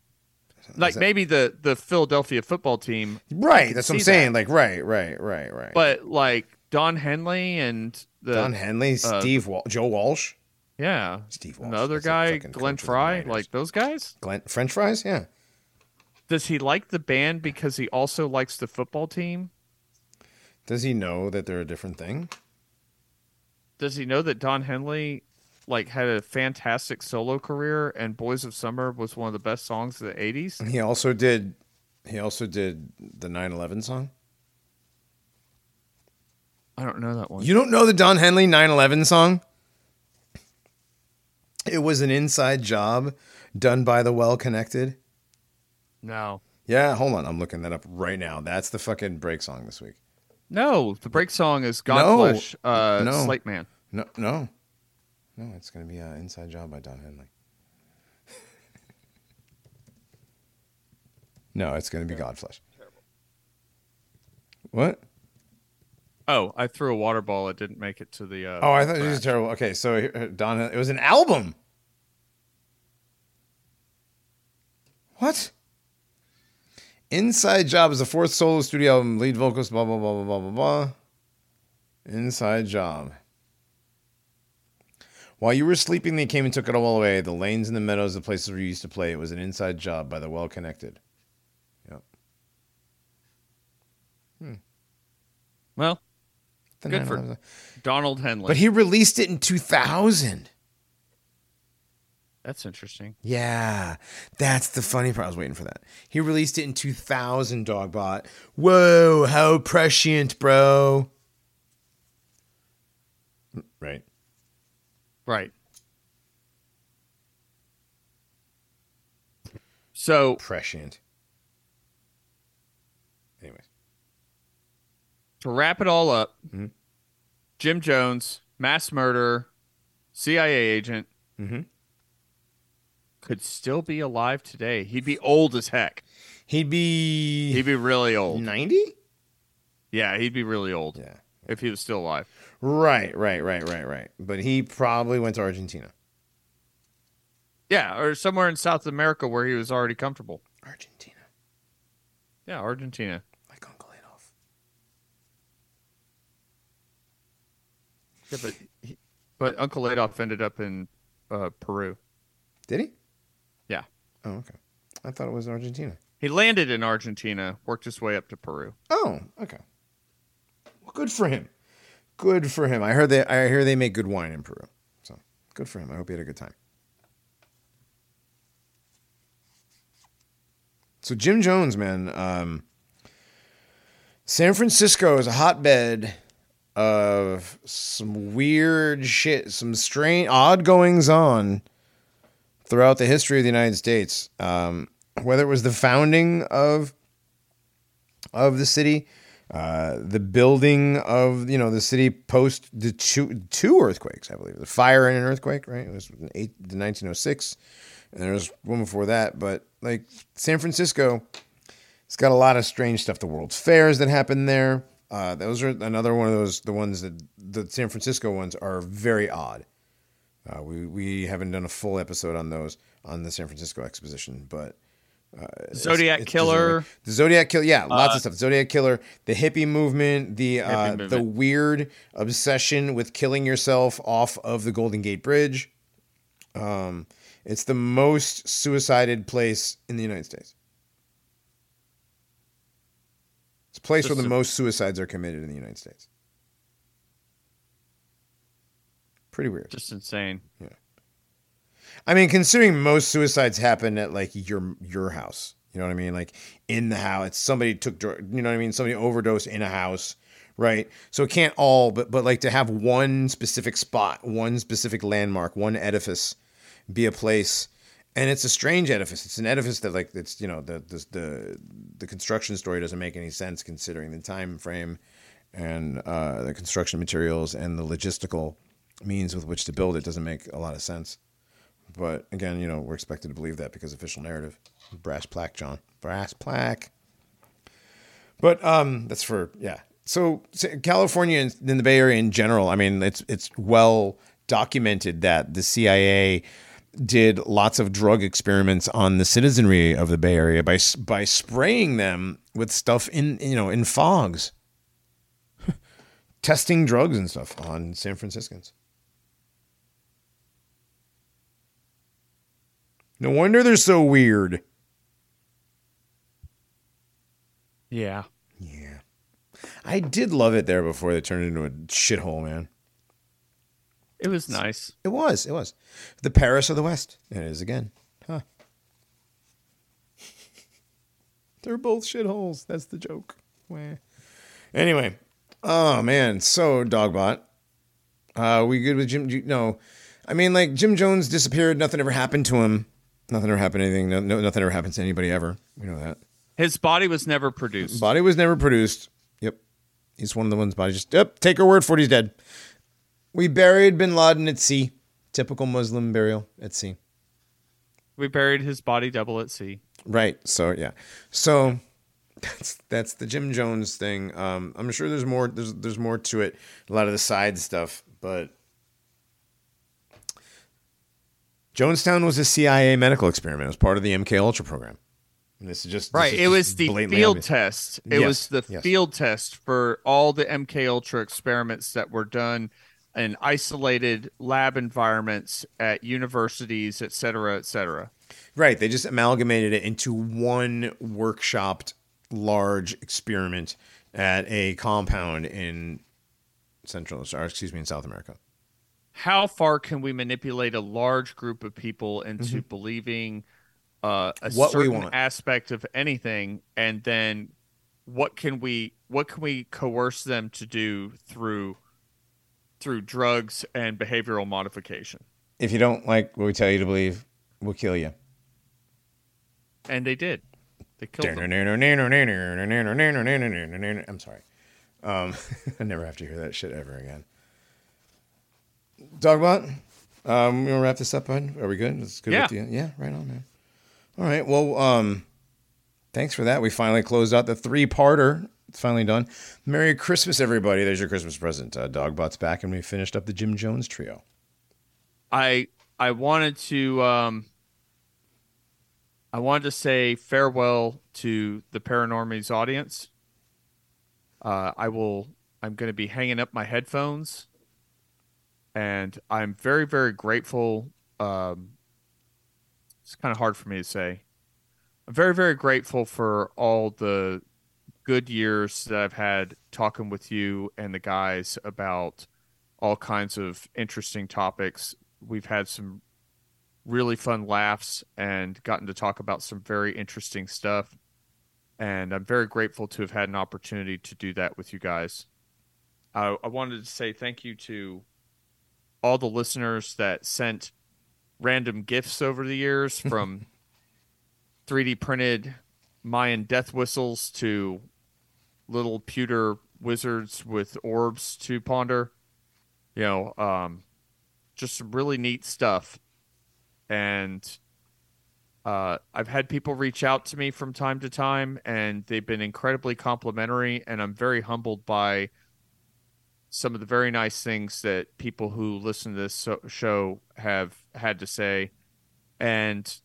Like that- maybe the the Philadelphia football team, right. That's what I'm saying. that. Like right, right, right, right. but like Don Henley and the Don Henley, uh, Steve, Wal- Joe Walsh, yeah, Steve Walsh. the other guy Glenn Frey, like those guys. Glenn French fries. Yeah. Does he like the band because he also likes the football team? Does he know that they're a different thing? Does he know that Don Henley like had a fantastic solo career and Boys of Summer was one of the best songs of the 80s? He also did. He also did the 9/11 song. I don't know that one. You don't know the Don Henley 9/11 song? It was an inside job done by the well connected. no. Yeah, hold on. I'm looking that up right now. That's the fucking break song this week. No, the break song is No. Godflesh, uh, No. Slateman. No, no, no. It's gonna be an inside job by Don Henley. [laughs] no, it's gonna be Godflesh. Terrible. What? Oh, I threw a water ball. It didn't make it to the. Uh, Oh, I thought it was terrible. Okay, so Don, it was an album. What? Inside Job is the fourth solo studio album, lead vocalist, blah, blah, blah, blah, blah, blah, blah. Inside Job. While you were sleeping, they came and took it all away. The lanes and the meadows, the places where you used to play. It was an inside job by the well connected. Yep. Hmm. Well, The Good for- 9/11. Donald Henley. But he released it in 2000. That's interesting. Yeah, that's the funny part. I was waiting for that. He released it in 2000, Dogbot. Whoa, how prescient, bro. Right. Right. So Prescient. Anyways. To wrap it all up, Mhm. Jim Jones, mass murderer, CIA agent, Mhm. could still be alive today. He'd be old as heck. He'd be He'd be really old. 90? Yeah, he'd be really old Yeah. if he was still alive. Right, right, right, right, right. But he probably went to Argentina. Yeah, or somewhere in South America where he was already comfortable. Argentina. Yeah, Argentina. Like Uncle Adolf. Yeah, but he, but Uncle Adolf ended up in uh, Peru. Did he? Yeah. Oh, okay. I thought it was Argentina. He landed in Argentina, worked his way up to Peru. Oh, okay. Well, good for him. Good for him. I heard they. I hear they make good wine in Peru. So good for him. I hope he had a good time. So Jim Jones, man. Um, San Francisco is a hotbed of some weird shit, some strange, odd goings on throughout the history of the United States. Um, whether it was the founding of of the city, uh, the building of you know the city post the two two earthquakes, I believe, the fire and an earthquake, right? It was eight, the 1906, and there was one before that. But like San Francisco, it's got a lot of strange stuff. The World's Fairs that happened there. Uh, those are another one of those. The ones that the San Francisco ones are very odd. Uh, we we haven't done a full episode on those on the San Francisco exposition, but it's- Zodiac it's Killer. deserving. The Zodiac Killer, yeah, lots of stuff. Zodiac Killer, the hippie movement, the uh, movement. the weird obsession with killing yourself off of the Golden Gate Bridge. Um, it's the most suicided place in the United States. It's a place where the most suicides are committed in the United States. Pretty weird. Just insane. Yeah. I mean, considering most suicides happen at like your your house, you know what I mean? Like in the house, it's somebody took, you know what I mean? Somebody overdosed in a house, right? So it can't all, but but like to have one specific spot, one specific landmark, one edifice, be a place, and it's a strange edifice. It's an edifice that like it's you know the the the, the construction story doesn't make any sense considering the time frame and uh, the construction materials and the logistical means with which to build it doesn't make a lot of sense. But again, you know, we're expected to believe that because official narrative. Brass plaque, John. Brass plaque. But um, that's for yeah. So, California and the Bay Area in general, I mean, it's it's well documented that the CIA did lots of drug experiments on the citizenry of the Bay Area by by spraying them with stuff in you know in fogs, [laughs] testing drugs and stuff on San Franciscans. No wonder they're so weird. Yeah. Yeah. I did love it there before they turned into a shithole, man. It was nice. It was. It was. The Paris of the West. It is again. Huh. [laughs] They're both shitholes. That's the joke. Wah. Anyway. Oh, man. So, Dogbot. Uh, we good with Jim? No. I mean, like, Jim Jones disappeared. Nothing ever happened to him. Nothing ever happened to anything. No, no, nothing ever happens to anybody ever. We know that. His body was never produced. Body was never produced. Yep. He's one of the ones body just, yep, take her word for it. He's dead. We buried bin Laden at sea. Typical Muslim burial at sea. We buried his body double at sea. Right. So yeah. So that's that's the Jim Jones thing. Um, I'm sure there's more. There's there's more to it. A lot of the side stuff, but Jonestown was a CIA medical experiment. It was part of the MK Ultra program. And this is just right. is It just was the field obvious. test. It Yes, was the yes. field test for all the MK Ultra experiments that were done in isolated lab environments at universities, et cetera, et cetera. Right. They just amalgamated it into one workshopped large experiment at a compound in Central, or excuse me, in South America. How far can we manipulate a large group of people into believing uh, a Mm-hmm. What we certain want. aspect of anything, and then what can we what can we coerce them to do through through drugs and behavioral modification? If you don't like what we tell you to believe, we'll kill you. And they did. They killed them. I'm sorry. Um, I never have to hear that shit ever again. Dogbot, um, we gonna wrap this up, bud? Are we good? It's good Yeah. with you? Yeah, right on, man. All right. Well, um, thanks for that. We finally closed out the three-parter. Finally done. Merry Christmas, everybody. There's your Christmas present. Uh, Dogbot's back, and we finished up the Jim Jones trio. I I wanted to um I wanted to say farewell to the Paranormies audience. Uh, I will. I'm going to be hanging up my headphones, and I'm very very grateful. Um, it's kind of hard for me to say. I'm very very grateful for all the good years that I've had talking with you and the guys about all kinds of interesting topics. We've had some really fun laughs and gotten to talk about some very interesting stuff. And I'm very grateful to have had an opportunity to do that with you guys. I, I wanted to say thank you to all the listeners that sent random gifts over the years [laughs] from 3D printed Mayan death whistles to little pewter wizards with orbs to ponder. You know, um, just some really neat stuff. And uh, I've had people reach out to me from time to time, and they've been incredibly complimentary. And I'm very humbled by some of the very nice things that people who listen to this show have had to say. And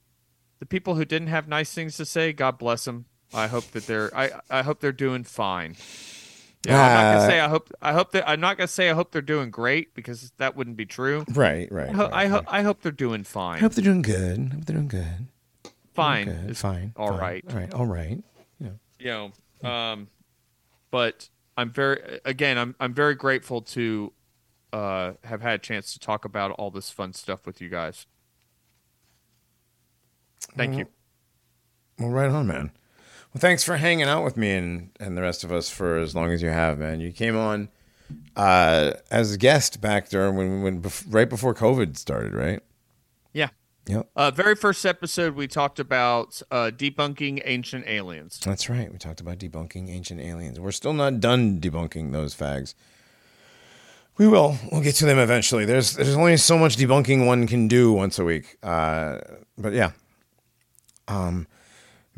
the people who didn't have nice things to say, God bless them. I hope that they're I, I hope they're doing fine. Yeah, I'm not Uh, gonna say I hope I hope that I'm not gonna say I hope they're doing great because that wouldn't be true. Right, right. I, ho- right, I, ho- right. I hope they're doing fine. I hope they're doing good. I hope they're doing good. fine. Good. Fine. all fine. right. All right. All right. you know um but i'm very again i'm i'm very grateful to uh have had a chance to talk about all this fun stuff with you guys thank you Well, right on, man. Well, thanks for hanging out with me and, and the rest of us for as long as you have, man. You came on uh, as a guest back during when, when bef- right before COVID started, right? yeah Yep. uh very first episode we talked about uh debunking ancient aliens That's right. We talked about debunking ancient aliens. We're still not done debunking those fags. We will. We'll get to them eventually. There's there's only so much debunking one can do once a week. Uh, but yeah. Um,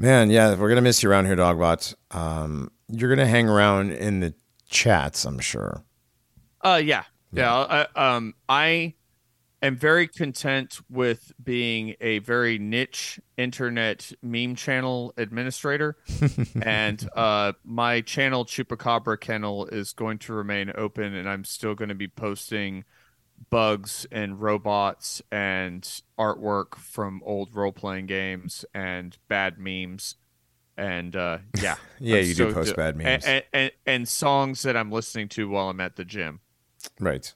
man, yeah, we're gonna miss you around here, Dogbot. Um, you're gonna hang around in the chats, I'm sure. Uh, yeah, yeah. I, um, I am very content with being a very niche internet meme channel administrator, [laughs] and uh, my channel Chupacabra Kennel is going to remain open, and I'm still going to be posting bugs and robots and artwork from old role playing games and bad memes and uh, [laughs] yeah, Yeah, I'm you do post bad memes. and, and, and songs that I'm listening to while I'm at the gym. Right.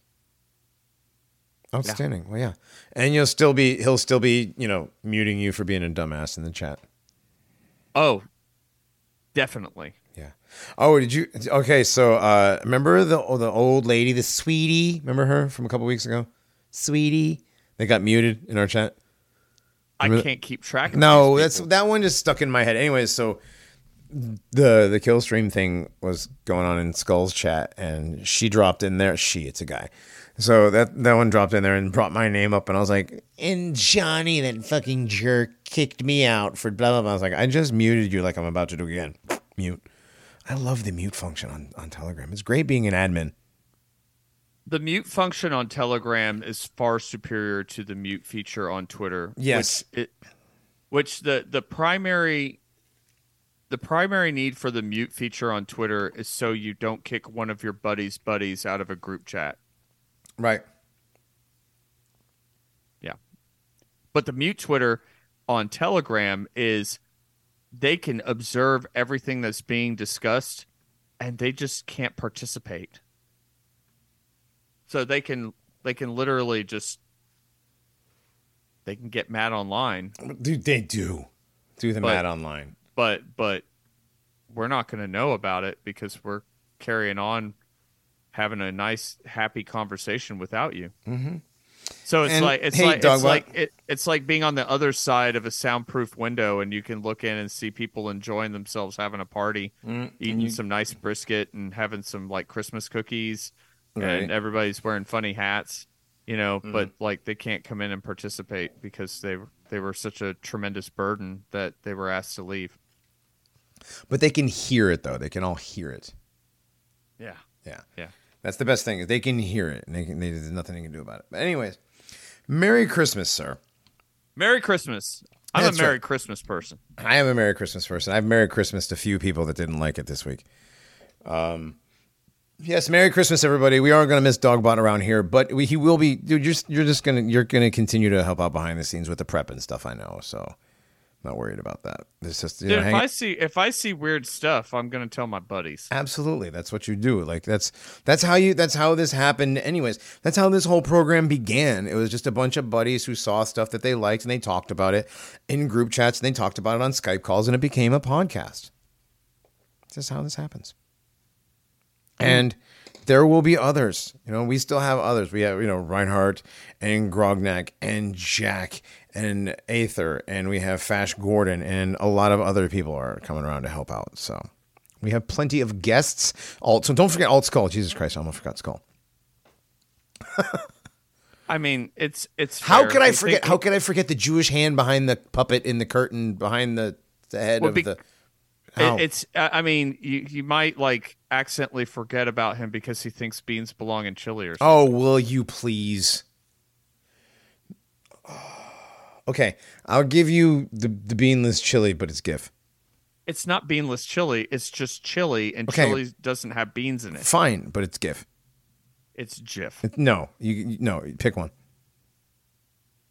Outstanding. Well, yeah, and you'll still be he'll still be you know muting you for being a dumbass in the chat. Oh, definitely. Yeah. Oh, did you? Okay, so uh remember the oh, the old lady, the sweetie? Remember her from a couple weeks ago? Sweetie, they got muted in our chat. I can't keep track. of No, that's that one just stuck in my head. Anyways, so the the kill stream thing was going on in Skull's chat, and she dropped in there. She, it's a guy. So that that one dropped in there and brought my name up, and I was like, And Johnny, that fucking jerk, kicked me out for blah blah blah. I was like, I just muted you, like I'm about to do again. Mute. I love the mute function on on Telegram. It's great being an admin. the mute function on Telegram is far superior to the mute feature on Twitter. Yes. which, it, which the the primary the primary need for the mute feature on Twitter is so you don't kick one of your buddies' buddies out of a group chat. Right. Yeah. But the mute Twitter on Telegram is they can observe everything that's being discussed and they just can't participate. So they can they can literally just they can get mad online, Dude, they do. Do the But- mad online. but but we're not going to know about it because we're carrying on having a nice happy conversation without you. Mhm. So it's And, like it's hey, like it's like it, it's like being on the other side of a soundproof window and you can look in and see people enjoying themselves having a party, Mm, eating you- some nice brisket and having some like Christmas cookies Right. And everybody's wearing funny hats, you know, but like they can't come in and participate because they they were such a tremendous burden that they were asked to leave. But they can hear it though. They can all hear it. Yeah. Yeah. Yeah. That's the best thing. They can hear it, and they can, they, there's nothing they can do about it. But anyways, Merry Christmas, sir. Merry Christmas. I'm That's a Merry right. Christmas person. I am a Merry Christmas person. I've Merry Christmas to a few people that didn't like it this week. Um, yes, Merry Christmas, everybody. We are going to miss Dogbot around here, but we, he will be. Dude, you're just, you're just gonna you're gonna continue to help out behind the scenes with the prep and stuff. I know, so not worried about that. It's just Dude, know, if I see if I see weird stuff, I'm gonna tell my buddies. Absolutely. That's what you do. Like that's that's how you that's how this happened anyways. That's how this whole program began. It was just a bunch of buddies who saw stuff that they liked and they talked about it in group chats and they talked about it on Skype calls and it became a podcast. That's just how this happens. And there will be others. You know, we still have others. We have, you know, Reinhardt and Grognak and Jack and Aether and we have Fash Gordon and a lot of other people are coming around to help out. So we have plenty of guests. Alt. So don't forget Alt Skull. Jesus Christ, I almost forgot Skull. [laughs] I mean, it's it's. How fair. could I forget? How could I forget the Jewish hand behind the puppet in the curtain behind the, the head Well, of be- the? It- it's. I mean, you you might like accidentally forget about him because he thinks beans belong in chili or oh, something. Oh, will you please? Okay, I'll give you the the beanless chili, but it's GIF. It's not beanless chili. It's just chili, and Okay. chili doesn't have beans in it. Fine, but it's GIF. It's Jif. No, you no pick one.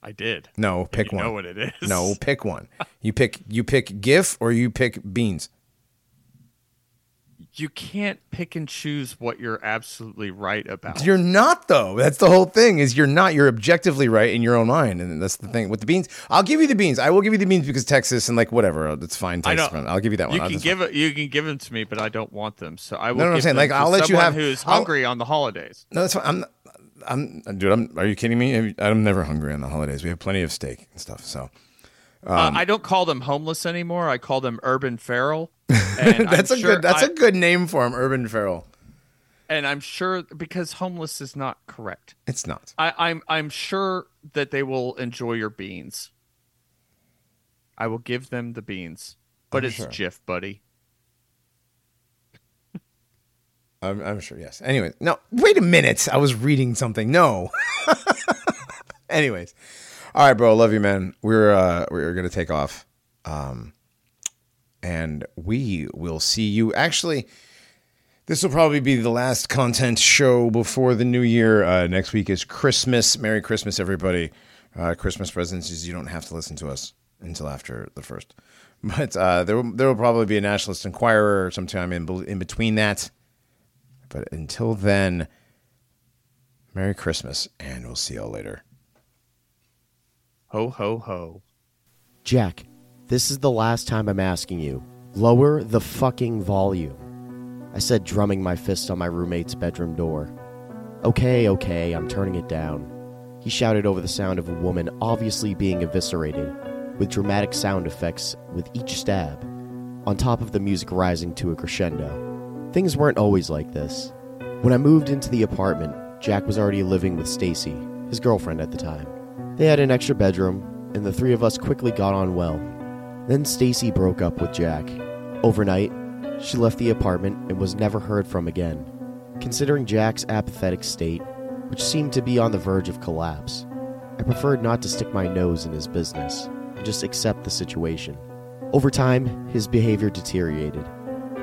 I did. No, pick you one. know what it is. No, pick one. You pick you pick GIF or you pick beans. You can't pick and choose what you're absolutely right about. You're not though. That's the whole thing. Is you're not. You're objectively right in your own mind, and that's the thing with the beans. I'll give you the beans. I will give you the beans because Texas and like whatever. That's fine. I Texas, know. I'll give you that one. You I'll can give it. You can give them to me, but I don't want them. So I will. no, I'm give saying, like, I'll let you have- Who's I'll- hungry on the holidays? No, that's fine. I'm. I'm, dude. I'm. Are you kidding me? I'm never hungry on the holidays. We have plenty of steak and stuff. So uh, Um, I don't call them homeless anymore. I call them urban feral. And [laughs] that's I'm a sure good. That's I- a good name for him, Urban Feral. And I'm sure because homeless is not correct. It's not. I, I'm I'm sure that they will enjoy your beans. I will give them the beans, but I'm it's sure. Jif, buddy. I'm, I'm sure. Yes. Anyway, no. Wait a minute. I was reading something. No. [laughs] Anyways, all right, bro. Love you, man. We're uh, we're gonna take off, um, and we will see you. Actually, this will probably be the last content show before the new year. Uh, next week is Christmas. Merry Christmas, everybody. Uh, Christmas presents is you don't have to listen to us until after the first, [laughs] but uh, there will, there will probably be a Nationalist Enquirer sometime in in between that. But until then, Merry Christmas, and we'll see y'all later. Ho, ho, ho. Jack, this is the last time I'm asking you. Lower the fucking volume. I said, drumming my fist on my roommate's bedroom door. Okay, okay, I'm turning it down. He shouted over the sound of a woman obviously being eviscerated, with dramatic sound effects with each stab, on top of the music rising to a crescendo. Things weren't always like this. When I moved into the apartment, Jack was already living with Stacy, his girlfriend at the time. They had an extra bedroom, and the three of us quickly got on well. Then Stacy broke up with Jack. Overnight, she left the apartment and was never heard from again. Considering Jack's apathetic state, which seemed to be on the verge of collapse, I preferred not to stick my nose in his business and just accept the situation. Over time, his behavior deteriorated.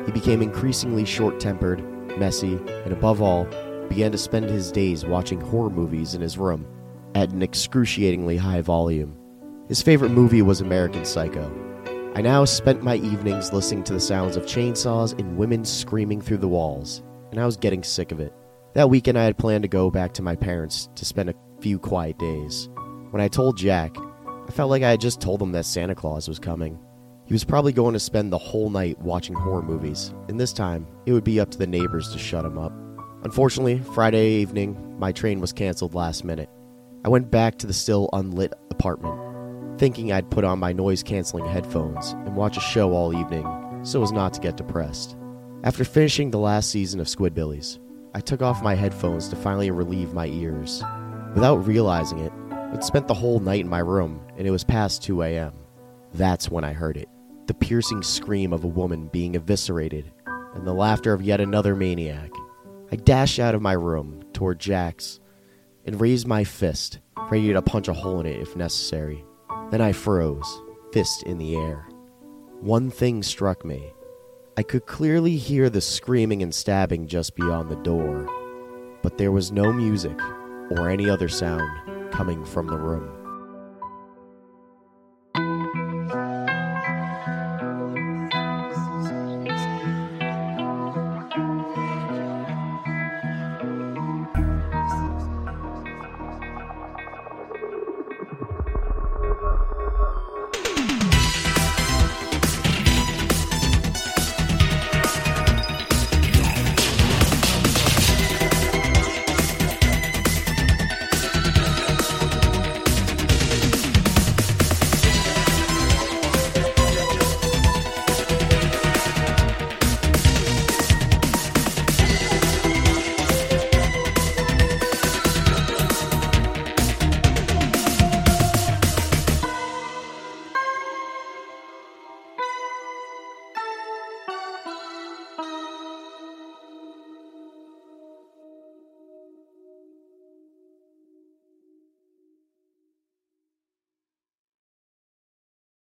He became increasingly short tempered, messy, and above all, began to spend his days watching horror movies in his room at an excruciatingly high volume. His favorite movie was American Psycho. I now spent my evenings listening to the sounds of chainsaws and women screaming through the walls, and I was getting sick of it. That weekend, I had planned to go back to my parents to spend a few quiet days. When I told Jack, I felt like I had just told him that Santa Claus was coming. He was probably going to spend the whole night watching horror movies, and this time, it would be up to the neighbors to shut him up. Unfortunately, Friday evening, my train was canceled last minute. I went back to the still unlit apartment, thinking I'd put on my noise canceling headphones and watch a show all evening so as not to get depressed. After finishing the last season of Squidbillies, I took off my headphones to finally relieve my ears. Without realizing it, I'd spent the whole night in my room and it was past 2 a.m. That's when I heard it the piercing scream of a woman being eviscerated and the laughter of yet another maniac. I dashed out of my room toward Jack's and raised my fist, ready to punch a hole in it if necessary. Then I froze, fist in the air. One thing struck me. I could clearly hear the screaming and stabbing just beyond the door, but there was no music or any other sound coming from the room.